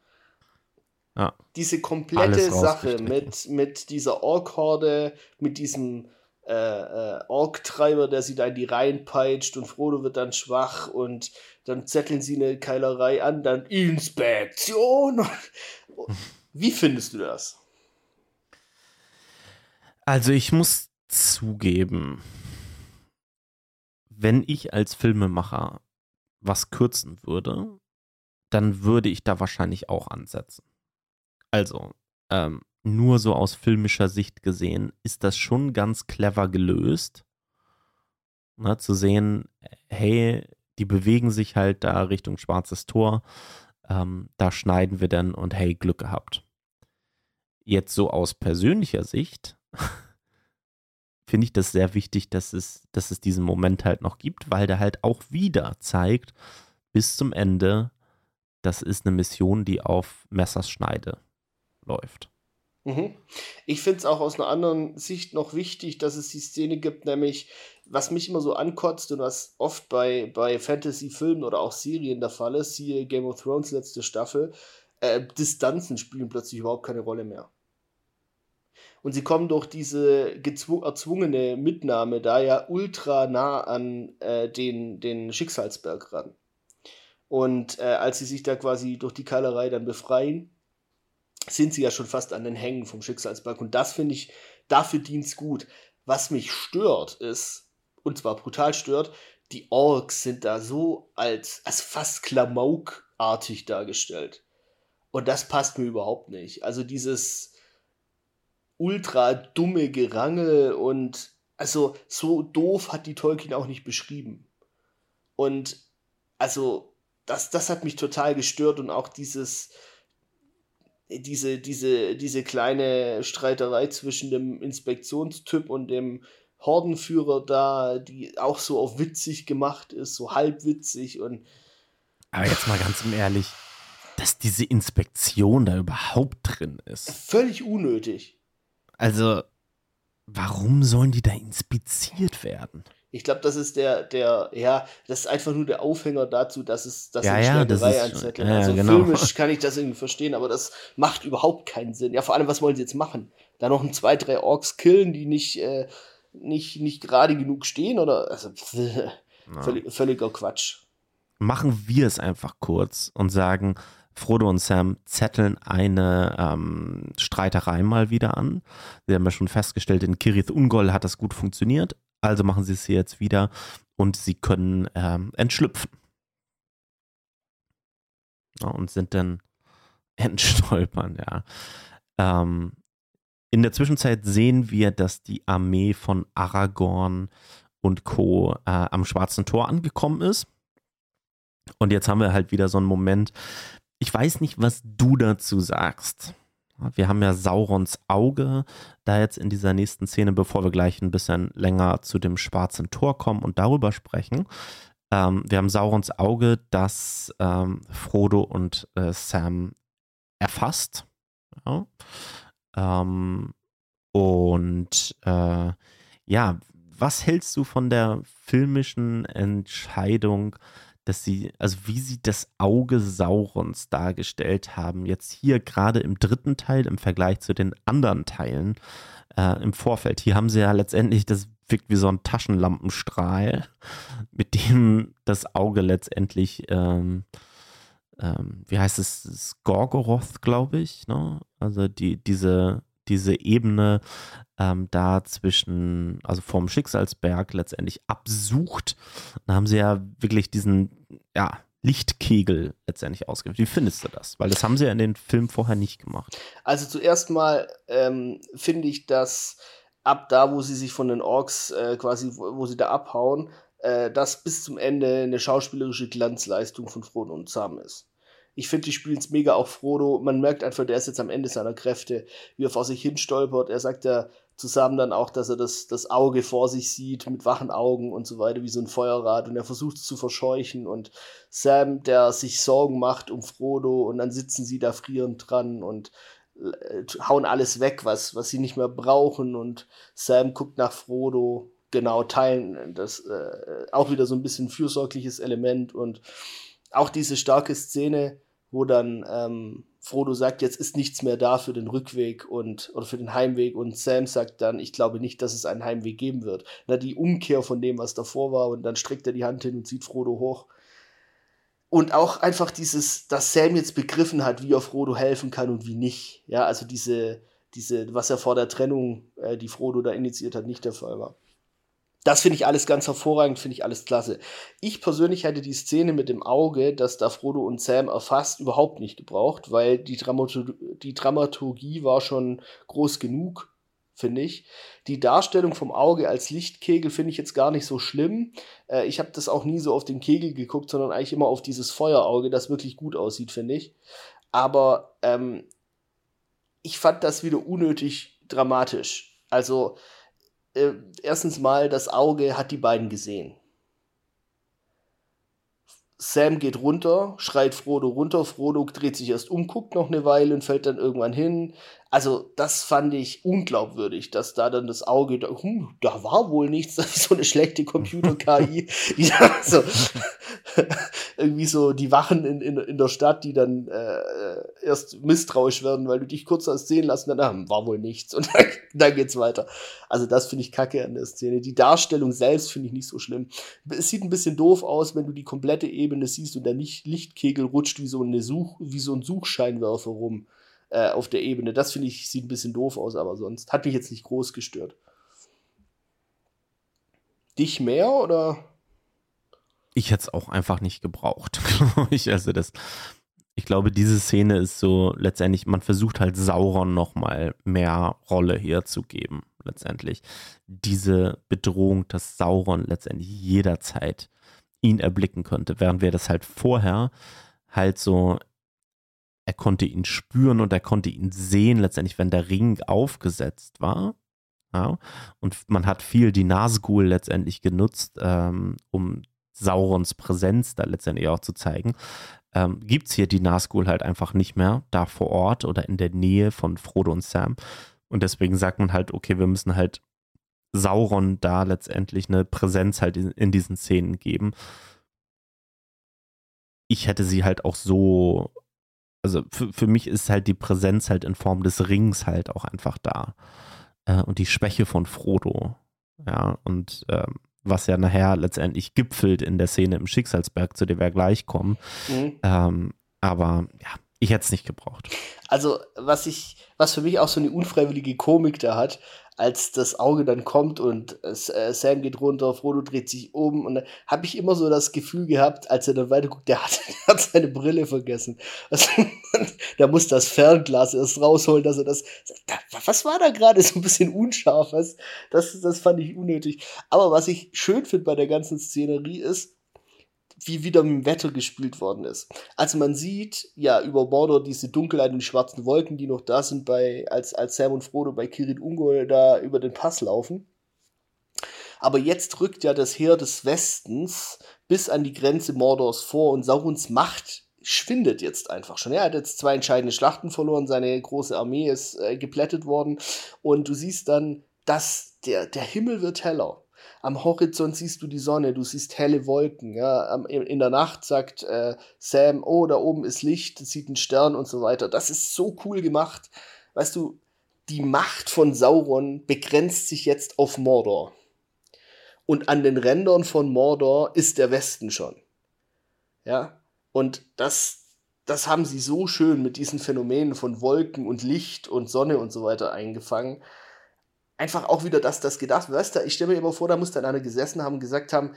Ja. Diese komplette Sache mit, mit dieser Ork-Horde, mit diesem äh, äh, Ork-Treiber, der sie da in die Reihen peitscht und Frodo wird dann schwach und dann zetteln sie eine Keilerei an, dann Inspektion. Wie findest du das? Also ich muss zugeben, wenn ich als Filmemacher was kürzen würde, dann würde ich da wahrscheinlich auch ansetzen. Also, ähm, nur so aus filmischer Sicht gesehen, ist das schon ganz clever gelöst. Na, zu sehen, hey, die bewegen sich halt da Richtung schwarzes Tor. Ähm, da schneiden wir dann und hey, Glück gehabt. Jetzt so aus persönlicher Sicht finde ich das sehr wichtig, dass es, dass es diesen Moment halt noch gibt, weil der halt auch wieder zeigt, bis zum Ende, das ist eine Mission, die auf Messerschneide läuft. Mhm. Ich finde es auch aus einer anderen Sicht noch wichtig, dass es die Szene gibt, nämlich, was mich immer so ankotzt und was oft bei, bei Fantasy-Filmen oder auch Serien der Fall ist, siehe Game of Thrones letzte Staffel, äh, Distanzen spielen plötzlich überhaupt keine Rolle mehr. Und sie kommen durch diese erzwungene Mitnahme da ja ultra nah an äh, den, den Schicksalsberg ran. Und äh, als sie sich da quasi durch die Keilerei dann befreien, sind sie ja schon fast an den Hängen vom Schicksalsberg. Und das finde ich, dafür dient es gut. Was mich stört, ist, und zwar brutal stört, die Orks sind da so als, als fast Klamaukartig dargestellt. Und das passt mir überhaupt nicht. Also dieses, ultra dumme Gerangel und also so doof hat die Tolkien auch nicht beschrieben. Und also das, das hat mich total gestört und auch dieses, diese, diese, diese kleine Streiterei zwischen dem Inspektionstyp und dem Hordenführer da, die auch so auf witzig gemacht ist, so halbwitzig und. Aber jetzt mal ganz im Ehrlich, dass diese Inspektion da überhaupt drin ist. Völlig unnötig. Also, warum sollen die da inspiziert werden? Ich glaube, das ist der, der, ja, das ist einfach nur der Aufhänger dazu, dass es, dass ja, ja, das ist, anzetteln. Ja, also genau. filmisch kann ich das irgendwie verstehen, aber das macht überhaupt keinen Sinn. Ja, vor allem, was wollen sie jetzt machen? Da noch ein, zwei, drei Orks killen, die nicht, äh, nicht, nicht gerade genug stehen oder, also, pff, völlig, völliger Quatsch. Machen wir es einfach kurz und sagen, Frodo und Sam zetteln eine ähm, Streiterei mal wieder an. Sie haben ja schon festgestellt, in Kirith Ungol hat das gut funktioniert, also machen sie es hier jetzt wieder und sie können ähm, entschlüpfen. Ja, und sind dann entstolpern, ja. Ähm, in der Zwischenzeit sehen wir, dass die Armee von Aragorn und Co. Äh, am Schwarzen Tor angekommen ist. Und jetzt haben wir halt wieder so einen Moment, ich weiß nicht, was du dazu sagst. Wir haben ja Saurons Auge da jetzt in dieser nächsten Szene, bevor wir gleich ein bisschen länger zu dem schwarzen Tor kommen und darüber sprechen. Ähm, wir haben Saurons Auge, das ähm, Frodo und äh, Sam erfasst. Ja. Ähm, und äh, ja, was hältst du von der filmischen Entscheidung, dass sie, also wie sie das Auge Saurons dargestellt haben, jetzt hier gerade im dritten Teil im Vergleich zu den anderen Teilen äh, im Vorfeld. Hier haben sie ja letztendlich, das wirkt wie so ein Taschenlampenstrahl, mit dem das Auge letztendlich, ähm, ähm, wie heißt es, Gorgoroth, glaube ich, ne? Also die, diese, diese Ebene ähm, da zwischen, also vom Schicksalsberg letztendlich absucht. Da haben sie ja wirklich diesen, ja, Lichtkegel letztendlich ausgeführt. Wie findest du das? Weil das haben sie ja in den Filmen vorher nicht gemacht. Also zuerst mal ähm, finde ich, dass ab da, wo sie sich von den Orks äh, quasi, wo, wo, sie da abhauen, äh, das bis zum Ende eine schauspielerische Glanzleistung von Frodo und Sam ist. Ich finde, die spielen es mega auch Frodo. Man merkt einfach, der ist jetzt am Ende seiner Kräfte, wie er vor sich hin stolpert. Er sagt ja zusammen dann auch, dass er das, das Auge vor sich sieht mit wachen Augen und so weiter, wie so ein Feuerrad. Und er versucht es zu verscheuchen. Und Sam, der sich Sorgen macht um Frodo. Und dann sitzen sie da frierend dran und äh, hauen alles weg, was, was sie nicht mehr brauchen. Und Sam guckt nach Frodo. Genau, teilen das äh, auch wieder so ein bisschen fürsorgliches Element und auch diese starke Szene, wo dann ähm, Frodo sagt, jetzt ist nichts mehr da für den Rückweg und oder für den Heimweg und Sam sagt dann, ich glaube nicht, dass es einen Heimweg geben wird. Na, die Umkehr von dem, was davor war und dann streckt er die Hand hin und zieht Frodo hoch. Und auch einfach dieses, dass Sam jetzt begriffen hat, wie er Frodo helfen kann und wie nicht. Ja, also diese, diese, was er vor der Trennung, äh, die Frodo da initiiert hat, nicht der Fall war. Das finde ich alles ganz hervorragend, finde ich alles klasse. Ich persönlich hätte die Szene mit dem Auge, das da Frodo und Sam erfasst, überhaupt nicht gebraucht, weil die, Dramatur die Dramaturgie war schon groß genug, finde ich. Die Darstellung vom Auge als Lichtkegel finde ich jetzt gar nicht so schlimm. Äh, ich habe das auch nie so auf den Kegel geguckt, sondern eigentlich immer auf dieses Feuerauge, das wirklich gut aussieht, finde ich. Aber ähm, ich fand das wieder unnötig dramatisch. Also, äh, erstens mal, das Auge hat die beiden gesehen. Sam geht runter, schreit Frodo runter, Frodo dreht sich erst um, guckt noch eine Weile und fällt dann irgendwann hin. Also, das fand ich unglaubwürdig, dass da dann das Auge, da, hm, da war wohl nichts, das ist so eine schlechte Computer-KI, die da so, irgendwie so die Wachen in, in, in der Stadt, die dann äh, erst misstrauisch werden, weil du dich kurz hast sehen lassen, dann ah, war wohl nichts und dann, dann geht's weiter. Also, das finde ich kacke an der Szene. Die Darstellung selbst finde ich nicht so schlimm. Es sieht ein bisschen doof aus, wenn du die komplette Ebene siehst und der Lichtkegel rutscht wie so, eine Such, wie so ein Suchscheinwerfer rum äh, auf der Ebene. Das finde ich, sieht ein bisschen doof aus, aber sonst hat mich jetzt nicht groß gestört. Dich mehr oder? Ich hätte es auch einfach nicht gebraucht, ich. Also das, ich glaube, diese Szene ist so letztendlich, man versucht halt Sauron nochmal mehr Rolle hier zu geben, letztendlich. Diese Bedrohung, dass Sauron letztendlich jederzeit ihn erblicken könnte, während wir das halt vorher halt so er konnte ihn spüren und er konnte ihn sehen, letztendlich, wenn der Ring aufgesetzt war. Ja, und man hat viel die Nazgul letztendlich genutzt, ähm, um Saurons Präsenz da letztendlich auch zu zeigen. Ähm, Gibt es hier die Nazgul halt einfach nicht mehr da vor Ort oder in der Nähe von Frodo und Sam. Und deswegen sagt man halt, okay, wir müssen halt Sauron da letztendlich eine Präsenz halt in, in diesen Szenen geben. Ich hätte sie halt auch so also für, für mich ist halt die Präsenz halt in Form des Rings halt auch einfach da. Äh, und die Schwäche von Frodo. Ja, und ähm, was ja nachher letztendlich gipfelt in der Szene im Schicksalsberg, zu der wir gleich kommen. Mhm. Ähm, aber ja, ich hätte es nicht gebraucht. Also, was ich, was für mich auch so eine unfreiwillige Komik da hat, als das Auge dann kommt und äh, Sam geht runter, Frodo dreht sich um und habe ich immer so das Gefühl gehabt, als er dann weiterguckt, der hat, der hat seine Brille vergessen. Also, der muss das Fernglas erst rausholen, dass er das. Was war da gerade? So ein bisschen unscharf. Das, das fand ich unnötig. Aber was ich schön finde bei der ganzen Szenerie ist, wie wieder mit dem Wetter gespielt worden ist. Also man sieht ja über Mordor diese Dunkelheit und schwarzen Wolken, die noch da sind, bei, als, als Sam und Frodo bei Kirit Ungol da über den Pass laufen. Aber jetzt rückt ja das Heer des Westens bis an die Grenze Mordors vor und Saurons Macht schwindet jetzt einfach schon. Er hat jetzt zwei entscheidende Schlachten verloren, seine große Armee ist äh, geplättet worden und du siehst dann, dass der, der Himmel wird heller am Horizont siehst du die Sonne, du siehst helle Wolken. Ja? In der Nacht sagt äh, Sam, oh, da oben ist Licht, sieht einen Stern und so weiter. Das ist so cool gemacht. Weißt du, die Macht von Sauron begrenzt sich jetzt auf Mordor. Und an den Rändern von Mordor ist der Westen schon. Ja, und das, das haben sie so schön mit diesen Phänomenen von Wolken und Licht und Sonne und so weiter eingefangen einfach auch wieder, dass das gedacht wird. Weißt du, ich stelle mir immer vor, da muss dann einer gesessen haben und gesagt haben,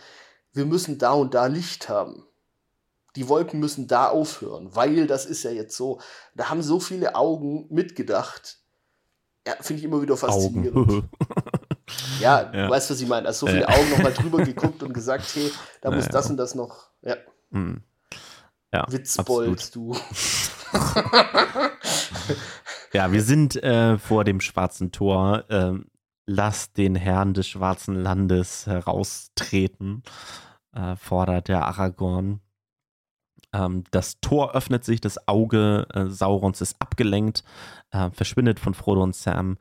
wir müssen da und da Licht haben. Die Wolken müssen da aufhören, weil das ist ja jetzt so. Da haben so viele Augen mitgedacht. Ja, finde ich immer wieder faszinierend. ja, ja, du weißt, was ich meine. Also so viele Augen nochmal drüber geguckt und gesagt, hey, da muss das und das noch. Ja. Hm. ja Witzbold, du. ja, wir sind äh, vor dem schwarzen Tor. Ähm, lass den Herrn des schwarzen Landes heraustreten, äh, fordert der Aragorn. Ähm, das Tor öffnet sich, das Auge äh, Saurons ist abgelenkt, äh, verschwindet von Frodo und Sam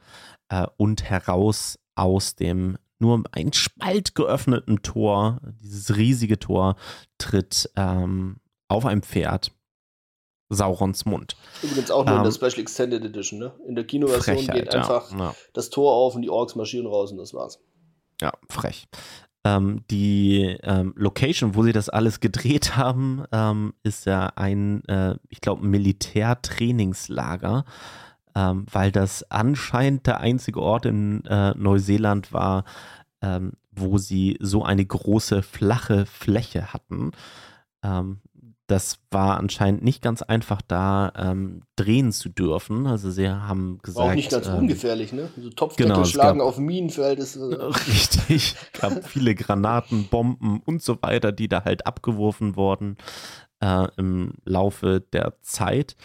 äh, und heraus aus dem nur ein Spalt geöffneten Tor, dieses riesige Tor, tritt ähm, auf einem Pferd Saurons Mund. Übrigens auch nur ähm, in der ähm, Special Extended Edition, ne? In der Kinoversion geht einfach ja, das Tor auf und die Orks marschieren raus und das war's. Ja, frech. Ähm, die ähm, Location, wo sie das alles gedreht haben, ähm, ist ja ein, äh, ich glaube, Militärtrainingslager, ähm, weil das anscheinend der einzige Ort in äh, Neuseeland war, wo sie so eine große flache Fläche hatten. Das war anscheinend nicht ganz einfach, da ähm, drehen zu dürfen. Also sie haben gesagt. War auch nicht ganz ähm, ungefährlich, ne? So Topfdeckel genau, schlagen gab, auf Minenfeld ist. Äh richtig. Es gab viele Granaten, Bomben und so weiter, die da halt abgeworfen wurden äh, im Laufe der Zeit.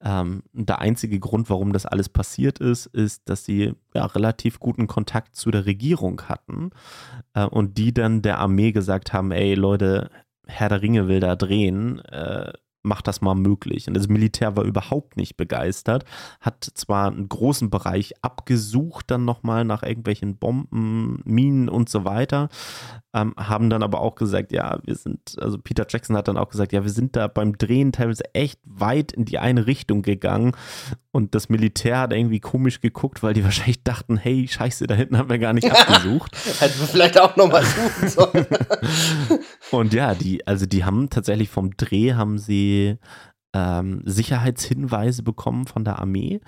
Ähm, der einzige Grund, warum das alles passiert ist, ist, dass sie ja, relativ guten Kontakt zu der Regierung hatten äh, und die dann der Armee gesagt haben, ey Leute, Herr der Ringe will da drehen, äh, macht das mal möglich. Und das Militär war überhaupt nicht begeistert, hat zwar einen großen Bereich abgesucht, dann nochmal nach irgendwelchen Bomben, Minen und so weiter, ähm, haben dann aber auch gesagt, ja, wir sind, also Peter Jackson hat dann auch gesagt, ja, wir sind da beim Drehen teilweise echt weit in die eine Richtung gegangen und das Militär hat irgendwie komisch geguckt, weil die wahrscheinlich dachten, hey, scheiße, da hinten haben wir gar nicht abgesucht. Hätten wir vielleicht auch nochmal suchen sollen. und ja, die, also die haben tatsächlich vom Dreh haben sie ähm, Sicherheitshinweise bekommen von der Armee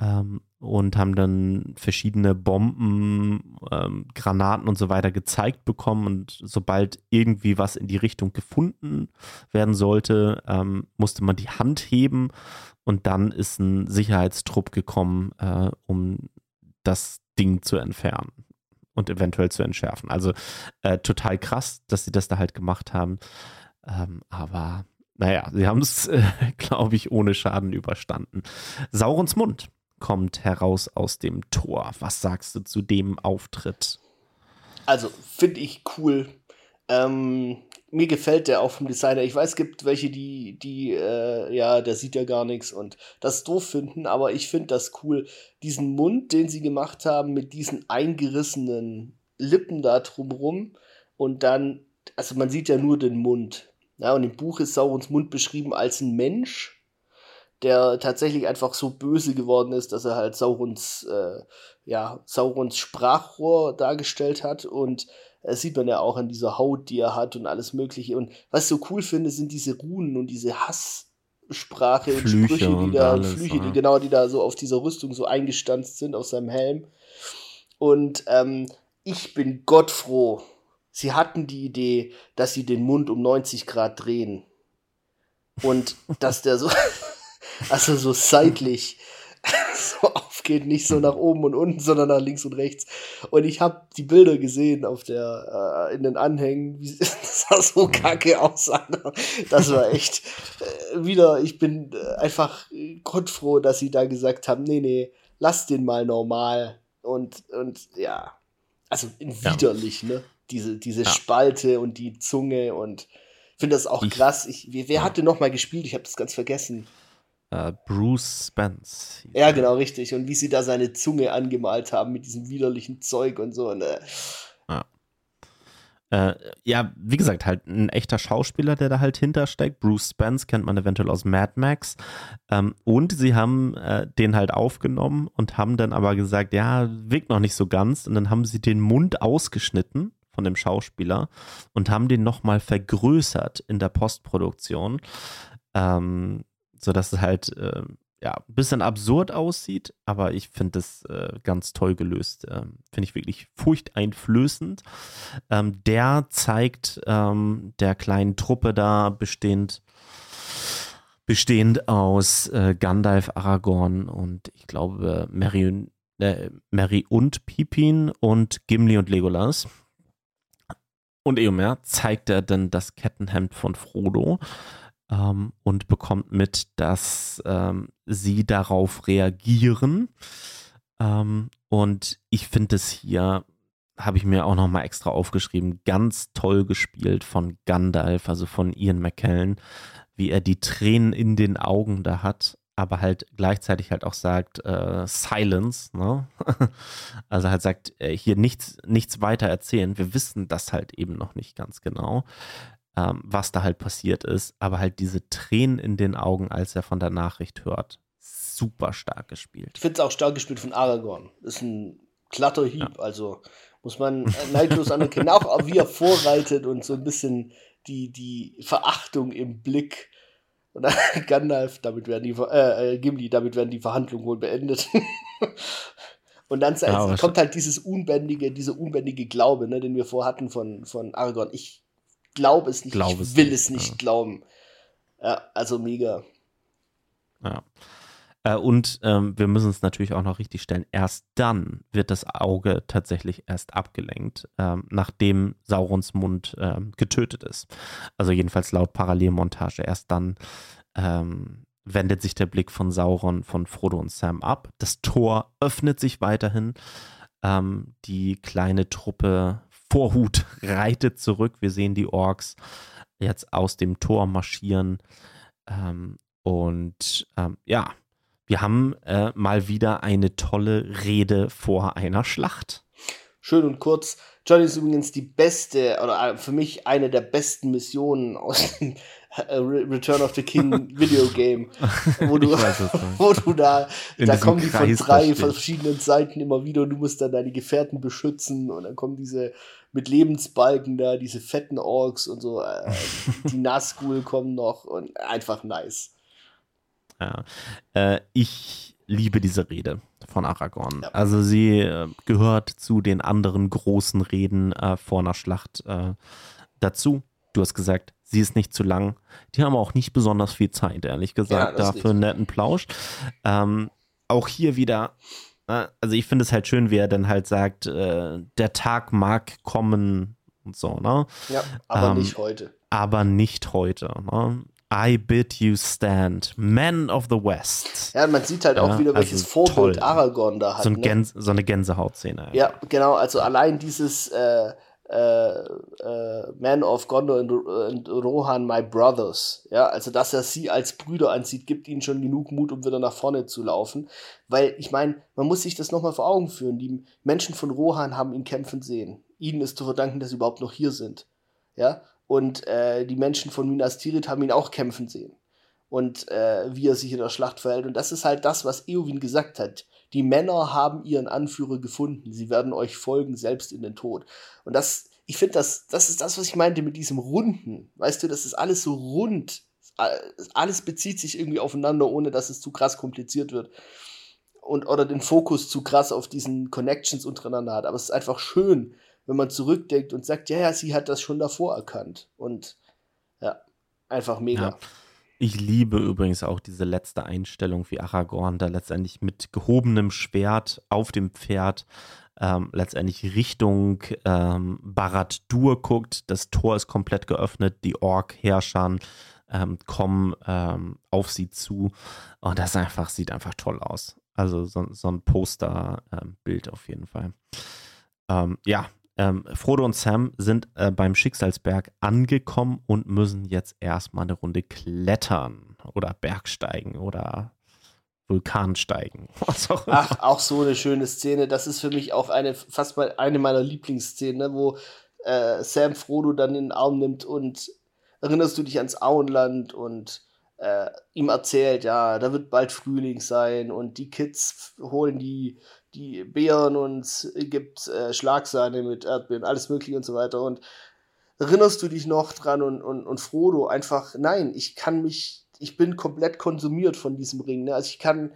ähm, und haben dann verschiedene Bomben, ähm, Granaten und so weiter gezeigt bekommen. Und sobald irgendwie was in die Richtung gefunden werden sollte, ähm, musste man die Hand heben und dann ist ein Sicherheitstrupp gekommen, äh, um das Ding zu entfernen und eventuell zu entschärfen. Also äh, total krass, dass sie das da halt gemacht haben. Ähm, aber naja, sie haben es, äh, glaube ich, ohne Schaden überstanden. Saurons Mund kommt heraus aus dem Tor. Was sagst du zu dem Auftritt? Also, finde ich cool. Ähm, mir gefällt der auch vom Designer. Ich weiß, es gibt welche, die, die, äh, ja, der sieht ja gar nichts und das doof finden, aber ich finde das cool. Diesen Mund, den sie gemacht haben, mit diesen eingerissenen Lippen da drumrum und dann, also man sieht ja nur den Mund. Ja, und im Buch ist Saurons Mund beschrieben als ein Mensch der tatsächlich einfach so böse geworden ist, dass er halt Saurons, äh, ja, Saurons Sprachrohr dargestellt hat und das sieht man ja auch an dieser Haut, die er hat und alles Mögliche. Und was ich so cool finde, sind diese Runen und diese Hasssprache und Flüche Sprüche, die da, alles, Flüche, die genau, die da so auf dieser Rüstung so eingestanzt sind, auf seinem Helm. Und ähm, ich bin gottfroh. Sie hatten die Idee, dass sie den Mund um 90 Grad drehen. Und dass der so. also so seitlich so aufgeht, nicht so nach oben und unten, sondern nach links und rechts. Und ich habe die Bilder gesehen auf der äh, in den Anhängen, wie das sah so kacke aus. Alter. Das war echt äh, wieder. Ich bin äh, einfach gottfroh, dass sie da gesagt haben, nee, nee, lass den mal normal und und ja, also widerlich, ja. ne? Diese diese ja. Spalte und die Zunge und finde das auch krass. Ich, wer, wer hatte noch mal gespielt? Ich habe das ganz vergessen. Uh, Bruce Spence. Ja, genau, richtig. Und wie sie da seine Zunge angemalt haben mit diesem widerlichen Zeug und so. Ne? Ja. Äh, ja, wie gesagt, halt ein echter Schauspieler, der da halt hintersteckt. Bruce Spence kennt man eventuell aus Mad Max. Ähm, und sie haben äh, den halt aufgenommen und haben dann aber gesagt, ja, wirkt noch nicht so ganz. Und dann haben sie den Mund ausgeschnitten von dem Schauspieler und haben den nochmal vergrößert in der Postproduktion. Ähm, sodass es halt äh, ja, ein bisschen absurd aussieht, aber ich finde das äh, ganz toll gelöst. Ähm, finde ich wirklich furchteinflößend. Ähm, der zeigt ähm, der kleinen Truppe da bestehend, bestehend aus äh, Gandalf, Aragorn und ich glaube Mary, äh, Mary und Pippin und Gimli und Legolas. Und Eomer zeigt er dann das Kettenhemd von Frodo ähm, und bekommt mit, dass ähm, sie darauf reagieren. Ähm, und ich finde es hier, habe ich mir auch nochmal extra aufgeschrieben, ganz toll gespielt von Gandalf, also von Ian McKellen, wie er die Tränen in den Augen da hat aber halt gleichzeitig halt auch sagt, äh, Silence, ne? also halt sagt, äh, hier nichts, nichts weiter erzählen. Wir wissen das halt eben noch nicht ganz genau ähm, was da halt passiert ist, aber halt diese Tränen in den Augen, als er von der Nachricht hört. Super stark gespielt. Ich finde es auch stark gespielt von Aragorn. Ist ein glatter Hieb, ja. also muss man äh, neidlos anerkennen. auch wie er vorreitet und so ein bisschen die, die Verachtung im Blick. Und Gandalf, damit werden die, äh, äh, Gimli, damit werden die Verhandlungen wohl beendet. Und dann ja, kommt halt dieses unbändige, dieser unbändige Glaube, ne, den wir vorhatten von, von Aragorn. Ich glaube es nicht, Glaub ich will es nicht ja. glauben. Ja, also mega. Ja. Äh, und ähm, wir müssen es natürlich auch noch richtig stellen. Erst dann wird das Auge tatsächlich erst abgelenkt, ähm, nachdem Saurons Mund ähm, getötet ist. Also jedenfalls laut Parallelmontage. Erst dann ähm, wendet sich der Blick von Sauron, von Frodo und Sam ab. Das Tor öffnet sich weiterhin. Ähm, die kleine Truppe Vorhut reitet zurück. Wir sehen die Orks jetzt aus dem Tor marschieren. Ähm, und ähm, ja, wir haben äh, mal wieder eine tolle Rede vor einer Schlacht. Schön und kurz. Johnny ist übrigens die beste, oder äh, für mich eine der besten Missionen aus dem äh, Return of the King Videogame, wo du, wo du da, In da kommen die von drei verschiedenen Seiten immer wieder und du musst dann deine Gefährten beschützen und dann kommen diese mit Lebensbalken da, diese fetten Orks und so, äh, die Nazgul kommen noch und einfach nice. Ja, äh, ich liebe diese Rede von Aragorn. Ja. Also sie äh, gehört zu den anderen großen Reden äh, vor einer Schlacht äh, dazu. Du hast gesagt, sie ist nicht zu lang. Die haben auch nicht besonders viel Zeit, ehrlich gesagt, ja, dafür einen netten Plausch. Ähm, auch hier wieder? Also ich finde es halt schön, wie er dann halt sagt, äh, der Tag mag kommen und so, ne? Ja, aber ähm, nicht heute. Aber nicht heute, ne? I bid you stand, Man of the West. Ja, man sieht halt auch ja, wieder, welches also Vorbild toll. Aragorn da hat. So, ein ne? so eine Gänsehautszene. Ja. ja, genau, also allein dieses äh, Man of Gondor und, und, Rohan, my brothers. Ja, also dass er sie als Brüder ansieht, gibt ihnen schon genug Mut, um wieder nach vorne zu laufen. Weil ich meine, man muss sich das nochmal vor Augen führen. Die Menschen von Rohan haben ihn kämpfen sehen. Ihnen ist zu verdanken, dass sie überhaupt noch hier sind. Ja, und äh, die Menschen von Minas Tirith haben ihn auch kämpfen sehen. Und äh, wie er sich in der Schlacht verhält. Und das ist halt das, was Eowyn gesagt hat. Die Männer haben ihren Anführer gefunden. Sie werden euch folgen, selbst in den Tod. Und das, ich finde, das, das ist das, was ich meinte mit diesem Runden. Weißt du, das ist alles so rund. Alles bezieht sich irgendwie aufeinander, ohne dass es zu krass kompliziert wird. Und, oder den Fokus zu krass auf diesen Connections untereinander hat. Aber es ist einfach schön, wenn man zurückdenkt und sagt, ja, ja, sie hat das schon davor erkannt. Und ja, einfach mega. Ja. Ich liebe übrigens auch diese letzte Einstellung, wie Aragorn da letztendlich mit gehobenem Schwert auf dem Pferd ähm, letztendlich Richtung ähm, Barad-dur guckt. Das Tor ist komplett geöffnet, die Ork-Herrscher ähm, kommen ähm, auf sie zu und das einfach sieht einfach toll aus. Also so, so ein Poster-Bild auf jeden Fall. Ähm, ja, ähm, Frodo und Sam sind äh, beim Schicksalsberg angekommen und müssen jetzt erstmal eine Runde klettern oder Bergsteigen oder Vulkansteigen. Auch Ach, auch so eine schöne Szene. Das ist für mich auch eine fast mal eine meiner Lieblingsszenen, ne, wo äh, Sam Frodo dann in den Arm nimmt und erinnerst du dich ans Auenland und äh, ihm erzählt, ja, da wird bald Frühling sein und die Kids holen die die Beeren und gibt äh, Schlagsahne mit Erdbeeren, alles mögliche und so weiter. Und erinnerst du dich noch dran und, und, und Frodo einfach, nein, ich kann mich, ich bin komplett konsumiert von diesem Ring. Ne? Also ich kann,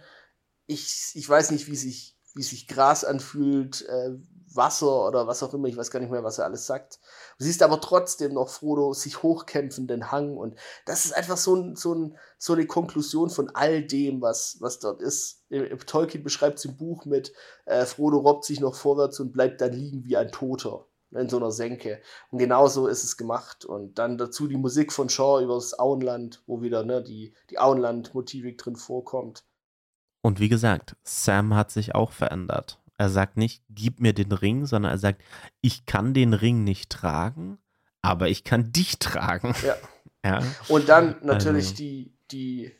ich, ich weiß nicht, wie sich, wie sich Gras anfühlt, äh, Wasser oder was auch immer, ich weiß gar nicht mehr, was er alles sagt. Du siehst aber trotzdem noch Frodo sich hochkämpfen, den Hang und das ist einfach so, ein, so, ein, so eine Konklusion von all dem, was, was dort ist. Tolkien beschreibt es im Buch mit, äh, Frodo robbt sich noch vorwärts und bleibt dann liegen wie ein Toter in so einer Senke. Und genauso ist es gemacht. Und dann dazu die Musik von Shaw über das Auenland, wo wieder ne, die, die Auenland-Motivik drin vorkommt. Und wie gesagt, Sam hat sich auch verändert. Er sagt nicht, gib mir den Ring, sondern er sagt, ich kann den Ring nicht tragen, aber ich kann dich tragen. Ja. ja. Und dann natürlich also. die, die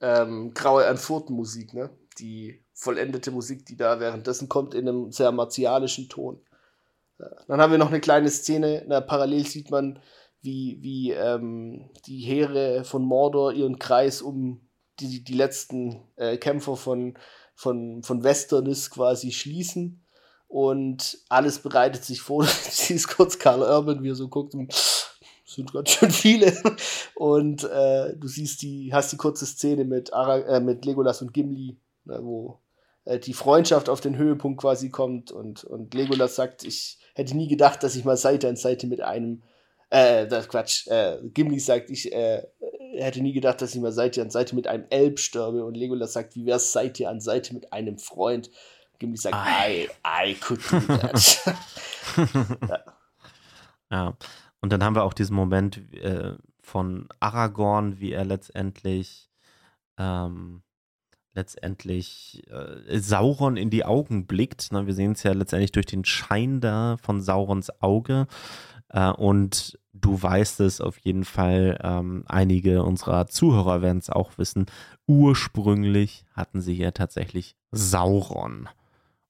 ähm, graue Erfurten-Musik, ne? Die vollendete Musik, die da währenddessen kommt, in einem sehr martialischen Ton. Dann haben wir noch eine kleine Szene, na, parallel sieht man, wie, wie ähm, die Heere von Mordor ihren Kreis um die, die letzten äh, Kämpfer von, von, von Westerness quasi schließen. Und alles bereitet sich vor. Sie ist kurz Karl Urban, wie er so guckt. Und sind ganz schön viele. Und äh, du siehst die, hast die kurze Szene mit, Ara, äh, mit Legolas und Gimli, ne, wo äh, die Freundschaft auf den Höhepunkt quasi kommt und, und Legolas sagt, ich hätte nie gedacht, dass ich mal Seite an Seite mit einem, äh, das Quatsch, äh, Gimli sagt, ich äh, hätte nie gedacht, dass ich mal Seite an Seite mit einem Elb sterbe und Legolas sagt, wie wär's Seite an Seite mit einem Freund? Gimli sagt, I, I could do that. ja. ja. Und dann haben wir auch diesen Moment äh, von Aragorn, wie er letztendlich ähm, letztendlich äh, Sauron in die Augen blickt. Ne? Wir sehen es ja letztendlich durch den Schein da von Saurons Auge. Äh, und du weißt es auf jeden Fall, ähm, einige unserer Zuhörer werden es auch wissen. Ursprünglich hatten sie hier tatsächlich Sauron.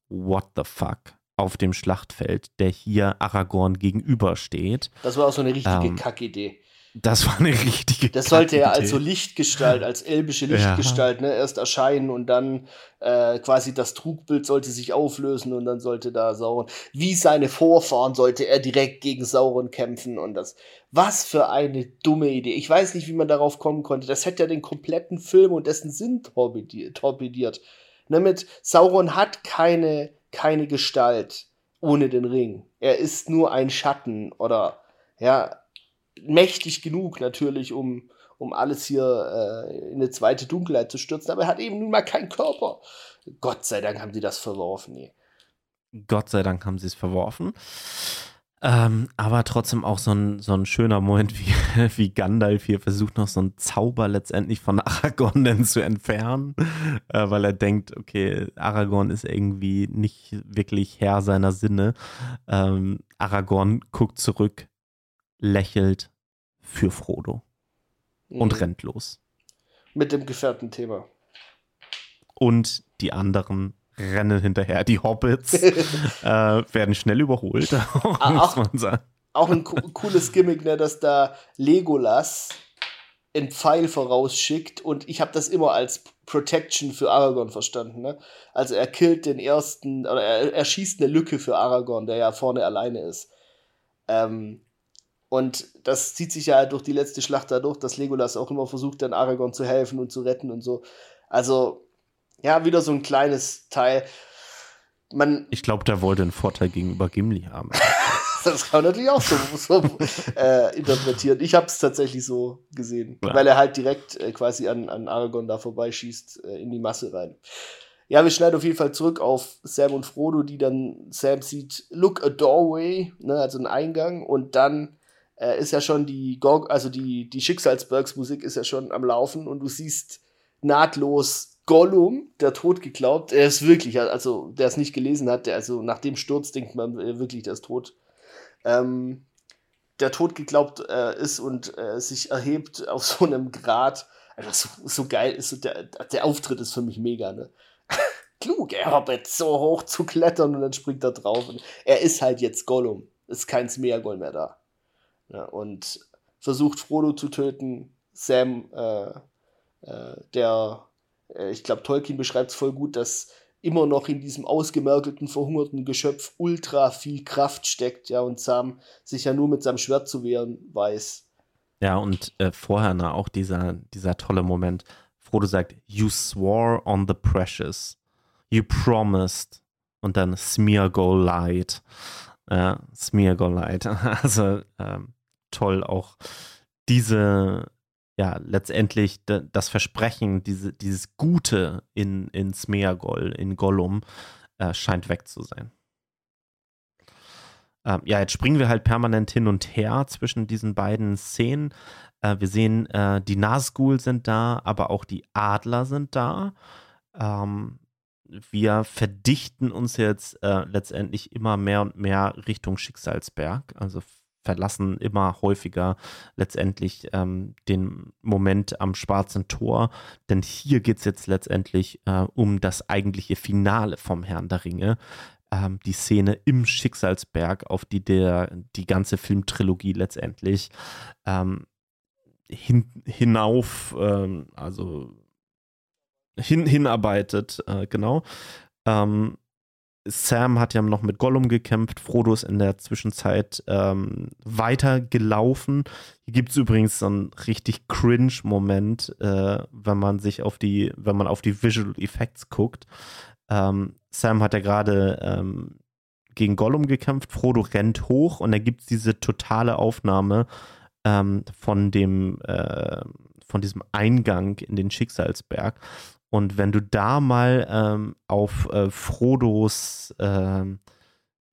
What the fuck? Auf dem Schlachtfeld, der hier Aragorn gegenübersteht. Das war auch so eine richtige ähm, Kackidee. Das war eine richtige. Das sollte ja als so Lichtgestalt, als elbische Lichtgestalt, ja. ne, erst erscheinen und dann äh, quasi das Trugbild sollte sich auflösen und dann sollte da Sauron, wie seine Vorfahren, sollte er direkt gegen Sauron kämpfen und das. Was für eine dumme Idee. Ich weiß nicht, wie man darauf kommen konnte. Das hätte ja den kompletten Film und dessen Sinn torpediert. Damit Sauron hat keine, keine Gestalt ohne den Ring. Er ist nur ein Schatten oder ja, mächtig genug natürlich, um, um alles hier äh, in eine zweite Dunkelheit zu stürzen, aber er hat eben nun mal keinen Körper. Gott sei Dank haben sie das verworfen. Nee. Gott sei Dank haben sie es verworfen. Ähm, aber trotzdem auch so ein, so ein schöner Moment, wie, wie Gandalf hier versucht, noch so einen Zauber letztendlich von Aragorn denn zu entfernen, äh, weil er denkt, okay, Aragorn ist irgendwie nicht wirklich Herr seiner Sinne. Ähm, Aragorn guckt zurück, lächelt für Frodo mhm. und rennt los. Mit dem gefährten Und die anderen rennen hinterher. Die Hobbits äh, werden schnell überholt, ah, muss man sagen. Auch ein co cooles Gimmick, ne, dass da Legolas einen Pfeil vorausschickt und ich habe das immer als Protection für Aragorn verstanden. Ne? Also er killt den ersten, oder er, er schießt eine Lücke für Aragorn, der ja vorne alleine ist. Ähm, und das zieht sich ja durch die letzte Schlacht dadurch, dass Legolas auch immer versucht, dann Aragorn zu helfen und zu retten und so. Also, ja, wieder so ein kleines Teil. Man, ich glaube, der wollte einen Vorteil gegenüber Gimli haben. das kann man natürlich auch so, so äh, interpretieren. Ich habe es tatsächlich so gesehen, ja. weil er halt direkt äh, quasi an, an Aragorn da vorbeischießt, äh, in die Masse rein. Ja, wir schneiden auf jeden Fall zurück auf Sam und Frodo, die dann, Sam sieht, look a doorway, ne, also ein Eingang, und dann äh, ist ja schon die Gorg, also die, die Schicksalsbergs-Musik ist ja schon am Laufen und du siehst nahtlos Gollum, der tot geglaubt, er ist wirklich, also der es nicht gelesen hat, der, also nach dem Sturz denkt man äh, wirklich, der ist tot. Ähm, der tot geglaubt äh, ist und äh, sich erhebt auf so einem Grad. Einfach so, so geil ist so der, der Auftritt ist für mich mega, ne? Klug, er hoppet so hoch zu klettern und dann springt er drauf. Und er ist halt jetzt Gollum. Ist kein Smeagol mehr da. Ja, und versucht Frodo zu töten. Sam, äh, äh, der, äh, ich glaube, Tolkien beschreibt es voll gut, dass immer noch in diesem ausgemerkelten, verhungerten Geschöpf ultra viel Kraft steckt, ja, und Sam sich ja nur mit seinem Schwert zu wehren weiß. Ja, und äh, vorher na, auch dieser, dieser tolle Moment. Frodo sagt, You swore on the precious. You promised. Und dann Smeargol Light. Ja, Smeargol Light. Also ähm, toll auch diese, ja, letztendlich das Versprechen, diese, dieses Gute in, in Smeargol, in Gollum, äh, scheint weg zu sein. Ähm, ja, jetzt springen wir halt permanent hin und her zwischen diesen beiden Szenen. Äh, wir sehen, äh, die Nazgul sind da, aber auch die Adler sind da. Ähm, wir verdichten uns jetzt äh, letztendlich immer mehr und mehr Richtung Schicksalsberg, also verlassen immer häufiger letztendlich ähm, den Moment am schwarzen Tor, denn hier geht es jetzt letztendlich äh, um das eigentliche Finale vom Herrn der Ringe, ähm, die Szene im Schicksalsberg, auf die der die ganze Filmtrilogie letztendlich ähm, hin, hinauf, ähm, also hin, hinarbeitet, äh, genau. Ähm, Sam hat ja noch mit Gollum gekämpft, Frodo ist in der Zwischenzeit ähm, weitergelaufen. Hier gibt es übrigens so einen richtig cringe-Moment, äh, wenn man sich auf die, wenn man auf die Visual Effects guckt. Ähm, Sam hat ja gerade ähm, gegen Gollum gekämpft, Frodo rennt hoch und da gibt es diese totale Aufnahme ähm, von dem, äh, von diesem Eingang in den Schicksalsberg. Und wenn du da mal ähm, auf äh, Frodos äh,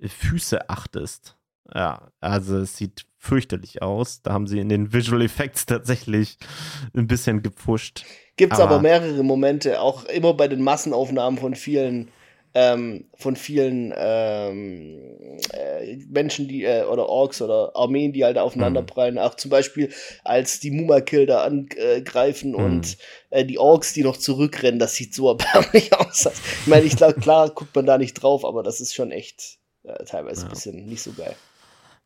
Füße achtest, ja, also es sieht fürchterlich aus. Da haben sie in den Visual Effects tatsächlich ein bisschen gepusht. Gibt es aber, aber, mehrere Momente, auch immer bei den Massenaufnahmen von vielen ähm, von vielen ähm, äh, Menschen, die äh, oder Orks oder Armeen, die halt aufeinanderprallen. Mhm. Auch zum Beispiel, als die Mumakil da angreifen mhm. und äh, die Orks, die noch zurückrennen, das sieht so erbärmlich aus. Ich meine, ich glaube, klar guckt man da nicht drauf, aber das ist schon echt äh, teilweise ja. ein bisschen nicht so geil.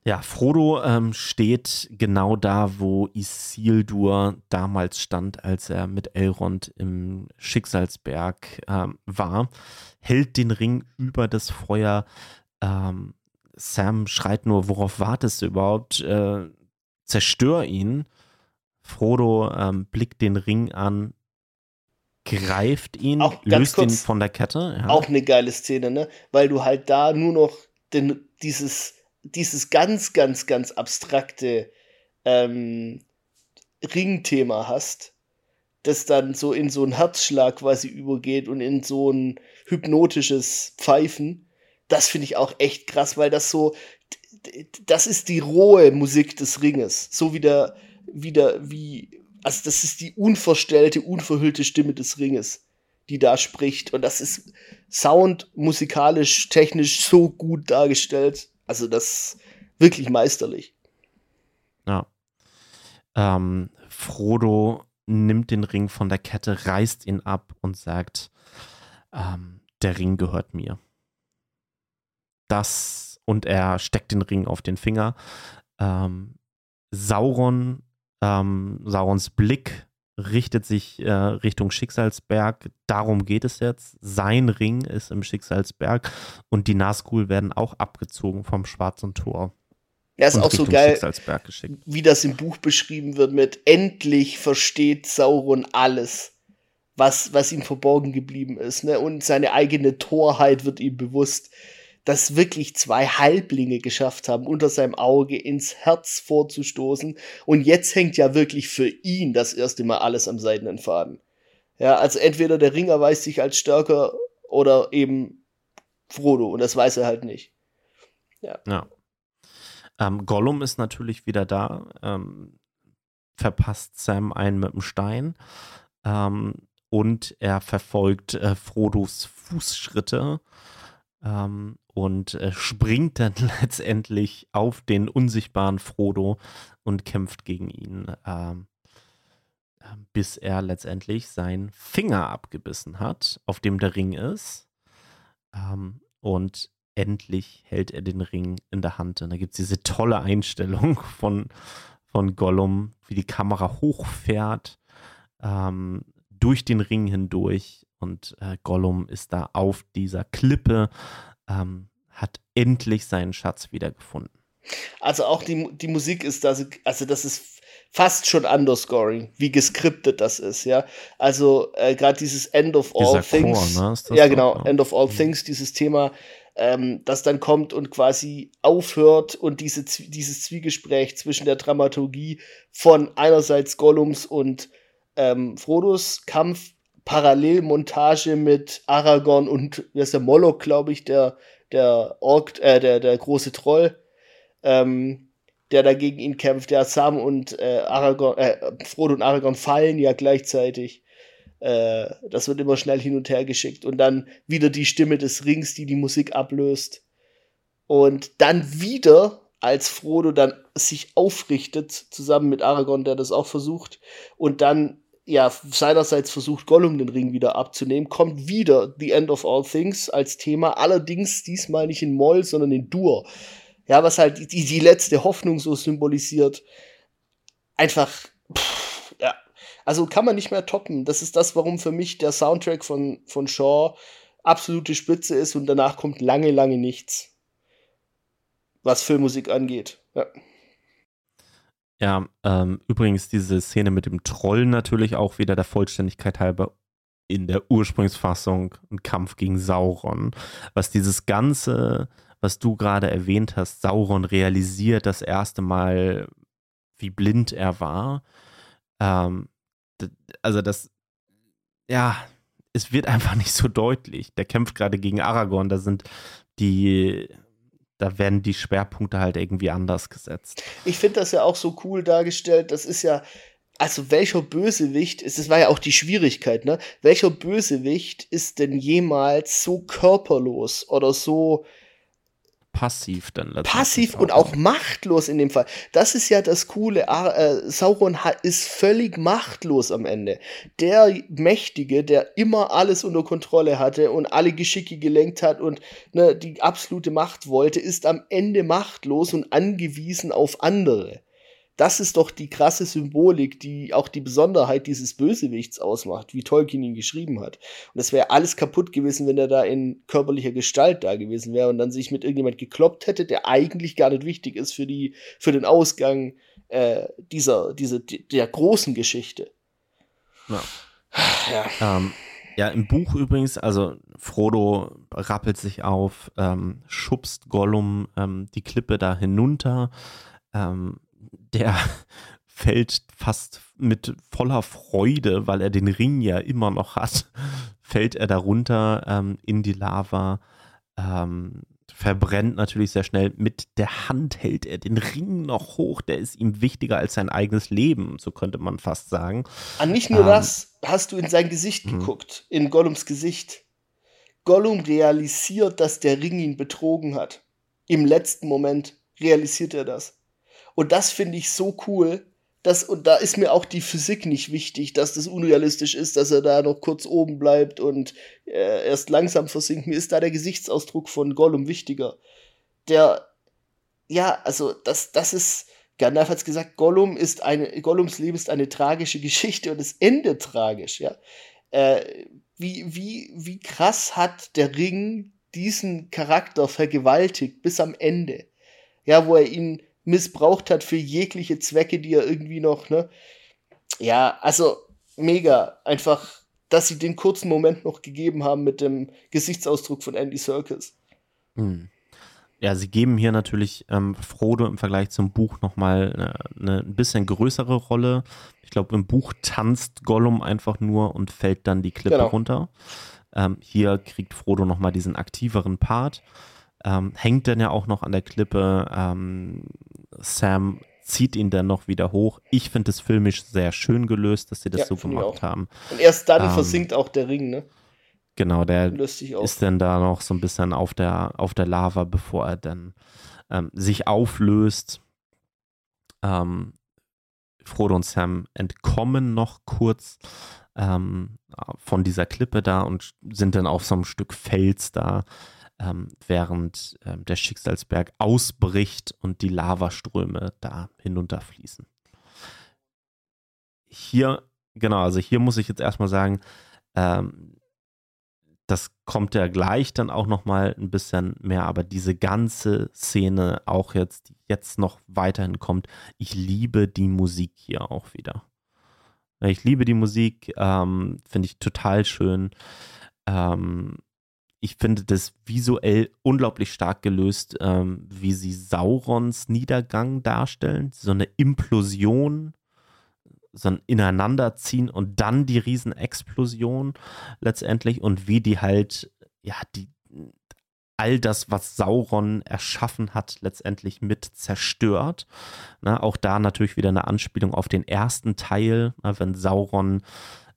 Ja, Frodo ähm, steht genau da, wo Isildur damals stand, als er mit Elrond im Schicksalsberg ähm, war, hält den Ring über das Feuer. Ähm, Sam schreit nur, worauf wartest du überhaupt? Äh, zerstör ihn. Frodo ähm, blickt den Ring an, greift ihn, löst kurz, ihn von der Kette. Ja. Auch eine geile Szene, ne? Weil du halt da nur noch den, dieses dieses ganz, ganz, ganz abstrakte ähm, Ringthema hast, das dann so in so einen Herzschlag quasi übergeht und in so ein hypnotisches Pfeifen, das finde ich auch echt krass, weil das so, das ist die rohe Musik des Ringes. So wie der, wie der, wie, also das ist die unverstellte, unverhüllte Stimme des Ringes, die da spricht. Und das ist sound, musikalisch, technisch so gut dargestellt. Also das wirklich meisterlich. Ja. Ähm, Frodo nimmt den Ring von der Kette, reißt ihn ab und sagt, ähm, der Ring gehört mir. Das und er steckt den Ring auf den Finger. Ähm, Sauron, ähm, Saurons Blick richtet sich äh, Richtung Schicksalsberg. Darum geht es jetzt. Sein Ring ist im Schicksalsberg und die Nazgul werden auch abgezogen vom Schwarzen Tor. Ja, ist auch Richtung so geil, wie das im Buch beschrieben wird mit endlich versteht Sauron alles, was, was ihm verborgen geblieben ist. Ne? Und seine eigene Torheit wird ihm bewusst dass wirklich zwei Halblinge geschafft haben, unter seinem Auge ins Herz vorzustoßen. Und jetzt hängt ja wirklich für ihn das erste Mal alles am seidenen Faden. Ja, also entweder der Ring erweist sich als stärker oder eben Frodo. Und das weiß er halt nicht. Ja. ja. Ähm, Gollum ist natürlich wieder da, ähm, verpasst Sam einen mit dem Stein ähm, und er verfolgt äh, Frodos Fußschritte ähm, und äh, springt dann letztendlich auf den unsichtbaren Frodo und kämpft gegen ihn, ähm, bis er letztendlich seinen Finger abgebissen hat, auf dem der Ring ist. Ähm, und endlich hält er den Ring in der Hand. Und da gibt es diese tolle Einstellung von, von Gollum, wie die Kamera hochfährt, ähm, durch den Ring hindurch. Und äh, Gollum ist da auf dieser Klippe ähm, hat endlich seinen Schatz wiedergefunden. Also auch die, die Musik ist da, also das ist fast schon Underscoring, wie geskriptet das ist, ja. Also äh, gerade dieses End of All Dieser Things. Chor, ne? ja, genau, so? End of All mhm. Things, dieses Thema, ähm, das dann kommt und quasi aufhört und diese, dieses Zwiegespräch zwischen der Dramaturgie von einerseits Gollums und ähm, Frodos Kampf, Parallelmontage mit Aragorn und, wie heißt der, Moloch, glaube ich, der, der Ork, äh, der, der große Troll. Ähm, der da gegen ihn kämpft. Ja, Sam und äh, Aragorn, äh, Frodo und Aragorn fallen ja gleichzeitig. Äh, das wird immer schnell hin und her geschickt. Und dann wieder die Stimme des Rings, die die Musik ablöst. Und dann wieder, als Frodo dann sich aufrichtet, zusammen mit Aragorn, der das auch versucht, und dann ja seinerseits versucht, Gollum den Ring wieder abzunehmen, kommt wieder The End of All Things als Thema, allerdings diesmal nicht in Moll, sondern in Dur. Ja, was halt die, die letzte Hoffnung so symbolisiert. Einfach, pff, ja. Also kann man nicht mehr toppen. Das ist das, warum für mich der Soundtrack von, von Shaw absolute Spitze ist und danach kommt lange, lange nichts. Was Filmmusik angeht. Ja. Ja, ähm, übrigens diese Szene mit dem Troll natürlich auch wieder der Vollständigkeit halber in der Ursprungsfassung ein Kampf gegen Sauron. Was dieses ganze was du gerade erwähnt hast, Sauron realisiert das erste Mal, wie blind er war. Ähm, also das, ja, es wird einfach nicht so deutlich. Der kämpft gerade gegen Aragorn, da sind die, da werden die Schwerpunkte halt irgendwie anders gesetzt. Ich finde das ja auch so cool dargestellt. Das ist ja, also welcher Bösewicht ist, das war ja auch die Schwierigkeit, ne? Welcher Bösewicht ist denn jemals so körperlos oder so passiv dann Passiv und auch machtlos in dem Fall. Das ist ja das Coole. Äh, Sauron ist völlig machtlos am Ende. Der Mächtige, der immer alles unter Kontrolle hatte und alle Geschicke gelenkt hat und ne, die absolute Macht wollte, ist am Ende machtlos und angewiesen auf andere das ist doch die krasse Symbolik, die auch die Besonderheit dieses Bösewichts ausmacht, wie Tolkien ihn geschrieben hat. Und es wäre alles kaputt gewesen, wenn er da in körperlicher Gestalt da gewesen wäre und dann sich mit irgendjemand gekloppt hätte, der eigentlich gar nicht wichtig ist für die, für den Ausgang äh, dieser, diese, der großen Geschichte. Ja. Ja. Ähm, ja, im Buch übrigens, also Frodo rappelt sich auf, ähm, schubst Gollum ähm, die Klippe da hinunter. Ähm, der fällt fast mit voller Freude, weil er den Ring ja immer noch hat, fällt er darunter ähm, in die Lava, ähm, verbrennt natürlich sehr schnell. Mit der Hand hält er den Ring noch hoch, der ist ihm wichtiger als sein eigenes Leben, so könnte man fast sagen. Ah, nicht nur ähm, das, hast du in sein Gesicht mhm. geguckt, in Gollums Gesicht. Gollum realisiert, dass der Ring ihn betrogen hat. Im letzten Moment realisiert er das. Und das finde ich so cool. Das, und da ist mir auch die Physik nicht wichtig, dass das unrealistisch ist, dass er da noch kurz oben bleibt und äh, erst langsam versinkt. Mir ist da der Gesichtsausdruck von Gollum wichtiger. Der, ja, also das, das ist, Gandalf hat es gesagt, Gollum ist eine, Gollums Leben ist eine tragische Geschichte und es endet tragisch, ja. Äh, wie, wie, wie krass hat der Ring diesen Charakter vergewaltigt bis am Ende. Ja, wo er ihn missbraucht hat für jegliche Zwecke, die er irgendwie noch, ne? Ja, also mega. Einfach, dass sie den kurzen Moment noch gegeben haben mit dem Gesichtsausdruck von Andy Serkis. Hm. Ja, sie geben hier natürlich ähm, Frodo im Vergleich zum Buch nochmal eine, eine ein bisschen größere Rolle. Ich glaube, im Buch tanzt Gollum einfach nur und fällt dann die Klippe genau. runter. Ähm, hier kriegt Frodo nochmal diesen aktiveren Part. Ähm, hängt dann ja auch noch an der Klippe. Ähm, Sam zieht ihn dann noch wieder hoch. Ich finde es filmisch sehr schön gelöst, dass sie das ja, so gemacht haben. Und erst dann ähm, versinkt auch der Ring, ne? Genau, der ist dann da noch so ein bisschen auf der, auf der Lava, bevor er dann ähm, sich auflöst. Ähm, Frodo und Sam entkommen noch kurz ähm, von dieser Klippe da und sind dann auf so einem Stück Fels da ähm, während ähm, der Schicksalsberg ausbricht und die Lavaströme da hinunterfließen. Hier, genau, also hier muss ich jetzt erstmal sagen, ähm, das kommt ja gleich dann auch noch mal ein bisschen mehr, aber diese ganze Szene auch jetzt, die jetzt noch weiterhin kommt, ich liebe die Musik hier auch wieder. Ich liebe die Musik, ähm, finde ich total schön. Ähm, ich finde das visuell unglaublich stark gelöst, ähm, wie sie Saurons Niedergang darstellen. So eine Implosion so ein Ineinanderziehen und dann die Riesenexplosion letztendlich und wie die halt, ja, die all das, was Sauron erschaffen hat, letztendlich mit zerstört. Na, auch da natürlich wieder eine Anspielung auf den ersten Teil, na, wenn Sauron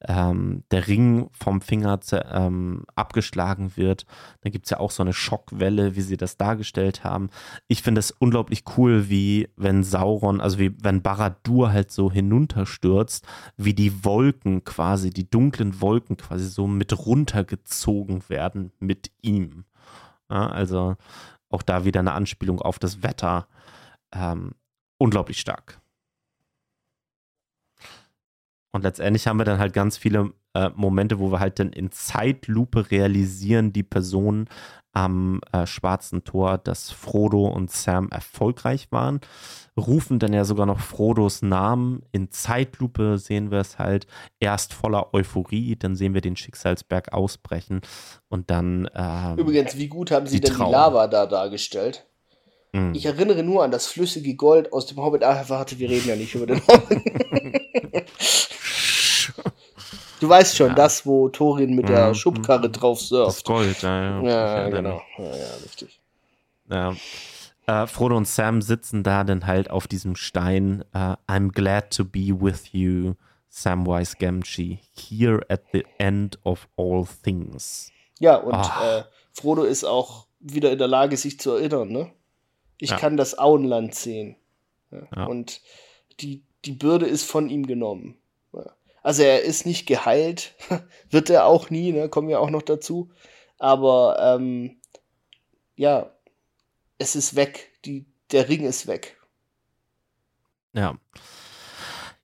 ähm, der Ring vom Finger ähm, abgeschlagen wird. Da gibt es ja auch so eine Schockwelle, wie sie das dargestellt haben. Ich finde es unglaublich cool, wie wenn Sauron, also wie wenn Baradur halt so hinunterstürzt, wie die Wolken quasi, die dunklen Wolken quasi so mit runtergezogen werden mit ihm. Ja, also auch da wieder eine Anspielung auf das Wetter. Ähm, unglaublich stark. Und letztendlich haben wir dann halt ganz viele äh, Momente, wo wir halt dann in Zeitlupe realisieren, die Person am äh, schwarzen Tor, dass Frodo und Sam erfolgreich waren. Rufen dann ja sogar noch Frodos Namen. In Zeitlupe sehen wir es halt erst voller Euphorie, dann sehen wir den Schicksalsberg ausbrechen und dann. Ähm, Übrigens, wie gut haben sie denn Traum. die Lava da dargestellt? Mm. Ich erinnere nur an das flüssige Gold aus dem Hobbit. Ah, warte, wir reden ja nicht über den Hobbit. Du weißt schon, ja. das, wo Thorin mit der mhm. Schubkarre drauf surft. Das Gold, ja, ja. Ja, genau. Ja, ja, richtig. Ja. Äh, Frodo und Sam sitzen da dann halt auf diesem Stein. Uh, I'm glad to be with you, Samwise Gamgee, here at the end of all things. Ja, und oh. äh, Frodo ist auch wieder in der Lage, sich zu erinnern, ne? Ich ja. kann das Auenland sehen. Ja. Und die, die Bürde ist von ihm genommen. Also er ist nicht geheilt, wird er auch nie, ne? kommen wir auch noch dazu. Aber ähm, ja, es ist weg. Die, der Ring ist weg. Ja.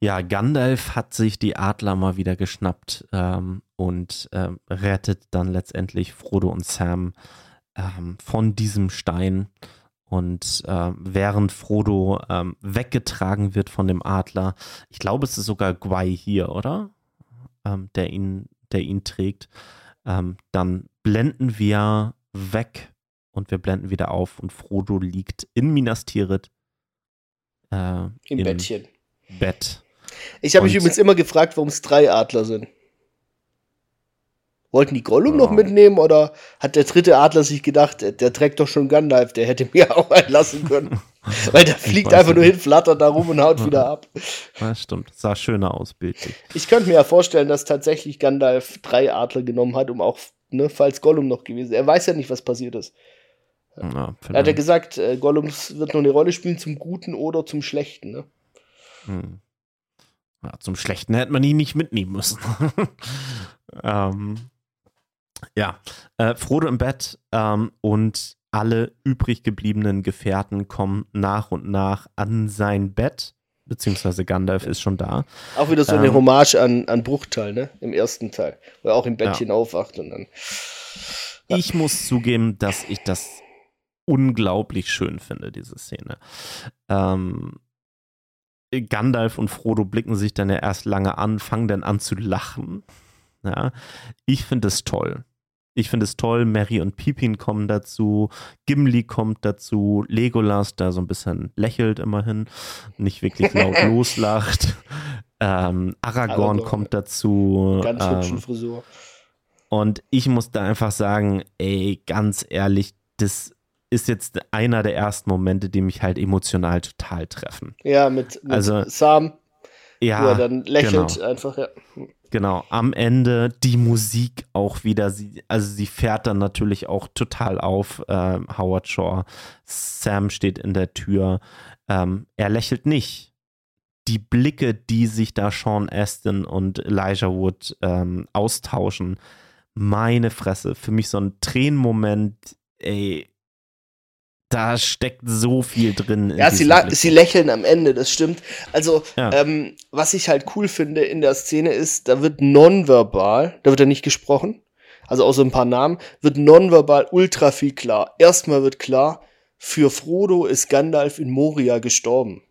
Ja, Gandalf hat sich die Adler mal wieder geschnappt ähm, und ähm, rettet dann letztendlich Frodo und Sam ähm, von diesem Stein. Und äh, während Frodo ähm, weggetragen wird von dem Adler, ich glaube, es ist sogar Gwai hier, oder? Ähm, der, ihn, der ihn trägt. Ähm, dann blenden wir weg und wir blenden wieder auf und Frodo liegt in Minas Tirith. Äh, Im, im Bettchen. Bett. Ich habe mich übrigens immer gefragt, warum es drei Adler sind. Wollten die Gollum ja. noch mitnehmen oder hat der dritte Adler sich gedacht, der, der trägt doch schon Gandalf, der hätte mir auch einlassen können. Weil der fliegt einfach nur hin, flattert da rum und haut wieder ab. Ja, stimmt. Sah schöner aus, bildlich. Ich könnte mir ja vorstellen, dass tatsächlich Gandalf drei Adler genommen hat, um auch, ne, falls Gollum noch gewesen ist. Er weiß ja nicht, was passiert ist. Ja, er hat ja gesagt, äh, Gollum wird noch eine Rolle spielen zum Guten oder zum Schlechten, ne? Hm. Ja, zum Schlechten hätte man ihn nicht mitnehmen müssen. ähm, ja, äh, Frodo im Bett ähm, und alle übrig gebliebenen Gefährten kommen nach und nach an sein Bett, beziehungsweise Gandalf ist schon da. Auch wieder so eine ähm, Hommage an, an Bruchteil, ne? Im ersten Teil, wo er auch im Bettchen ja. aufwacht und dann. Ja. Ich muss zugeben, dass ich das unglaublich schön finde, diese Szene. Ähm, Gandalf und Frodo blicken sich dann ja erst lange an, fangen dann an zu lachen. Ja, ich finde es toll. Ich finde es toll, Mary und Pippin kommen dazu, Gimli kommt dazu, Legolas, der so ein bisschen lächelt immerhin, nicht wirklich laut loslacht. Ähm, Aragorn, Aragorn, kommt dazu. Ganz ähm, hübschen Frisur. Und ich muss da einfach sagen, ey, ganz ehrlich, das ist jetzt einer der ersten Momente, die mich halt emotional total treffen. Ja, mit, mit also, Sam, ja, wo er dann lächelt genau. einfach, ja. Genau, am Ende die Musik auch wieder. Sie, also sie fährt dann natürlich auch total auf. Ähm, Howard Shaw. Sam steht in der Tür. Ähm, er lächelt nicht. Die Blicke, die sich da Sean Astin und Elijah Wood ähm, austauschen, meine Fresse, für mich so ein Tränenmoment, ey, da steckt so viel drin. Ja, sie, sie, lächeln am Ende, das stimmt. Also, ja. ähm, was ich halt cool finde in der Szene ist, da wird nonverbal, da wird ja nicht gesprochen, also außer ein paar Namen, wird nonverbal ultra viel klar. Erstmal wird klar, für Frodo ist Gandalf in Moria gestorben.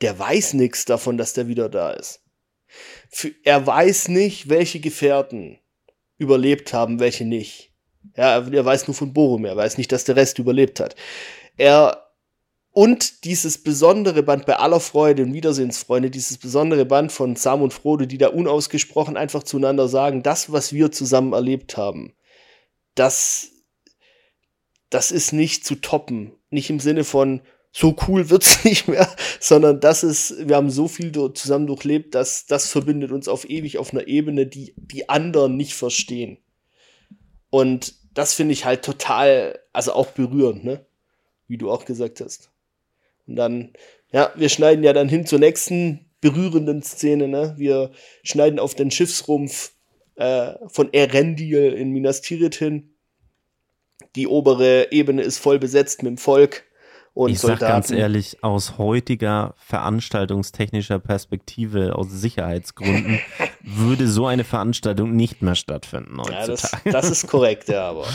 Der weiß nichts davon, dass der wieder da ist. Für, er weiß nicht, welche Gefährten überlebt haben, welche nicht. Ja, er weiß nur von Boromir, er weiß nicht, dass der Rest überlebt hat. Er und dieses besondere Band bei aller Freude und Wiedersehensfreunde, dieses besondere Band von Sam und Frodo, die da unausgesprochen einfach zueinander sagen, das, was wir zusammen erlebt haben, das, das ist nicht zu toppen. Nicht im Sinne von, so cool wird's nicht mehr, sondern das ist, wir haben so viel zusammen durchlebt, dass das verbindet uns auf ewig auf einer Ebene, die die anderen nicht verstehen. Und das finde ich halt total, also auch berührend, ne? Wie du auch gesagt hast. Und dann, ja, wir schneiden ja dann hin zur nächsten berührenden Szene, ne? Wir schneiden auf den Schiffsrumpf äh, von Erendil in Minas Tirith hin. Die obere Ebene ist voll besetzt mit dem Volk und ich Soldaten. sag ganz ehrlich, aus heutiger veranstaltungstechnischer Perspektive, aus Sicherheitsgründen, würde so eine Veranstaltung nicht mehr stattfinden heutzutage. Ja, das, das ist korrekt, ja, aber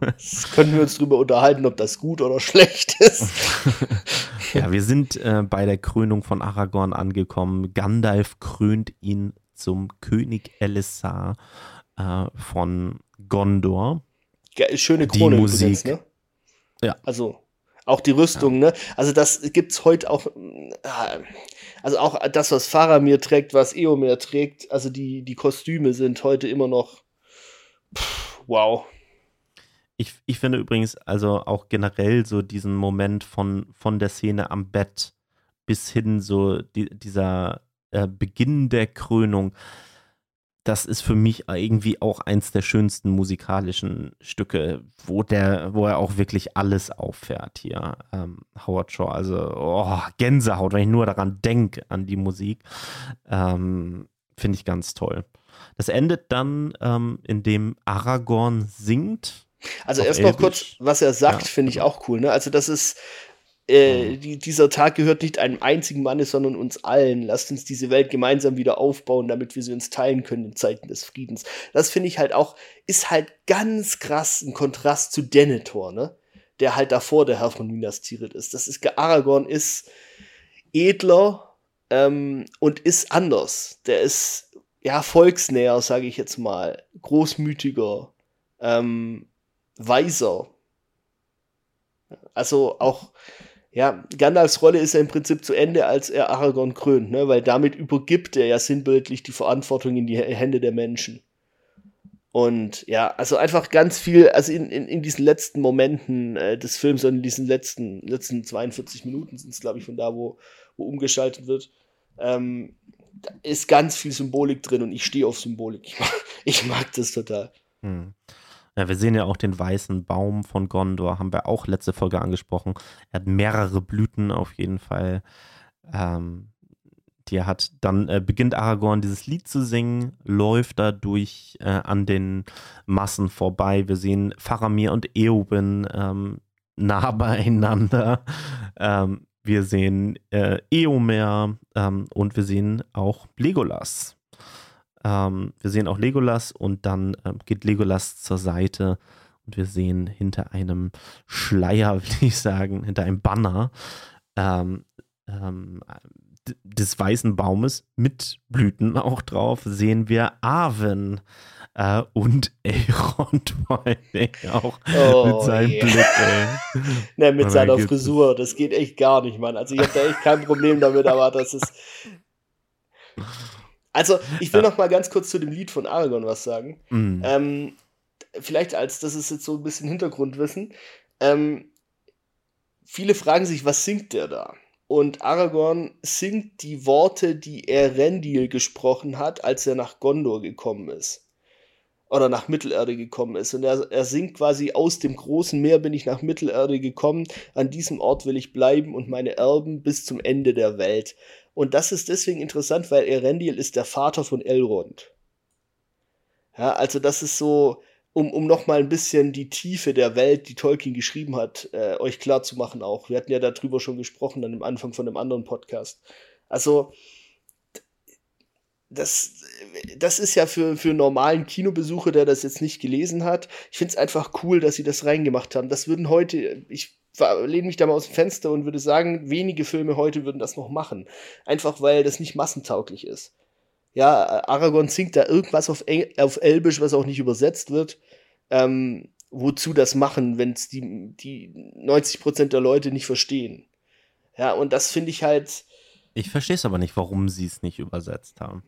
das können wir uns darüber unterhalten, ob das gut oder schlecht ist. ja, wir sind äh, bei der Krönung von Aragorn angekommen. Gandalf krönt ihn zum König Elisar äh, von Gondor. schöne Krone Die Musik. Übrigens, ne? Ja. Also auch die Rüstung, ja. ne? Also das gibt's heute auch, äh, also auch das, was Faramir trägt, was Eomer trägt, also die, die Kostüme sind heute immer noch pff, wow. Ich, ich finde übrigens also auch generell so diesen Moment von, von der Szene am Bett bis hin so die, dieser äh, Beginn der Krönung das ist für mich irgendwie auch eins der schönsten musikalischen Stücke, wo der, wo er auch wirklich alles auffährt hier, ähm, Howard Shaw. Also oh, Gänsehaut, wenn ich nur daran denke, an die Musik, ähm, finde ich ganz toll. Das endet dann, ähm, indem Aragorn singt. Also erst noch kurz, was er sagt, ja. finde ich auch cool. Ne? Also das ist äh, mhm. die, dieser Tag gehört nicht einem einzigen Manne, sondern uns allen. Lasst uns diese Welt gemeinsam wieder aufbauen, damit wir sie uns teilen können in Zeiten des Friedens. Das finde ich halt auch, ist halt ganz krass ein Kontrast zu Denethor, ne? Der halt davor der Herr von Minas Tirith ist. Das ist, Aragorn ist edler ähm, und ist anders. Der ist, ja, volksnäher, sage ich jetzt mal. Großmütiger, ähm, weiser. Also auch, ja, Gandalfs Rolle ist ja im Prinzip zu Ende, als er Aragorn krönt, ne? weil damit übergibt er ja sinnbildlich die Verantwortung in die Hände der Menschen. Und ja, also einfach ganz viel, also in, in, in diesen letzten Momenten äh, des Films und in diesen letzten, letzten 42 Minuten sind es, glaube ich, von da, wo, wo umgeschaltet wird, ähm, ist ganz viel Symbolik drin und ich stehe auf Symbolik. Ich mag, ich mag das total. Hm. Ja, wir sehen ja auch den weißen Baum von Gondor, haben wir auch letzte Folge angesprochen. Er hat mehrere Blüten auf jeden Fall. Ähm, die hat dann äh, beginnt Aragorn dieses Lied zu singen, läuft da durch äh, an den Massen vorbei. Wir sehen Faramir und Eowyn ähm, nah beieinander. Ähm, wir sehen äh, Eomer ähm, und wir sehen auch Legolas. Ähm, wir sehen auch Legolas und dann ähm, geht Legolas zur Seite und wir sehen hinter einem Schleier, will ich sagen, hinter einem Banner ähm, ähm des weißen Baumes mit Blüten auch drauf, sehen wir Arwen. Äh, und Elrond vor auch oh, mit seinem yeah. Blick, ey. ne, mit seiner Frisur, das geht echt gar nicht, Mann. Also ich habe da echt kein Problem damit, aber das ist also, ich will ja. noch mal ganz kurz zu dem Lied von Aragorn was sagen. Mhm. Ähm, vielleicht als, das ist jetzt so ein bisschen Hintergrundwissen. Ähm, viele fragen sich, was singt der da? Und Aragorn singt die Worte, die er Rendil gesprochen hat, als er nach Gondor gekommen ist. Oder nach Mittelerde gekommen ist. Und er, er singt quasi aus dem großen Meer bin ich nach Mittelerde gekommen. An diesem Ort will ich bleiben und meine Erben bis zum Ende der Welt. Und das ist deswegen interessant, weil Erendil ist der Vater von Elrond. Ja, also das ist so, um, um noch mal ein bisschen die Tiefe der Welt, die Tolkien geschrieben hat, äh, euch klar zu machen auch. Wir hatten ja darüber schon gesprochen, dann am Anfang von einem anderen Podcast. Also, das, das ist ja für, für normalen Kinobesucher, der das jetzt nicht gelesen hat, ich finde es einfach cool, dass sie das reingemacht haben. Das würden heute, ich lehne mich da mal aus dem Fenster und würde sagen, wenige Filme heute würden das noch machen. Einfach weil das nicht massentauglich ist. Ja, Aragorn singt da irgendwas auf, Eng auf Elbisch, was auch nicht übersetzt wird. Ähm, wozu das machen, wenn es die, die 90% der Leute nicht verstehen? Ja, und das finde ich halt. Ich verstehe es aber nicht, warum sie es nicht übersetzt haben.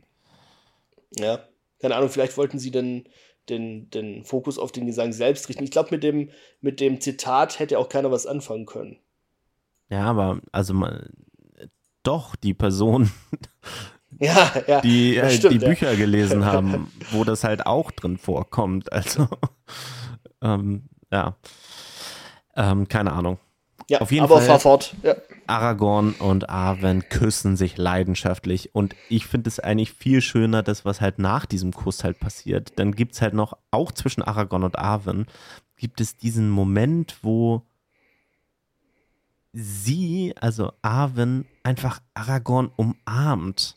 Ja, keine Ahnung, vielleicht wollten sie dann den, den Fokus auf den Gesang selbst richten. Ich glaube, mit dem, mit dem Zitat hätte auch keiner was anfangen können. Ja, aber also mal, doch, die Person, ja, ja, die äh, stimmt, die Bücher gelesen haben, wo das halt auch drin vorkommt. Also, ähm, ja, ähm, keine Ahnung. Ja, Auf jeden aber Fall, fahr fort. Ja. Aragorn und Arwen küssen sich leidenschaftlich und ich finde es eigentlich viel schöner, das, was halt nach diesem Kuss halt passiert. Dann gibt es halt noch, auch zwischen Aragorn und Arwen, gibt es diesen Moment, wo sie, also Arwen, einfach Aragorn umarmt.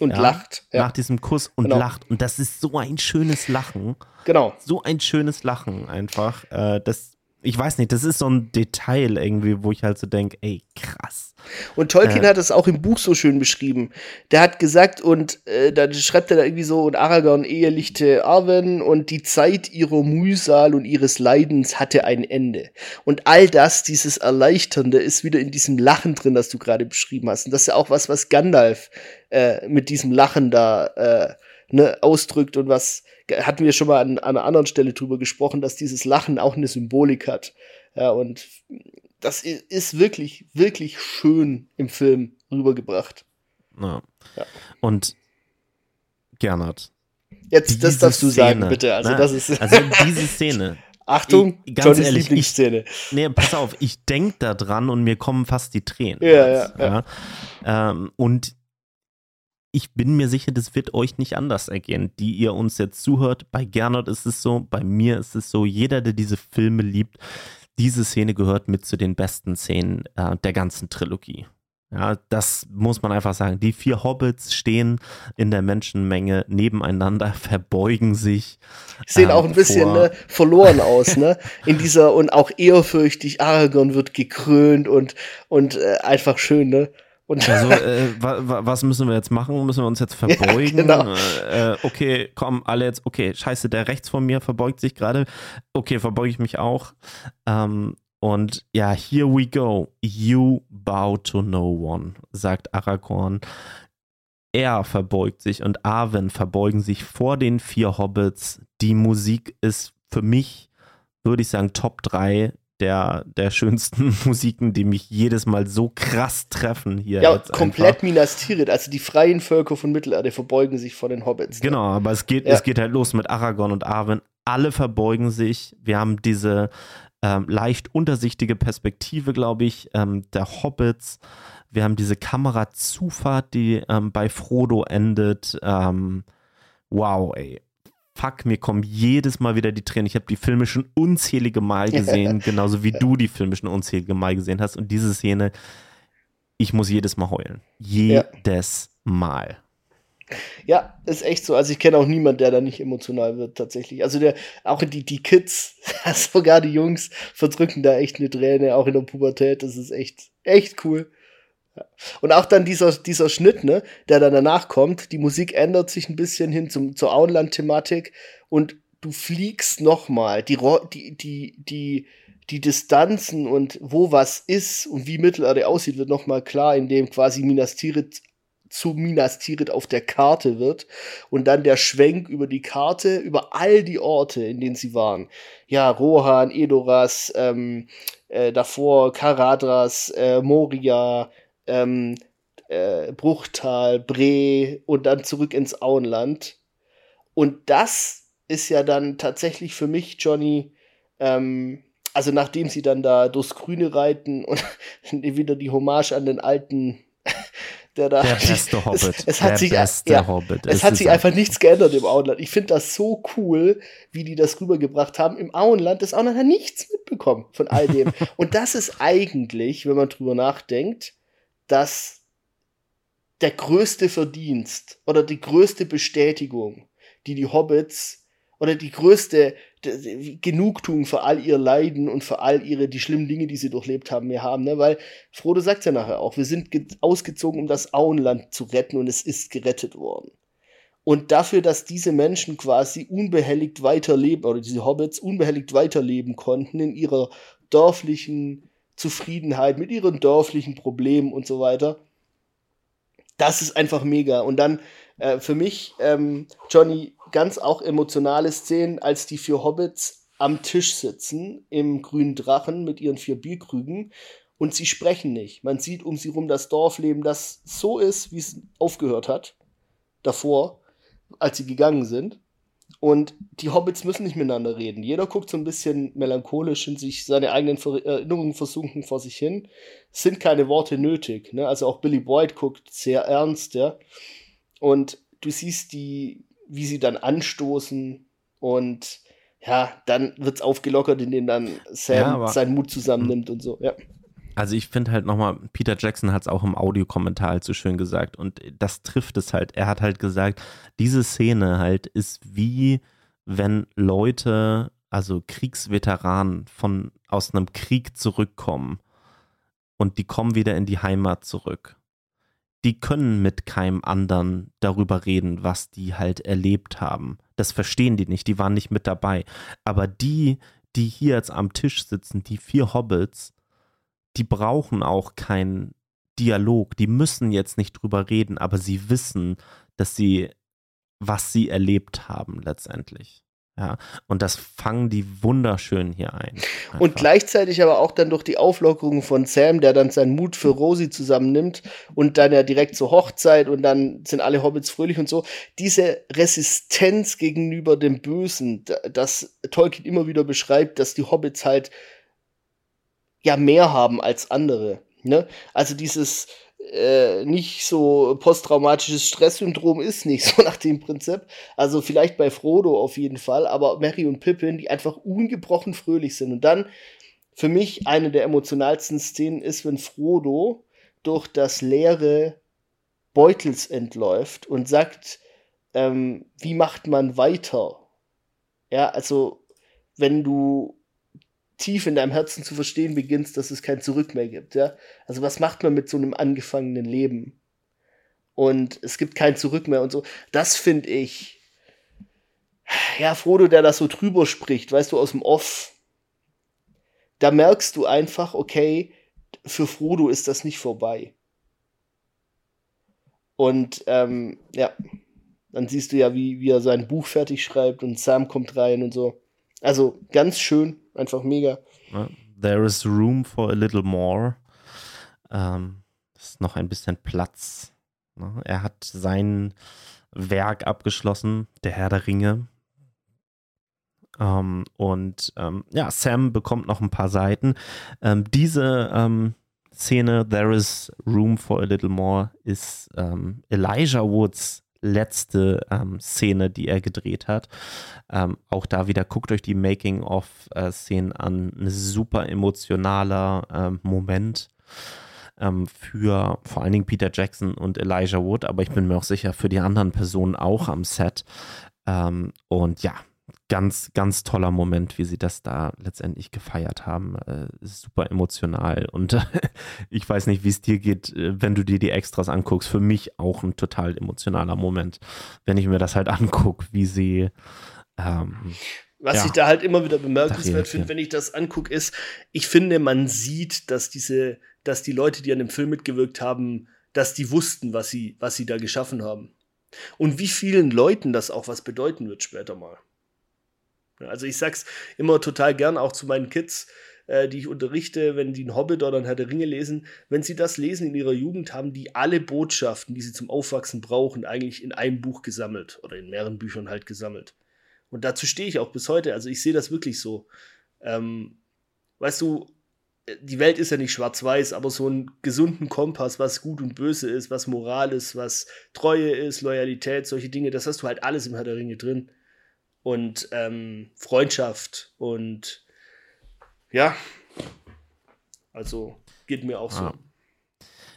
Und ja, lacht. Ja. Nach diesem Kuss und genau. lacht. Und das ist so ein schönes Lachen. Genau. So ein schönes Lachen einfach. Äh, das ich weiß nicht, das ist so ein Detail irgendwie, wo ich halt so denke, ey, krass. Und Tolkien äh, hat das auch im Buch so schön beschrieben. Der hat gesagt, und äh, da schreibt er da irgendwie so, und Aragorn ehelichte Arwen und die Zeit ihrer Mühsal und ihres Leidens hatte ein Ende. Und all das, dieses Erleichternde, ist wieder in diesem Lachen drin, das du gerade beschrieben hast. Und das ist ja auch was, was Gandalf äh, mit diesem Lachen da äh, ne, ausdrückt und was hatten wir schon mal an, an einer anderen Stelle drüber gesprochen, dass dieses Lachen auch eine Symbolik hat. Ja, und das ist wirklich, wirklich schön im Film rübergebracht. Ja. ja. Und Gernot. Jetzt, das darfst du Szene, sagen, bitte. Also, ne? das ist also diese Szene. Achtung, ich, ganz Johnnys ehrlich, Lieblingsszene. Ich, nee, pass auf, ich denke da dran und mir kommen fast die Tränen. Ja, ja, ja. ja. Ähm, und ich bin mir sicher, das wird euch nicht anders ergehen, die ihr uns jetzt zuhört. Bei Gernot ist es so, bei mir ist es so, jeder, der diese Filme liebt, diese Szene gehört mit zu den besten Szenen äh, der ganzen Trilogie. Ja, das muss man einfach sagen. Die vier Hobbits stehen in der Menschenmenge nebeneinander, verbeugen sich. Sehen äh, auch ein bisschen ne, verloren aus, ne? In dieser und auch ehrfürchtig, Aragorn wird gekrönt und, und äh, einfach schön, ne? Und also, äh, wa, was müssen wir jetzt machen? Müssen wir uns jetzt verbeugen? Ja, genau. äh, okay, komm, alle jetzt, okay, scheiße, der rechts von mir verbeugt sich gerade. Okay, verbeuge ich mich auch. Ähm, und ja, here we go. You bow to no one, sagt Aragorn. Er verbeugt sich und Arwen verbeugen sich vor den vier Hobbits. Die Musik ist für mich, würde ich sagen, Top 3 der, der schönsten Musiken, die mich jedes Mal so krass treffen hier. Ja, komplett einfach. Minas Tirith, also die freien Völker von Mittelerde verbeugen sich vor den Hobbits. Ne? Genau, aber es geht, ja. es geht halt los mit Aragorn und Arwen. Alle verbeugen sich. Wir haben diese ähm, leicht untersichtige Perspektive, glaube ich, ähm, der Hobbits. Wir haben diese Kamerazufahrt, die ähm, bei Frodo endet. Ähm, wow, ey fuck, mir kommen jedes Mal wieder die Tränen. Ich habe die Filme schon unzählige Mal gesehen, genauso wie du die Filme schon unzählige Mal gesehen hast. Und diese Szene, ich muss jedes Mal heulen. Jedes ja. Mal. Ja, ist echt so. Also ich kenne auch niemanden, der da nicht emotional wird, tatsächlich. Also der, auch die, die Kids, sogar die Jungs verdrücken da echt eine Träne, auch in der Pubertät. Das ist echt, echt cool. Und auch dann dieser, dieser Schnitt, ne, der dann danach kommt, die Musik ändert sich ein bisschen hin zum, zur Auenland-Thematik und du fliegst nochmal. Die, die, die, die, die Distanzen und wo was ist und wie Mittelerde aussieht, wird nochmal klar, indem quasi Minas Tirith zu Minas Tirith auf der Karte wird und dann der Schwenk über die Karte, über all die Orte, in denen sie waren. Ja, Rohan, Edoras, ähm, äh, davor Karadras, äh, Moria, ähm, äh, Bruchtal, Bre und dann zurück ins Auenland. Und das ist ja dann tatsächlich für mich, Johnny, ähm, also nachdem sie dann da durchs Grüne reiten und wieder die Hommage an den alten der da. Der beste Hobbit. Es, es hat sich, ja, Hobbit. Es, es hat sich einfach nichts geändert im Auenland. Ich finde das so cool, wie die das rübergebracht haben. Im Auenland, das Auenland hat nichts mitbekommen von all dem. Und das ist eigentlich, wenn man drüber nachdenkt, das der größte Verdienst oder die größte Bestätigung, die die Hobbits oder die größte Genugtuung für all ihr Leiden und für all ihre die schlimmen Dinge, die sie durchlebt haben, mehr haben, ne? Weil Frodo sagt ja nachher auch, wir sind ausgezogen, um das Auenland zu retten und es ist gerettet worden. Und dafür, dass diese Menschen quasi unbehelligt weiterleben oder diese Hobbits unbehelligt weiterleben konnten in ihrer dörflichen Zufriedenheit, mit ihren dörflichen Problemen und so weiter, das ist einfach mega. Und dann äh, für mich, ähm, Johnny, ganz auch emotionale Szenen, als die vier Hobbits am Tisch sitzen im grünen Drachen mit ihren vier Bierkrügen und sie sprechen nicht. Man sieht um sie rum das Dorfleben, das so ist, wie es aufgehört hat davor, als sie gegangen sind. Und die Hobbits müssen nicht miteinander reden. Jeder guckt so ein bisschen melancholisch in sich, seine eigenen Erinnerungen versunken vor sich hin. Es sind keine Worte nötig. Ne? Also auch Billy Boyd guckt sehr ernst, ja. Und du siehst die, wie sie dann anstoßen und ja, dann wird es aufgelockert, indem dann Sam ja, seinen Mut zusammennimmt und so, ja. Also ich finde halt nochmal, Peter Jackson hat es auch im Audiokommentar halt so schön gesagt und das trifft es halt. Er hat halt gesagt, diese Szene halt ist wie wenn Leute, also Kriegsveteranen von aus einem Krieg zurückkommen und die kommen wieder in die Heimat zurück. Die können mit keinem anderen darüber reden, was die halt erlebt haben. Das verstehen die nicht, die waren nicht mit dabei. Aber die, die hier jetzt am Tisch sitzen, die vier Hobbits, die brauchen auch keinen Dialog. Die müssen jetzt nicht drüber reden, aber sie wissen, dass sie, was sie erlebt haben letztendlich. Ja, und das fangen die wunderschön hier ein. Einfach. Und gleichzeitig aber auch dann durch die Auflockerung von Sam, der dann seinen Mut für Rosi zusammennimmt und dann ja direkt zur Hochzeit und dann sind alle Hobbits fröhlich und so. Diese Resistenz gegenüber dem Bösen, das Tolkien immer wieder beschreibt, dass die Hobbits halt ja mehr haben als andere. Ne? Also dieses äh, nicht so posttraumatisches Stresssyndrom ist nicht so nach dem Prinzip. Also vielleicht bei Frodo auf jeden Fall, aber Mary und Pippin, die einfach ungebrochen fröhlich sind. Und dann für mich eine der emotionalsten Szenen ist, wenn Frodo durch das leere Beutels entläuft und sagt, ähm, wie macht man weiter? Ja, also wenn du tief in deinem Herzen zu verstehen beginnst, dass es kein Zurück mehr gibt, ja. Also was macht man mit so einem angefangenen Leben? Und es gibt kein Zurück mehr und so. Das finde ich, ja, Frodo, der das so drüber spricht, weißt du, aus dem Off, da merkst du einfach, okay, für Frodo ist das nicht vorbei. Und ähm, ja, dann siehst du ja, wie, wie er sein Buch fertig schreibt und Sam kommt rein und so. Also ganz schön, einfach mega. There is room for a little more. Ähm, ist noch ein bisschen Platz. Ne? Er hat sein Werk abgeschlossen, der Herr der Ringe. Ähm, und ähm, ja, Sam bekommt noch ein paar Seiten. Ähm, diese ähm, Szene, There is room for a little more, ist ähm, Elijah Woods letzte ähm, Szene, die er gedreht hat. Ähm, auch da wieder guckt euch die Making-of-Szenen an. Ein super emotionaler ähm, Moment ähm, für vor allen Dingen Peter Jackson und Elijah Wood, aber ich bin mir auch sicher für die anderen Personen auch am Set. Ähm, und ja, ganz, ganz toller Moment, wie sie das da letztendlich gefeiert haben. Äh, super emotional. Und ich weiß nicht, wie es dir geht, äh, wenn du dir die Extras anguckst. Für mich auch ein total emotionaler Moment, wenn ich mir das halt angucke, wie sie. Ähm, was ja, ich da halt immer wieder bemerkenswert finde, wenn ich das angucke, ist, ich finde, man sieht, dass diese, dass die Leute, die an dem Film mitgewirkt haben, dass die wussten, was sie, was sie da geschaffen haben. Und wie vielen Leuten das auch was bedeuten wird später mal. Also ich sag's immer total gern auch zu meinen Kids, äh, die ich unterrichte, wenn die einen Hobbit oder einen Herr der Ringe lesen, wenn sie das lesen in ihrer Jugend, haben die alle Botschaften, die sie zum Aufwachsen brauchen, eigentlich in einem Buch gesammelt oder in mehreren Büchern halt gesammelt. Und dazu stehe ich auch bis heute. Also ich sehe das wirklich so. Ähm, weißt du, die Welt ist ja nicht schwarz-weiß, aber so einen gesunden Kompass, was gut und böse ist, was Moral ist, was Treue ist, Loyalität, solche Dinge, das hast du halt alles im Herr der Ringe drin und ähm, Freundschaft und ja, also geht mir auch so. Ja.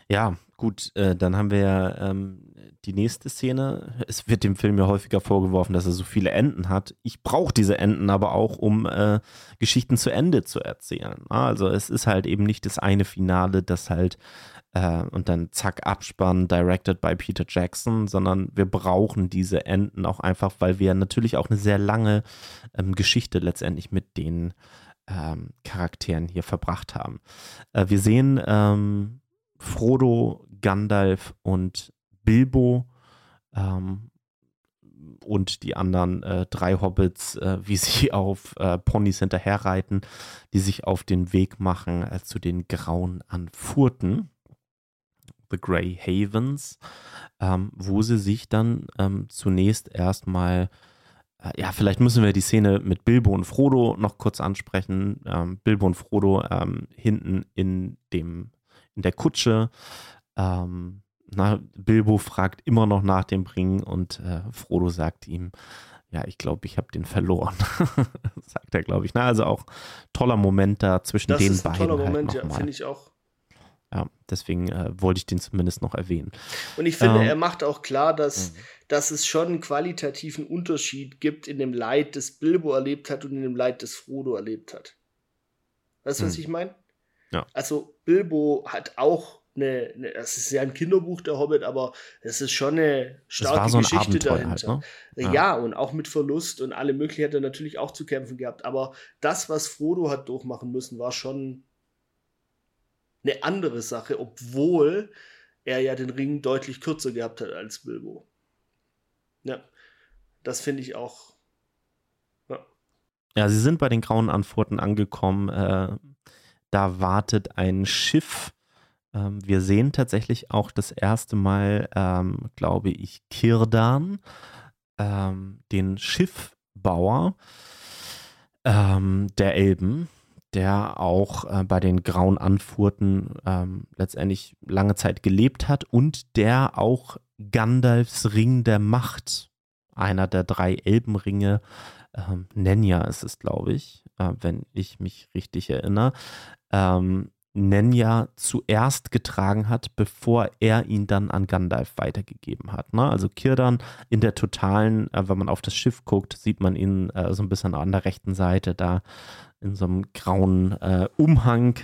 ja, gut, äh, dann haben wir ja ähm, die nächste Szene. Es wird dem Film ja häufiger vorgeworfen, dass er so viele Enden hat. Ich brauche diese Enden aber auch, um äh, Geschichten zu Ende zu erzählen. Also es ist halt eben nicht das eine Finale, das halt äh, und dann zack, Abspann, directed by Peter Jackson, sondern wir brauchen diese Enden auch einfach, weil wir natürlich auch eine sehr lange ähm, Geschichte letztendlich mit den ähm, Charakteren hier verbracht haben. Äh, wir sehen ähm, Frodo, Gandalf und Bilbo ähm, und die anderen äh, drei Hobbits, äh, wie sie auf äh, Ponys hinterherreiten, die sich auf den Weg machen äh, zu den Grauen an Furten. The Grey Havens, ähm, wo sie sich dann ähm, zunächst erstmal, äh, ja, vielleicht müssen wir die Szene mit Bilbo und Frodo noch kurz ansprechen. Ähm, Bilbo und Frodo ähm, hinten in dem, in der Kutsche. Ähm, na, Bilbo fragt immer noch nach dem Bringen und äh, Frodo sagt ihm, ja, ich glaube, ich habe den verloren. sagt er, glaube ich. Na, also auch toller Moment da zwischen das den beiden. Das ist ein toller halt Moment, ja, finde ich auch. Ja, deswegen äh, wollte ich den zumindest noch erwähnen. Und ich finde, ähm, er macht auch klar, dass, mhm. dass es schon einen qualitativen Unterschied gibt in dem Leid, das Bilbo erlebt hat und in dem Leid, das Frodo erlebt hat. Weißt du, was mhm. ich meine? Ja. Also, Bilbo hat auch eine, eine, das ist ja ein Kinderbuch, der Hobbit, aber es ist schon eine starke so ein Geschichte Abenteuer dahinter. Halt, ne? ja. ja. und auch mit Verlust und alle möglichen hat er natürlich auch zu kämpfen gehabt. Aber das, was Frodo hat durchmachen müssen, war schon eine andere Sache, obwohl er ja den Ring deutlich kürzer gehabt hat als Bilbo. Ja, das finde ich auch. Ja. ja, sie sind bei den Grauen Antworten angekommen. Äh, da wartet ein Schiff. Ähm, wir sehen tatsächlich auch das erste Mal, ähm, glaube ich, Kirdan, ähm, den Schiffbauer ähm, der Elben der auch äh, bei den Grauen Anfurten ähm, letztendlich lange Zeit gelebt hat und der auch Gandalfs Ring der Macht, einer der drei Elbenringe, ähm, Nenya ist es, glaube ich, äh, wenn ich mich richtig erinnere, ähm, Nenya zuerst getragen hat, bevor er ihn dann an Gandalf weitergegeben hat. Ne? Also Kirdan in der totalen, äh, wenn man auf das Schiff guckt, sieht man ihn äh, so ein bisschen an der rechten Seite da in so einem grauen äh, Umhang.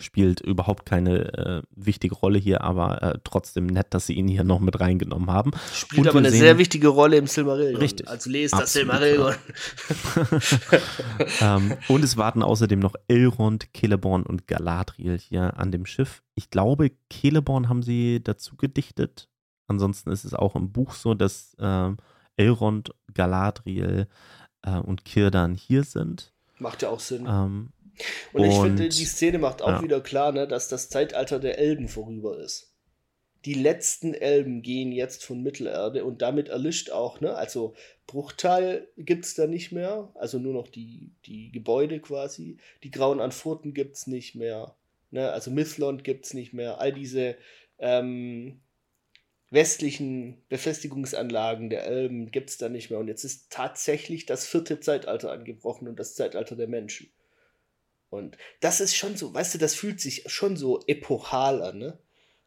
Spielt überhaupt keine äh, wichtige Rolle hier, aber äh, trotzdem nett, dass sie ihn hier noch mit reingenommen haben. Spielt aber eine sehen, sehr wichtige Rolle im Silmarillion. Richtig. Also lest das Silmarillion. Ähm, und es warten außerdem noch Elrond, Celeborn und Galadriel hier an dem Schiff. Ich glaube, Celeborn haben sie dazu gedichtet. Ansonsten ist es auch im Buch so, dass äh, Elrond, Galadriel äh, und Kirdan hier sind. Macht ja auch Sinn. Ähm, und ich finde, die Szene macht auch ja. wieder klar, ne, dass das Zeitalter der Elben vorüber ist. Die letzten Elben gehen jetzt von Mittelerde und damit erlischt auch, ne, also Bruchteil gibt es da nicht mehr, also nur noch die, die Gebäude quasi. Die Grauen Anfurten gibt es nicht mehr, ne, also Mithlond gibt es nicht mehr. All diese ähm, westlichen Befestigungsanlagen der Elben gibt es da nicht mehr. Und jetzt ist tatsächlich das vierte Zeitalter angebrochen und das Zeitalter der Menschen. Und das ist schon so, weißt du, das fühlt sich schon so epochal an, ne?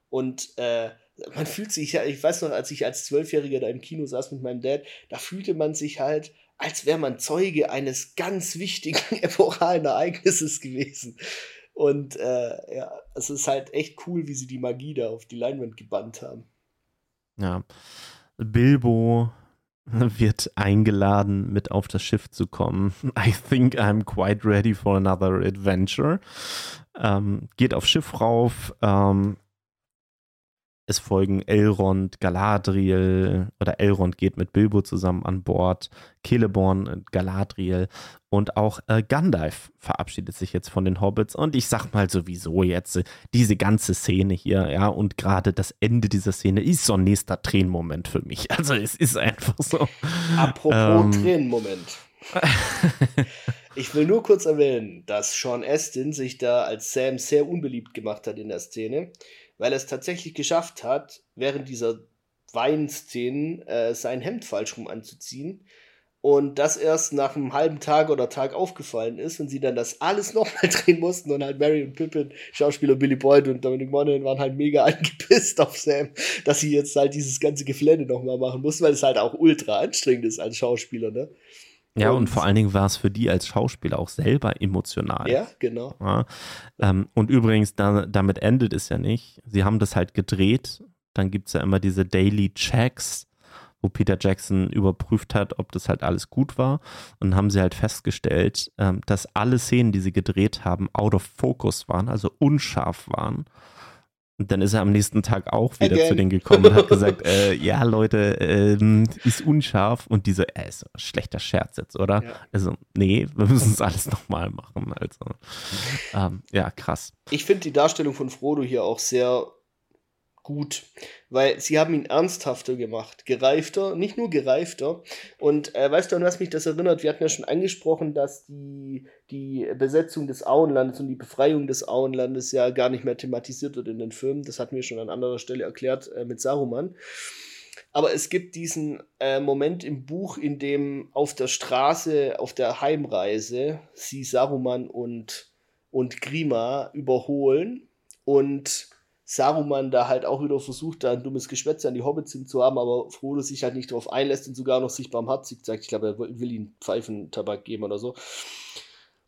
Und äh, man fühlt sich ja, ich weiß noch, als ich als Zwölfjähriger da im Kino saß mit meinem Dad, da fühlte man sich halt, als wäre man Zeuge eines ganz wichtigen epochalen Ereignisses gewesen. Und äh, ja, es ist halt echt cool, wie sie die Magie da auf die Leinwand gebannt haben. Ja. Bilbo wird eingeladen, mit auf das Schiff zu kommen. I think I'm quite ready for another adventure. Ähm, geht aufs Schiff rauf, ähm, es folgen Elrond, Galadriel oder Elrond geht mit Bilbo zusammen an Bord, Celeborn, Galadriel und auch äh, Gandalf verabschiedet sich jetzt von den Hobbits und ich sag mal sowieso jetzt äh, diese ganze Szene hier, ja, und gerade das Ende dieser Szene ist so ein nächster Tränenmoment für mich. Also es ist einfach so. Apropos ähm, Tränenmoment. ich will nur kurz erwähnen, dass Sean Astin sich da als Sam sehr unbeliebt gemacht hat in der Szene weil er es tatsächlich geschafft hat, während dieser Weinszenen äh, sein Hemd falsch rum anzuziehen. und das erst nach einem halben Tag oder Tag aufgefallen ist und sie dann das alles nochmal drehen mussten und halt Mary und Pippin, Schauspieler Billy Boyd und Dominic Monaghan waren halt mega angepisst auf Sam, dass sie jetzt halt dieses ganze Geflände nochmal machen mussten, weil es halt auch ultra anstrengend ist als Schauspieler, ne? Ja, und, und vor allen Dingen war es für die als Schauspieler auch selber emotional. Ja, genau. Ja, ähm, und übrigens, da, damit endet es ja nicht. Sie haben das halt gedreht. Dann gibt es ja immer diese Daily Checks, wo Peter Jackson überprüft hat, ob das halt alles gut war. Und dann haben sie halt festgestellt, ähm, dass alle Szenen, die sie gedreht haben, out of focus waren, also unscharf waren. Und dann ist er am nächsten Tag auch wieder Again. zu denen gekommen und hat gesagt, äh, ja Leute, äh, ist unscharf und diese, äh, ist ein schlechter Scherz jetzt, oder? Ja. Also, nee, wir müssen es alles nochmal machen. Also, ähm, ja, krass. Ich finde die Darstellung von Frodo hier auch sehr gut, weil sie haben ihn ernsthafter gemacht, gereifter, nicht nur gereifter. Und äh, weißt du, an was mich das erinnert? Wir hatten ja schon angesprochen, dass die, die Besetzung des Auenlandes und die Befreiung des Auenlandes ja gar nicht mehr thematisiert wird in den Filmen. Das hatten wir schon an anderer Stelle erklärt äh, mit Saruman. Aber es gibt diesen äh, Moment im Buch, in dem auf der Straße, auf der Heimreise, sie Saruman und, und Grima überholen und Saruman da halt auch wieder versucht, da ein dummes Geschwätz an die Hobbits hinzuhaben, aber Frodo sich halt nicht darauf einlässt und sogar noch sich barmherzig zeigt. Ich glaube, er will ihm Pfeifentabak geben oder so.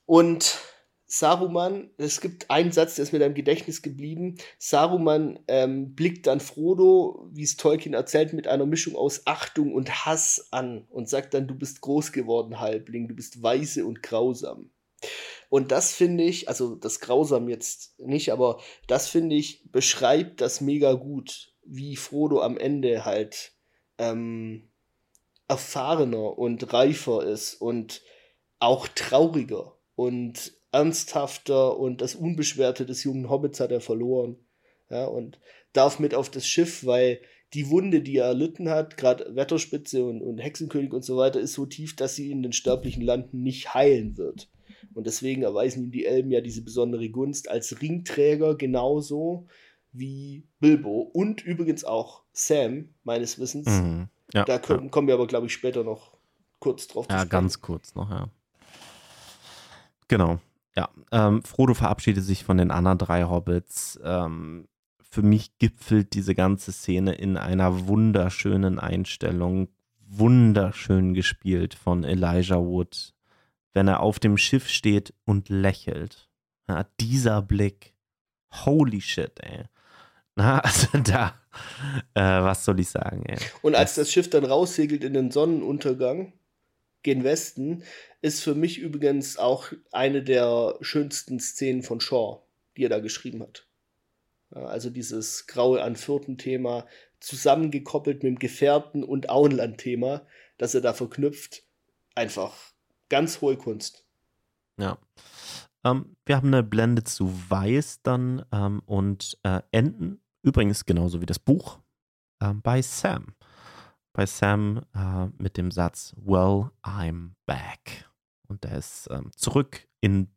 Und Saruman, es gibt einen Satz, der ist mir da im Gedächtnis geblieben. Saruman ähm, blickt dann Frodo, wie es Tolkien erzählt, mit einer Mischung aus Achtung und Hass an und sagt dann, du bist groß geworden, Halbling, du bist weise und grausam. Und das finde ich, also das Grausam jetzt nicht, aber das finde ich, beschreibt das mega gut, wie Frodo am Ende halt ähm, erfahrener und reifer ist und auch trauriger und ernsthafter und das Unbeschwerte des jungen Hobbits hat er verloren. Ja, und darf mit auf das Schiff, weil die Wunde, die er erlitten hat, gerade Wetterspitze und, und Hexenkönig und so weiter, ist so tief, dass sie in den sterblichen Landen nicht heilen wird. Und deswegen erweisen ihm die Elben ja diese besondere Gunst als Ringträger genauso wie Bilbo und übrigens auch Sam, meines Wissens. Mhm. Ja, da können, ja. kommen wir aber, glaube ich, später noch kurz drauf Ja, ganz kurz noch, ja. Genau. Ja, ähm, Frodo verabschiedet sich von den anderen drei Hobbits. Ähm, für mich gipfelt diese ganze Szene in einer wunderschönen Einstellung, wunderschön gespielt von Elijah Wood wenn er auf dem Schiff steht und lächelt. Ja, dieser Blick. Holy shit, ey. Na, also da, äh, was soll ich sagen, ey. Und als das Schiff dann raussegelt in den Sonnenuntergang, gen Westen, ist für mich übrigens auch eine der schönsten Szenen von Shaw, die er da geschrieben hat. Also dieses graue Anfürten-Thema, zusammengekoppelt mit dem Gefährten- und Auenland-Thema, das er da verknüpft, einfach ganz hohe Kunst. Ja. Ähm, wir haben eine Blende zu Weiß dann ähm, und äh, enden übrigens genauso wie das Buch ähm, bei Sam. Bei Sam äh, mit dem Satz Well, I'm back. Und der ist ähm, zurück in,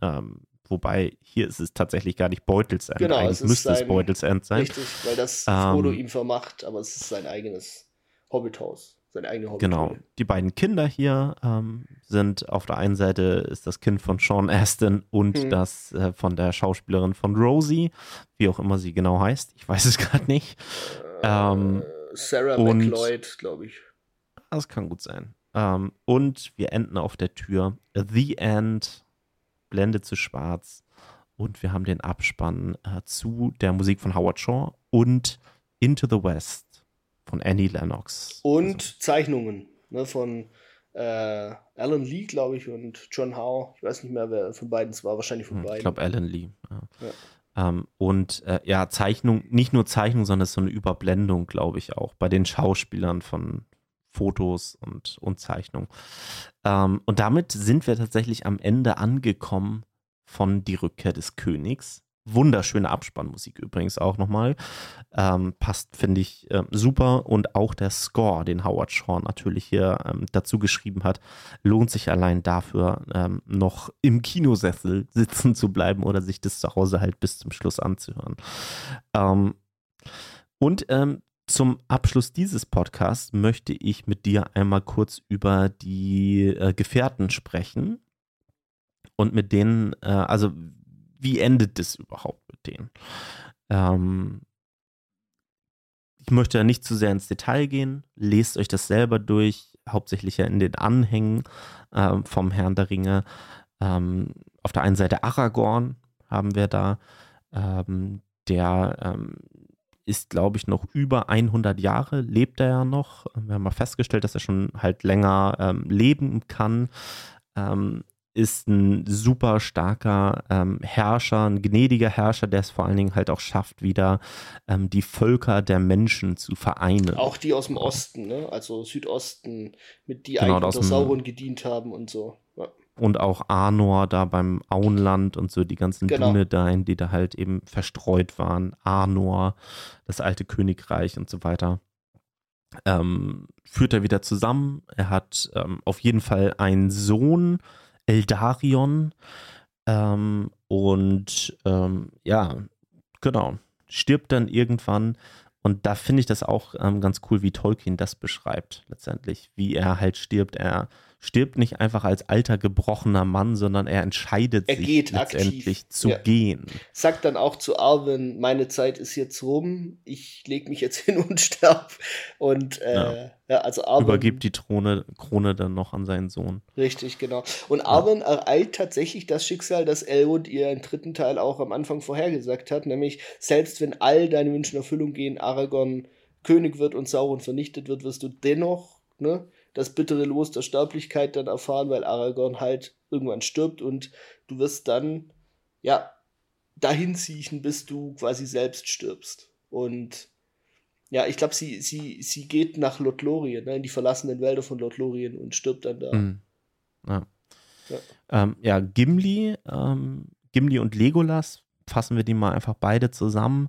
ähm, wobei hier ist es tatsächlich gar nicht Beutelsend. Genau, Eigentlich es müsste sein, es Beutelsend sein. Richtig, weil das Frodo ihm vermacht, aber es ist sein eigenes Hobbithaus seine eigene Hobby. Genau. Die beiden Kinder hier ähm, sind auf der einen Seite ist das Kind von Sean Astin und hm. das äh, von der Schauspielerin von Rosie, wie auch immer sie genau heißt. Ich weiß es gerade nicht. Äh, ähm, Sarah McLeod, glaube ich. Das kann gut sein. Ähm, und wir enden auf der Tür. The End, Blende zu schwarz. Und wir haben den Abspann äh, zu der Musik von Howard Shaw und Into the West von Annie Lennox. Und also. Zeichnungen ne, von äh, Alan Lee, glaube ich, und John Howe. Ich weiß nicht mehr, wer von beiden es war. Wahrscheinlich von hm, beiden. Ich glaube, Alan Lee. Ja. Ja. Ähm, und äh, ja, Zeichnung, nicht nur Zeichnung, sondern so eine Überblendung, glaube ich, auch bei den Schauspielern von Fotos und, und Zeichnung. Ähm, und damit sind wir tatsächlich am Ende angekommen von Die Rückkehr des Königs. Wunderschöne Abspannmusik übrigens auch nochmal. Ähm, passt, finde ich, äh, super. Und auch der Score, den Howard Shaw natürlich hier ähm, dazu geschrieben hat, lohnt sich allein dafür, ähm, noch im Kinosessel sitzen zu bleiben oder sich das zu Hause halt bis zum Schluss anzuhören. Ähm, und ähm, zum Abschluss dieses Podcasts möchte ich mit dir einmal kurz über die äh, Gefährten sprechen und mit denen, äh, also wie endet es überhaupt mit denen? Ähm, ich möchte da nicht zu sehr ins Detail gehen. Lest euch das selber durch, hauptsächlich ja in den Anhängen äh, vom Herrn der Ringe. Ähm, auf der einen Seite Aragorn haben wir da, ähm, der ähm, ist, glaube ich, noch über 100 Jahre, lebt er ja noch. Wir haben mal festgestellt, dass er schon halt länger ähm, leben kann. Ähm, ist ein super starker ähm, Herrscher, ein gnädiger Herrscher, der es vor allen Dingen halt auch schafft, wieder ähm, die Völker der Menschen zu vereinen. Auch die aus dem Osten, ne? also Südosten, mit die genau, eigentlich unter Sauron gedient haben und so. Ja. Und auch Arnor da beim Auenland und so die ganzen genau. Dunedain, die da halt eben verstreut waren. Arnor, das alte Königreich und so weiter. Ähm, führt er wieder zusammen. Er hat ähm, auf jeden Fall einen Sohn, Eldarion. Ähm, und ähm, ja, genau, stirbt dann irgendwann. Und da finde ich das auch ähm, ganz cool, wie Tolkien das beschreibt, letztendlich, wie er halt stirbt. Er stirbt nicht einfach als alter, gebrochener Mann, sondern er entscheidet er sich letztendlich aktiv. zu ja. gehen. Sagt dann auch zu Arwen, meine Zeit ist jetzt rum, ich lege mich jetzt hin und sterb. Und äh, ja. ja. also Arwen, Übergibt die Throne, Krone dann noch an seinen Sohn. Richtig, genau. Und Arwen ereilt tatsächlich das Schicksal, das Elrond ihr im dritten Teil auch am Anfang vorhergesagt hat, nämlich selbst wenn all deine Wünsche in Erfüllung gehen, Aragorn König wird und Sauron vernichtet wird, wirst du dennoch, ne, das bittere Los der Sterblichkeit dann erfahren, weil Aragorn halt irgendwann stirbt und du wirst dann, ja, dahin ziehen, bis du quasi selbst stirbst. Und ja, ich glaube, sie, sie, sie geht nach Lothlorien, ne, in die verlassenen Wälder von Lothlorien und stirbt dann da. Mhm. Ja. Ja. Ähm, ja, Gimli, ähm, Gimli und Legolas, fassen wir die mal einfach beide zusammen,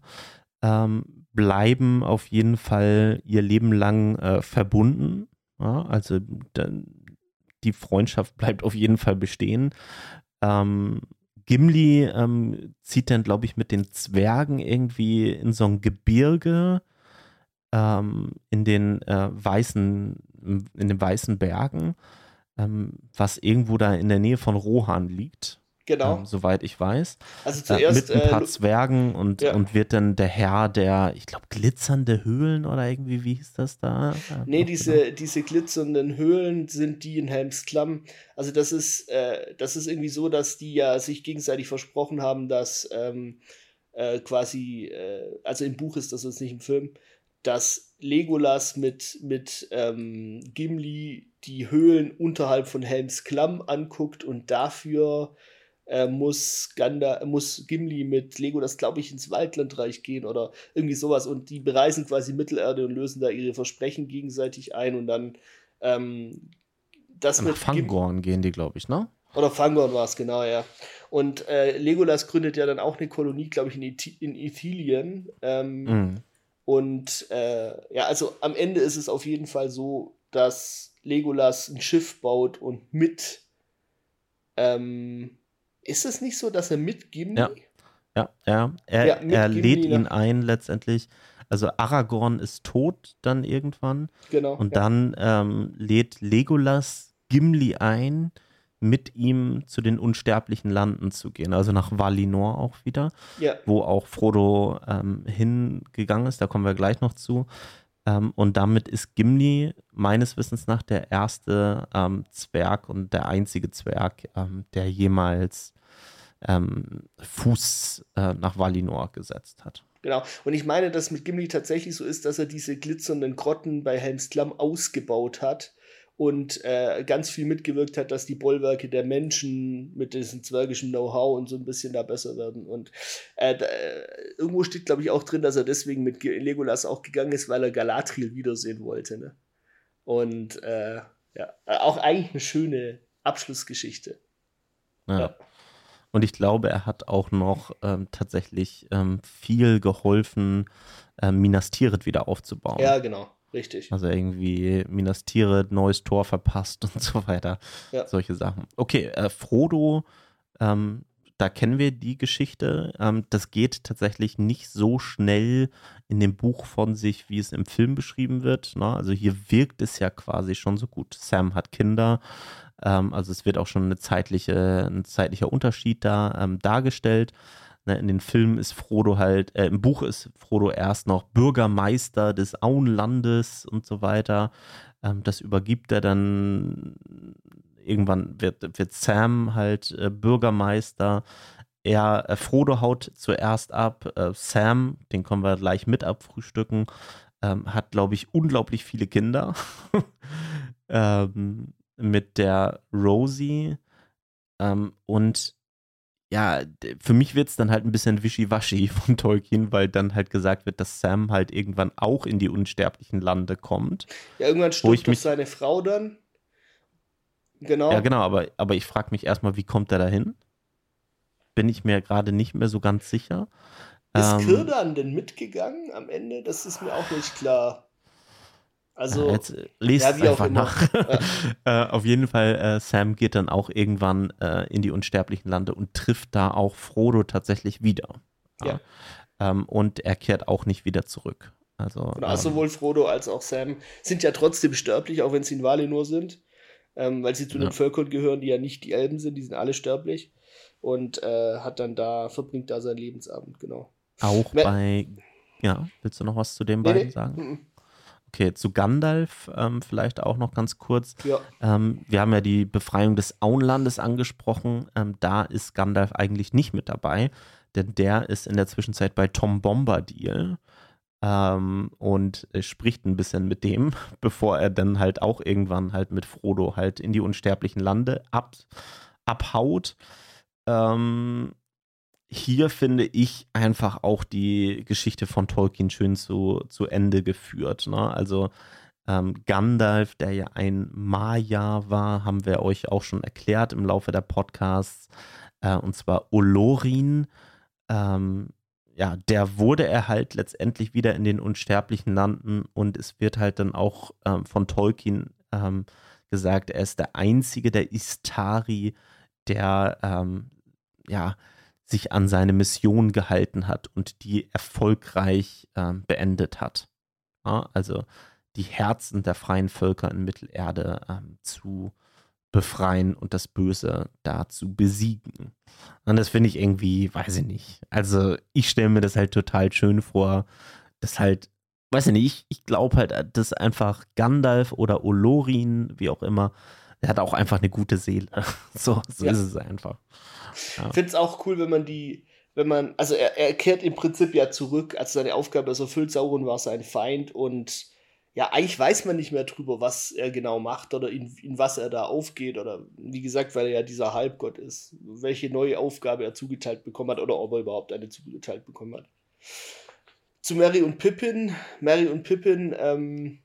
ähm, bleiben auf jeden Fall ihr Leben lang äh, verbunden. Ja, also die Freundschaft bleibt auf jeden Fall bestehen. Ähm, Gimli ähm, zieht dann, glaube ich, mit den Zwergen irgendwie in so ein Gebirge ähm, in den äh, weißen, in den weißen Bergen, ähm, was irgendwo da in der Nähe von Rohan liegt. Genau. Ähm, soweit ich weiß. Also äh, zuerst. Äh, mit ein paar äh, Zwergen und, ja. und wird dann der Herr der, ich glaube, glitzernde Höhlen oder irgendwie, wie hieß das da? Äh, nee, diese, genau. diese glitzernden Höhlen sind die in Helms Klamm. Also das ist, äh, das ist irgendwie so, dass die ja sich gegenseitig versprochen haben, dass ähm, äh, quasi, äh, also im Buch ist das jetzt nicht im Film, dass Legolas mit, mit ähm, Gimli die Höhlen unterhalb von Helms Klamm anguckt und dafür äh, muss, Ganda, muss Gimli mit Lego das glaube ich, ins Waldlandreich gehen oder irgendwie sowas. Und die bereisen quasi Mittelerde und lösen da ihre Versprechen gegenseitig ein und dann ähm, das Nach mit Fangorn gehen die, glaube ich, ne? Oder Fangorn war es, genau, ja. Und äh, Legolas gründet ja dann auch eine Kolonie, glaube ich, in, Ith in Ithilien. Ähm, mm. Und äh, ja, also am Ende ist es auf jeden Fall so, dass Legolas ein Schiff baut und mit ähm, ist es nicht so, dass er mit Gimli? Ja, ja, ja. Er, ja, er lädt ihn ein letztendlich. Also Aragorn ist tot dann irgendwann. Genau. Und ja. dann ähm, lädt Legolas Gimli ein, mit ihm zu den unsterblichen Landen zu gehen, also nach Valinor auch wieder, ja. wo auch Frodo ähm, hingegangen ist, da kommen wir gleich noch zu. Ähm, und damit ist Gimli meines Wissens nach der erste ähm, Zwerg und der einzige Zwerg, ähm, der jemals ähm, Fuß äh, nach Valinor gesetzt hat. Genau. Und ich meine, dass mit Gimli tatsächlich so ist, dass er diese glitzernden Grotten bei Helms Klamm ausgebaut hat und äh, ganz viel mitgewirkt hat, dass die Bollwerke der Menschen mit diesem zwergischen Know-how und so ein bisschen da besser werden. Und äh, da, äh, irgendwo steht, glaube ich, auch drin, dass er deswegen mit Legolas auch gegangen ist, weil er Galadriel wiedersehen wollte. Ne? Und äh, ja, auch eigentlich eine schöne Abschlussgeschichte. Ja. ja. Und ich glaube, er hat auch noch ähm, tatsächlich ähm, viel geholfen, ähm, Minas Tirith wieder aufzubauen. Ja, genau. Richtig. Also irgendwie Minas Tirith, neues Tor verpasst und so weiter. Ja. Solche Sachen. Okay, äh, Frodo, ähm, da kennen wir die Geschichte. Ähm, das geht tatsächlich nicht so schnell in dem Buch von sich, wie es im Film beschrieben wird. Ne? Also hier wirkt es ja quasi schon so gut. Sam hat Kinder, ähm, also es wird auch schon eine zeitliche, ein zeitlicher Unterschied da ähm, dargestellt. Ne, in den Filmen ist Frodo halt, äh, im Buch ist Frodo erst noch Bürgermeister des Auenlandes und so weiter. Ähm, das übergibt er dann irgendwann wird, wird Sam halt äh, Bürgermeister. Er, äh, Frodo haut zuerst ab. Äh, Sam, den können wir gleich mit abfrühstücken, ähm, hat, glaube ich, unglaublich viele Kinder. ähm, mit der Rosie. Ähm, und ja, für mich wird es dann halt ein bisschen wischiwaschi von Tolkien, weil dann halt gesagt wird, dass Sam halt irgendwann auch in die unsterblichen Lande kommt. Ja, irgendwann stirbt doch seine Frau dann. Genau. Ja, genau, aber, aber ich frage mich erstmal, wie kommt er dahin? Bin ich mir gerade nicht mehr so ganz sicher. Ist ähm, Kirdan denn mitgegangen am Ende? Das ist mir auch nicht klar. Also, jetzt lest ja, einfach nach. Ja. äh, auf jeden Fall, äh, Sam geht dann auch irgendwann äh, in die unsterblichen Lande und trifft da auch Frodo tatsächlich wieder. Ja. Ähm, und er kehrt auch nicht wieder zurück. Also, genau, ähm, sowohl Frodo als auch Sam sind ja trotzdem sterblich, auch wenn sie in Valinor sind ähm, weil sie zu den Völkern gehören, die ja nicht die Elben sind, die sind alle sterblich. Und äh, hat dann da, verbringt da seinen Lebensabend, genau. Auch Me bei, ja, willst du noch was zu den nee, beiden nee. sagen? Okay, zu Gandalf ähm, vielleicht auch noch ganz kurz. Ja. Ähm, wir haben ja die Befreiung des Auenlandes angesprochen. Ähm, da ist Gandalf eigentlich nicht mit dabei, denn der ist in der Zwischenzeit bei Tom Bombadil ähm, und spricht ein bisschen mit dem, bevor er dann halt auch irgendwann halt mit Frodo halt in die unsterblichen Lande ab, abhaut. Ähm, hier finde ich einfach auch die Geschichte von Tolkien schön zu, zu Ende geführt. Ne? Also ähm, Gandalf, der ja ein Maya war, haben wir euch auch schon erklärt im Laufe der Podcasts. Äh, und zwar Olorin. Ähm, ja, der wurde er halt letztendlich wieder in den unsterblichen Landen und es wird halt dann auch ähm, von Tolkien ähm, gesagt, er ist der einzige der Istari, der ähm, ja sich an seine Mission gehalten hat und die erfolgreich ähm, beendet hat. Ja, also die Herzen der freien Völker in Mittelerde ähm, zu befreien und das Böse da zu besiegen. Und das finde ich irgendwie, weiß ich nicht. Also ich stelle mir das halt total schön vor, dass halt, weiß ich nicht, ich, ich glaube halt, dass einfach Gandalf oder Olorin, wie auch immer, der hat auch einfach eine gute Seele. So, so ja. ist es einfach. Ja. Ich finde es auch cool, wenn man die, wenn man, also er, er kehrt im Prinzip ja zurück, also seine Aufgabe ist erfüllt, Sauron war sein Feind und ja, eigentlich weiß man nicht mehr drüber, was er genau macht oder in, in was er da aufgeht oder wie gesagt, weil er ja dieser Halbgott ist, welche neue Aufgabe er zugeteilt bekommen hat oder ob er überhaupt eine zugeteilt bekommen hat. Zu Mary und Pippin. Mary und Pippin ähm,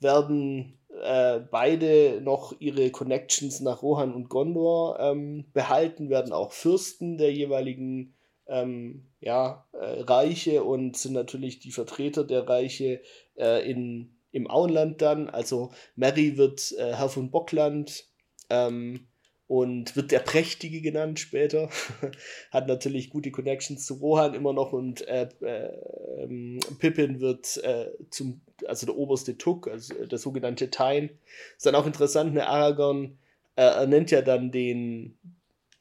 werden äh, beide noch ihre Connections nach Rohan und Gondor ähm, behalten, werden auch Fürsten der jeweiligen ähm, ja, äh, Reiche und sind natürlich die Vertreter der Reiche äh, in im Auenland dann. Also Mary wird äh, Herr von Bockland ähm, und wird der Prächtige genannt später. Hat natürlich gute Connections zu Rohan immer noch und äh, äh, Pippin wird äh, zum, also der oberste Tuck, also der sogenannte Tain. Ist dann auch interessant, ne, Aragorn äh, er nennt ja dann den,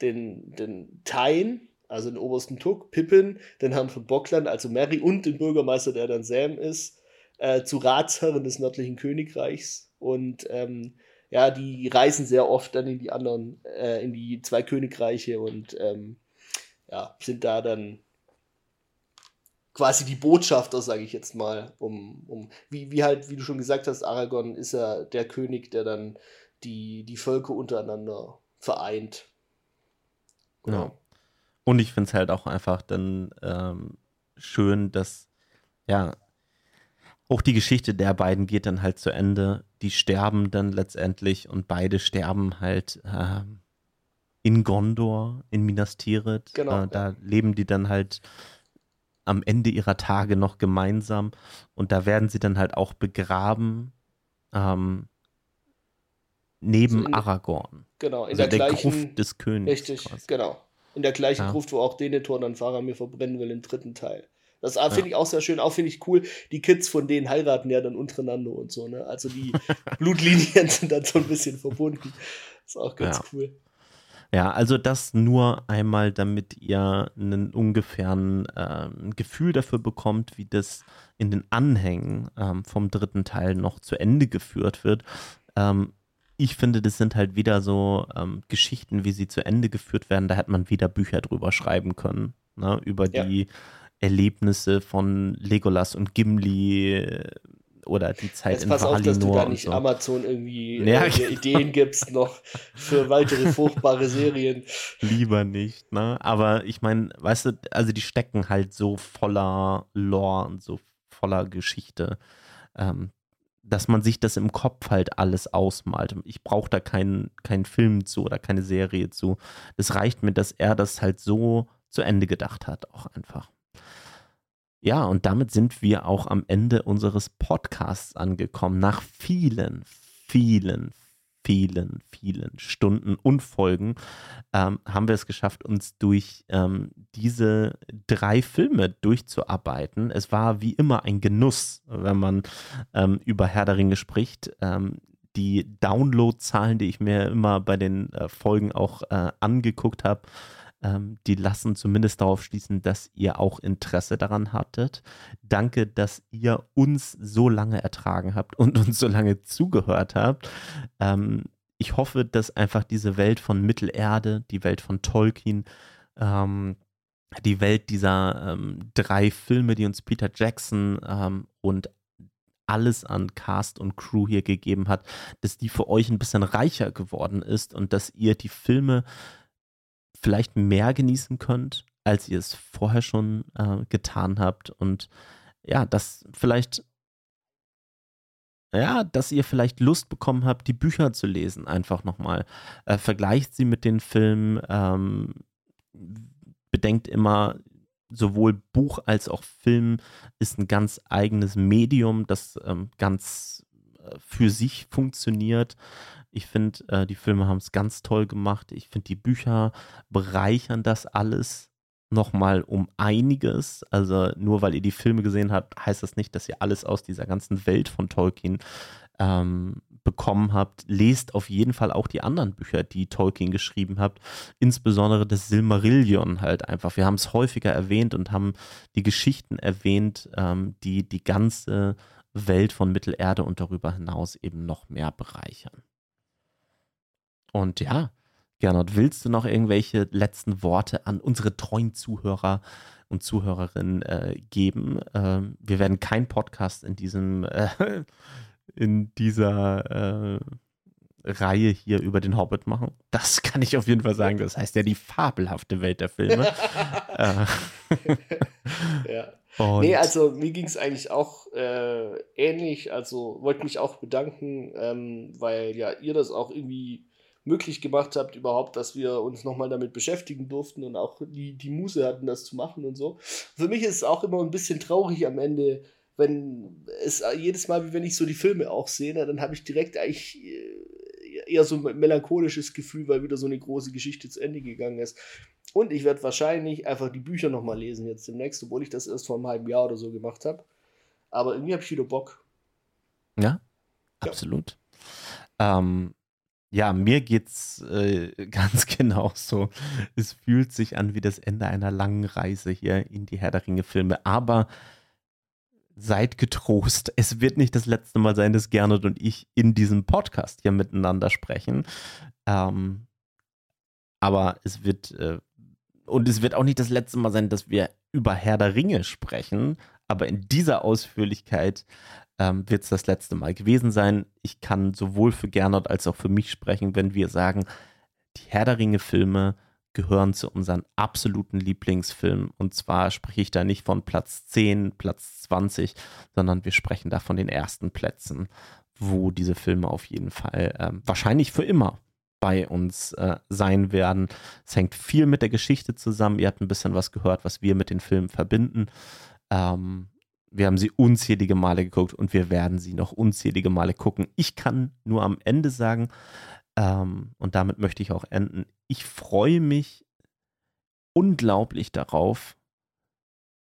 den, den Tain, also den obersten Tuck, Pippin, den Herrn von Bockland, also Mary und den Bürgermeister, der dann Sam ist äh, zu Ratsherren des nördlichen Königreichs und ähm, ja, die reisen sehr oft dann in die anderen, äh, in die zwei Königreiche und ähm, ja, sind da dann quasi die Botschafter, sage ich jetzt mal, um, um wie, wie halt, wie du schon gesagt hast, Aragorn ist ja der König, der dann die, die Völker untereinander vereint. Genau. Ja. Und ich finde es halt auch einfach dann ähm, schön, dass ja, auch die Geschichte der beiden geht dann halt zu Ende. Die sterben dann letztendlich und beide sterben halt äh, in Gondor, in Minas Tirith. Genau, äh, da ja. leben die dann halt am Ende ihrer Tage noch gemeinsam und da werden sie dann halt auch begraben ähm, neben also in, Aragorn. Genau, in also der, der gleichen, Gruft des Königs. Richtig, quasi. genau. In der gleichen ja. Gruft, wo auch Denethor dann Faramir verbrennen will im dritten Teil. Das finde ja. ich auch sehr schön, auch finde ich cool. Die Kids von denen heiraten ja dann untereinander und so, ne? Also die Blutlinien sind dann so ein bisschen verbunden. Das ist auch ganz ja. cool. Ja, also das nur einmal, damit ihr einen ungefähren äh, Gefühl dafür bekommt, wie das in den Anhängen ähm, vom dritten Teil noch zu Ende geführt wird. Ähm, ich finde, das sind halt wieder so ähm, Geschichten, wie sie zu Ende geführt werden. Da hätte man wieder Bücher drüber schreiben können, ne? über ja. Erlebnisse von Legolas und Gimli äh, oder die Zeit Jetzt in pass auf, dass du da nicht so. Amazon irgendwie ja. äh, Ideen gibst noch für weitere fruchtbare Serien. Lieber nicht, ne? Aber ich meine, weißt du, also die stecken halt so voller Lore und so voller Geschichte, ähm, dass man sich das im Kopf halt alles ausmalt. Ich brauche da keinen kein Film zu oder keine Serie zu. Es reicht mir, dass er das halt so zu Ende gedacht hat, auch einfach. Ja, und damit sind wir auch am Ende unseres Podcasts angekommen. Nach vielen, vielen, vielen, vielen Stunden und Folgen ähm, haben wir es geschafft, uns durch ähm, diese drei Filme durchzuarbeiten. Es war wie immer ein Genuss, wenn man ähm, über Herr der Ringe spricht. Ähm, die Downloadzahlen, die ich mir immer bei den äh, Folgen auch äh, angeguckt habe, ähm, die lassen zumindest darauf schließen, dass ihr auch Interesse daran hattet. Danke, dass ihr uns so lange ertragen habt und uns so lange zugehört habt. Ähm, ich hoffe, dass einfach diese Welt von Mittelerde, die Welt von Tolkien, ähm, die Welt dieser ähm, drei Filme, die uns Peter Jackson ähm, und alles an Cast und Crew hier gegeben hat, dass die für euch ein bisschen reicher geworden ist und dass ihr die Filme vielleicht mehr genießen könnt, als ihr es vorher schon äh, getan habt. Und ja, dass vielleicht, ja, dass ihr vielleicht Lust bekommen habt, die Bücher zu lesen, einfach nochmal. Äh, vergleicht sie mit den Filmen. Ähm, bedenkt immer, sowohl Buch als auch Film ist ein ganz eigenes Medium, das ähm, ganz äh, für sich funktioniert. Ich finde, äh, die Filme haben es ganz toll gemacht. Ich finde, die Bücher bereichern das alles nochmal um einiges. Also nur weil ihr die Filme gesehen habt, heißt das nicht, dass ihr alles aus dieser ganzen Welt von Tolkien ähm, bekommen habt. Lest auf jeden Fall auch die anderen Bücher, die Tolkien geschrieben habt. Insbesondere das Silmarillion halt einfach. Wir haben es häufiger erwähnt und haben die Geschichten erwähnt, ähm, die die ganze Welt von Mittelerde und darüber hinaus eben noch mehr bereichern. Und ja, Gernot, willst du noch irgendwelche letzten Worte an unsere treuen Zuhörer und Zuhörerinnen äh, geben? Ähm, wir werden keinen Podcast in diesem, äh, in dieser äh, Reihe hier über den Hobbit machen. Das kann ich auf jeden Fall sagen. Das heißt ja die fabelhafte Welt der Filme. äh. ja. Und nee, also mir ging es eigentlich auch äh, ähnlich. Also wollte mich auch bedanken, ähm, weil ja ihr das auch irgendwie möglich gemacht habt, überhaupt, dass wir uns nochmal damit beschäftigen durften und auch die, die Muße hatten, das zu machen und so. Für mich ist es auch immer ein bisschen traurig am Ende, wenn es jedes Mal, wie wenn ich so die Filme auch sehe, dann habe ich direkt eigentlich äh, eher so ein melancholisches Gefühl, weil wieder so eine große Geschichte zu Ende gegangen ist. Und ich werde wahrscheinlich einfach die Bücher nochmal lesen jetzt demnächst, obwohl ich das erst vor einem halben Jahr oder so gemacht habe. Aber irgendwie habe ich wieder Bock. Ja, absolut. Ja. Ähm, ja, mir geht's äh, ganz genau so. Es fühlt sich an wie das Ende einer langen Reise hier in die Herr der Ringe Filme, aber seid getrost. Es wird nicht das letzte Mal sein, dass Gernot und ich in diesem Podcast hier miteinander sprechen. Ähm, aber es wird, äh, und es wird auch nicht das letzte Mal sein, dass wir über Herr der Ringe sprechen. Aber in dieser Ausführlichkeit ähm, wird es das letzte Mal gewesen sein. Ich kann sowohl für Gernot als auch für mich sprechen, wenn wir sagen, die Herr der Ringe-Filme gehören zu unseren absoluten Lieblingsfilmen. Und zwar spreche ich da nicht von Platz 10, Platz 20, sondern wir sprechen da von den ersten Plätzen, wo diese Filme auf jeden Fall äh, wahrscheinlich für immer bei uns äh, sein werden. Es hängt viel mit der Geschichte zusammen. Ihr habt ein bisschen was gehört, was wir mit den Filmen verbinden. Ähm, wir haben sie unzählige Male geguckt und wir werden sie noch unzählige Male gucken. Ich kann nur am Ende sagen, ähm, und damit möchte ich auch enden, ich freue mich unglaublich darauf,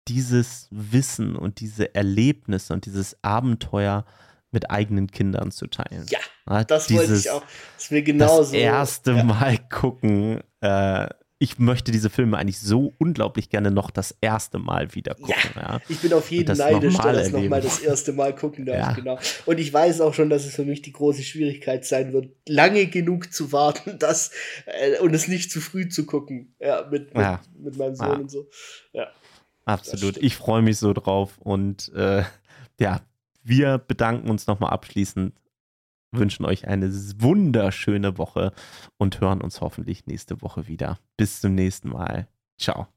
dieses Wissen und diese Erlebnisse und dieses Abenteuer mit eigenen Kindern zu teilen. Ja, das dieses, wollte ich auch. Das ist mir genauso. Das erste ja. Mal gucken. Äh, ich möchte diese Filme eigentlich so unglaublich gerne noch das erste Mal wieder gucken. Ja, ja. Ich bin auf jeden neidisch, der das nochmal das erste Mal gucken darf. Ja. Genau. Und ich weiß auch schon, dass es für mich die große Schwierigkeit sein wird, lange genug zu warten dass, äh, und es nicht zu früh zu gucken. Ja, mit, mit, mit meinem Sohn und so. Ja. Absolut. Ich freue mich so drauf. Und äh, ja, wir bedanken uns nochmal abschließend, wünschen euch eine wunderschöne Woche und hören uns hoffentlich nächste Woche wieder. Bis zum nächsten Mal. Ciao.